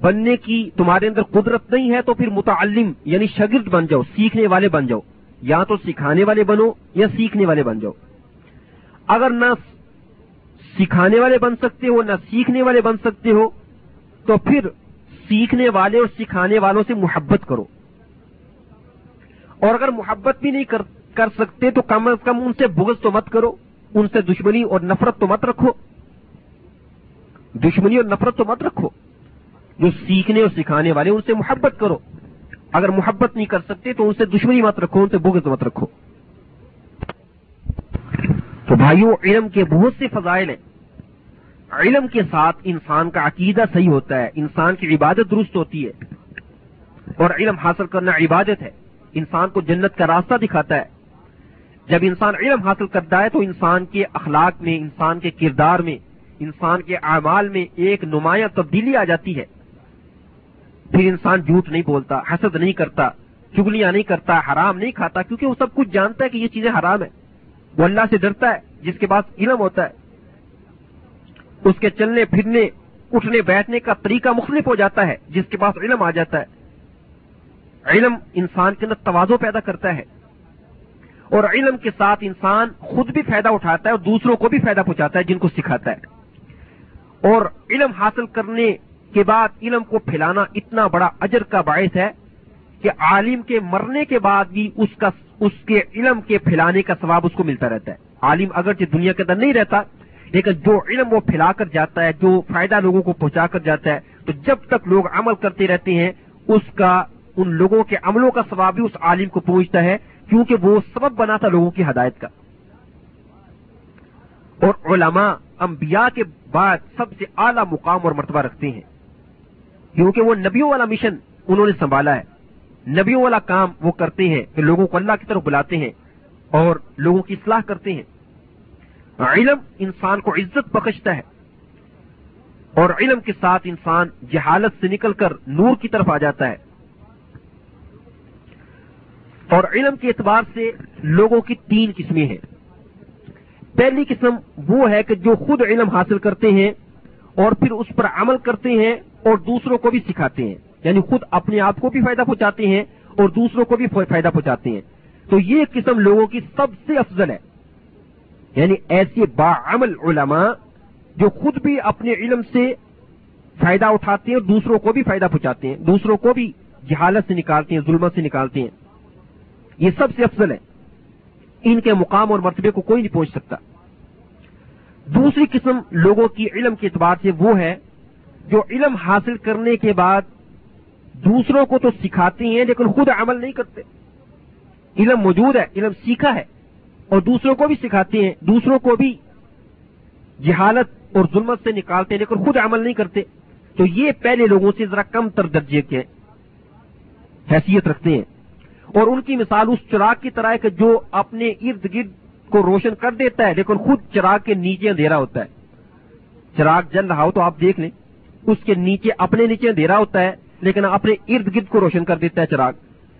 بننے کی تمہارے اندر قدرت نہیں ہے تو پھر متعلم یعنی شگرد بن جاؤ، سیکھنے والے بن جاؤ۔ یا تو سکھانے والے بنو یا سیکھنے والے بن جاؤ۔ اگر نہ سکھانے والے بن سکتے ہو، نہ سیکھنے والے بن سکتے ہو، تو پھر سیکھنے والے اور سکھانے والوں سے محبت کرو۔ اور اگر محبت بھی نہیں کر کر سکتے تو کم از کم ان سے بغض تو مت کرو، ان سے دشمنی اور نفرت تو مت رکھو۔ دشمنی اور نفرت تو مت رکھو۔ جو سیکھنے اور سکھانے والے ان سے محبت کرو۔ اگر محبت نہیں کر سکتے تو ان سے دشمنی مت رکھو، ان سے بغض مت رکھو۔ تو بھائیوں، علم کے بہت سے فضائل ہیں۔ علم کے ساتھ انسان کا عقیدہ صحیح ہوتا ہے، انسان کی عبادت درست ہوتی ہے۔ اور علم حاصل کرنا عبادت ہے۔ انسان کو جنت کا راستہ دکھاتا ہے۔ جب انسان علم حاصل کرتا ہے تو انسان کے اخلاق میں، انسان کے کردار میں، انسان کے اعمال میں ایک نمایاں تبدیلی آ جاتی ہے۔ پھر انسان جھوٹ نہیں بولتا، حسد نہیں کرتا، چگلیاں نہیں کرتا، حرام نہیں کھاتا، کیونکہ وہ سب کچھ جانتا ہے کہ یہ چیزیں حرام ہیں۔ وہ اللہ سے ڈرتا ہے، جس کے پاس علم ہوتا ہے۔ اس کے چلنے، پھرنے، اٹھنے، بیٹھنے کا طریقہ مختلف ہو جاتا ہے، جس کے پاس علم آ جاتا ہے۔ علم انسان کے اندر توازو پیدا کرتا ہے۔ اور علم کے ساتھ انسان خود بھی فائدہ اٹھاتا ہے اور دوسروں کو بھی فائدہ پہنچاتا ہے، جن کو سکھاتا ہے۔ اور علم حاصل کرنے کے بعد علم کو پھیلانا اتنا بڑا اجر کا باعث ہے کہ عالم کے مرنے کے بعد بھی اس کا، اس کے علم کے پھیلانے کا ثواب اس کو ملتا رہتا ہے۔ عالم اگرچہ دنیا کے اندر نہیں رہتا لیکن جو علم وہ پھیلا کر جاتا ہے، جو فائدہ لوگوں کو پہنچا کر جاتا ہے، تو جب تک لوگ عمل کرتے رہتے ہیں، اس کا، ان لوگوں کے عملوں کا ثواب بھی اس عالم کو پہنچتا ہے، کیونکہ وہ سبب بنا تھا لوگوں کی ہدایت کا۔ اور علماء، انبیاء کے بعد سب سے اعلیٰ مقام اور مرتبہ رکھتے ہیں۔ کیونکہ وہ نبیوں والا مشن انہوں نے سنبھالا ہے۔ نبیوں والا کام وہ کرتے ہیں، کہ لوگوں کو اللہ کی طرف بلاتے ہیں اور لوگوں کی اصلاح کرتے ہیں۔ علم انسان کو عزت بخشتا ہے اور علم کے ساتھ انسان جہالت سے نکل کر نور کی طرف آ جاتا ہے اور علم کے اعتبار سے لوگوں کی تین قسمیں ہیں۔ پہلی قسم وہ ہے کہ جو خود علم حاصل کرتے ہیں اور پھر اس پر عمل کرتے ہیں اور دوسروں کو بھی سکھاتے ہیں۔ یعنی خود اپنے آپ کو بھی فائدہ پہنچاتے ہیں اور دوسروں کو بھی فائدہ پہنچاتے ہیں۔ تو یہ قسم لوگوں کی سب سے افضل ہے۔ یعنی ایسے باعمل علماء جو خود بھی اپنے علم سے فائدہ اٹھاتے ہیں اور دوسروں کو بھی فائدہ پہنچاتے ہیں، دوسروں کو بھی جہالت سے نکالتے ہیں، ظلمت سے نکالتے ہیں۔ یہ سب سے افضل ہے۔ ان کے مقام اور مرتبے کو کوئی نہیں پہنچ سکتا۔ دوسری قسم لوگوں کی علم کے اعتبار سے وہ ہے جو علم حاصل کرنے کے بعد دوسروں کو تو سکھاتے ہیں لیکن خود عمل نہیں کرتے۔ علم موجود ہے، علم سیکھا ہے۔ اور دوسروں کو بھی سکھاتے ہیں، دوسروں کو بھی جہالت اور ظلمت سے نکالتے ہیں، لیکن خود عمل نہیں کرتے۔ تو یہ پہلے لوگوں سے ذرا کم تر درجے کے حیثیت رکھتے ہیں۔ اور ان کی مثال اس چراغ کی طرح ہے کہ جو اپنے ارد گرد کو روشن کر دیتا ہے، لیکن خود چراغ کے نیچے اندھیرا ہوتا ہے۔ چراغ جل رہا ہو تو آپ دیکھ لیں، اس کے نیچے، اپنے نیچے اندھیرا ہوتا ہے، لیکن اپنے ارد گرد کو روشن کر دیتا ہے چراغ۔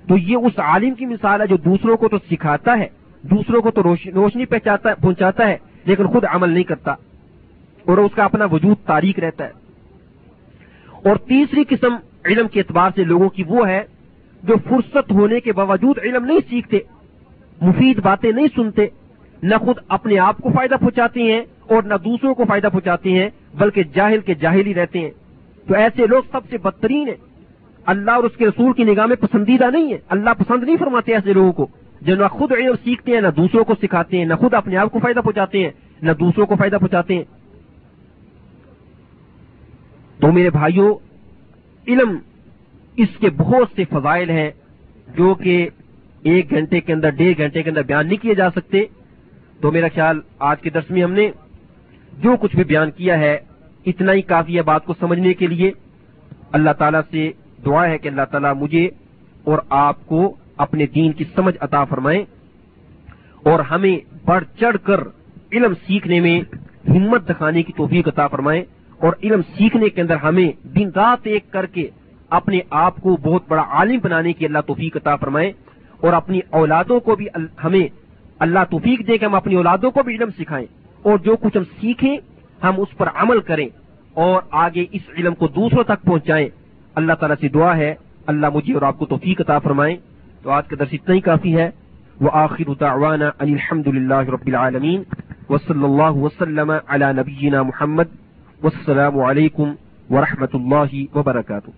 تو یہ اس عالم کی مثال ہے جو دوسروں کو تو سکھاتا ہے۔ دوسروں کو تو روشنی پہنچاتا ہے لیکن خود عمل نہیں کرتا۔ اور اس کا اپنا وجود تاریخ رہتا ہے۔ اور تیسری قسم علم کے اعتبار سے لوگوں کی وہ ہے جو فرصت ہونے کے باوجود علم نہیں سیکھتے، مفید باتیں نہیں سنتے، نہ خود اپنے آپ کو فائدہ پہنچاتے ہیں اور نہ دوسروں کو فائدہ پہنچاتے ہیں، بلکہ جاہل کے جاہل ہی رہتے ہیں۔ تو ایسے لوگ سب سے بدترین ہیں۔ اللہ اور اس کے رسول کی نگاہ میں پسندیدہ نہیں ہے اللہ پسند نہیں فرماتے ایسے لوگوں کو۔ جو نہ خود علم سیکھتے ہیں، نہ دوسروں کو سکھاتے ہیں، نہ خود اپنے آپ کو فائدہ پہنچاتے ہیں، نہ دوسروں کو فائدہ پہنچاتے ہیں۔ تو میرے بھائیوں، علم اس کے بہت سے فضائل ہیں جو کہ ایک گھنٹے کے اندر، ڈیڑھ گھنٹے کے اندر بیان نہیں کیے جا سکتے۔ تو میرا خیال، آج کے درس میں ہم نے جو کچھ بھی بیان کیا ہے، اتنا ہی کافی ہے بات کو سمجھنے کے لیے۔ اللہ تعالیٰ سے دعا ہے کہ اللہ تعالیٰ مجھے اور آپ کو اپنے دین کی سمجھ عطا فرمائیں اور ہمیں بڑھ چڑھ کر علم سیکھنے میں ہمت دکھانے کی توفیق عطا فرمائیں اور علم سیکھنے کے اندر ہمیں دن رات ایک کر کے اپنے آپ کو بہت بڑا عالم بنانے کی اللہ توفیق عطا فرمائیں اور اپنی اولادوں کو بھی ہمیں اللہ توفیق دے کہ ہم اپنی اولادوں کو بھی علم سکھائیں اور جو کچھ ہم سیکھیں، ہم اس پر عمل کریں اور آگے اس علم کو دوسروں تک پہنچائیں۔ اللہ تعالیٰ سے دعا ہے۔ اللہ مجھے اور آپ کو توفیق عطا فرمائیں تو آج کا درس اتنا ہی کافی ہے۔ وہ آخر دعوانا ان الحمد للہ رب العالمین۔ وصلی اللہ وسلم علی نبینا محمد۔ والسلام علیکم ورحمۃ اللہ وبرکاتہ۔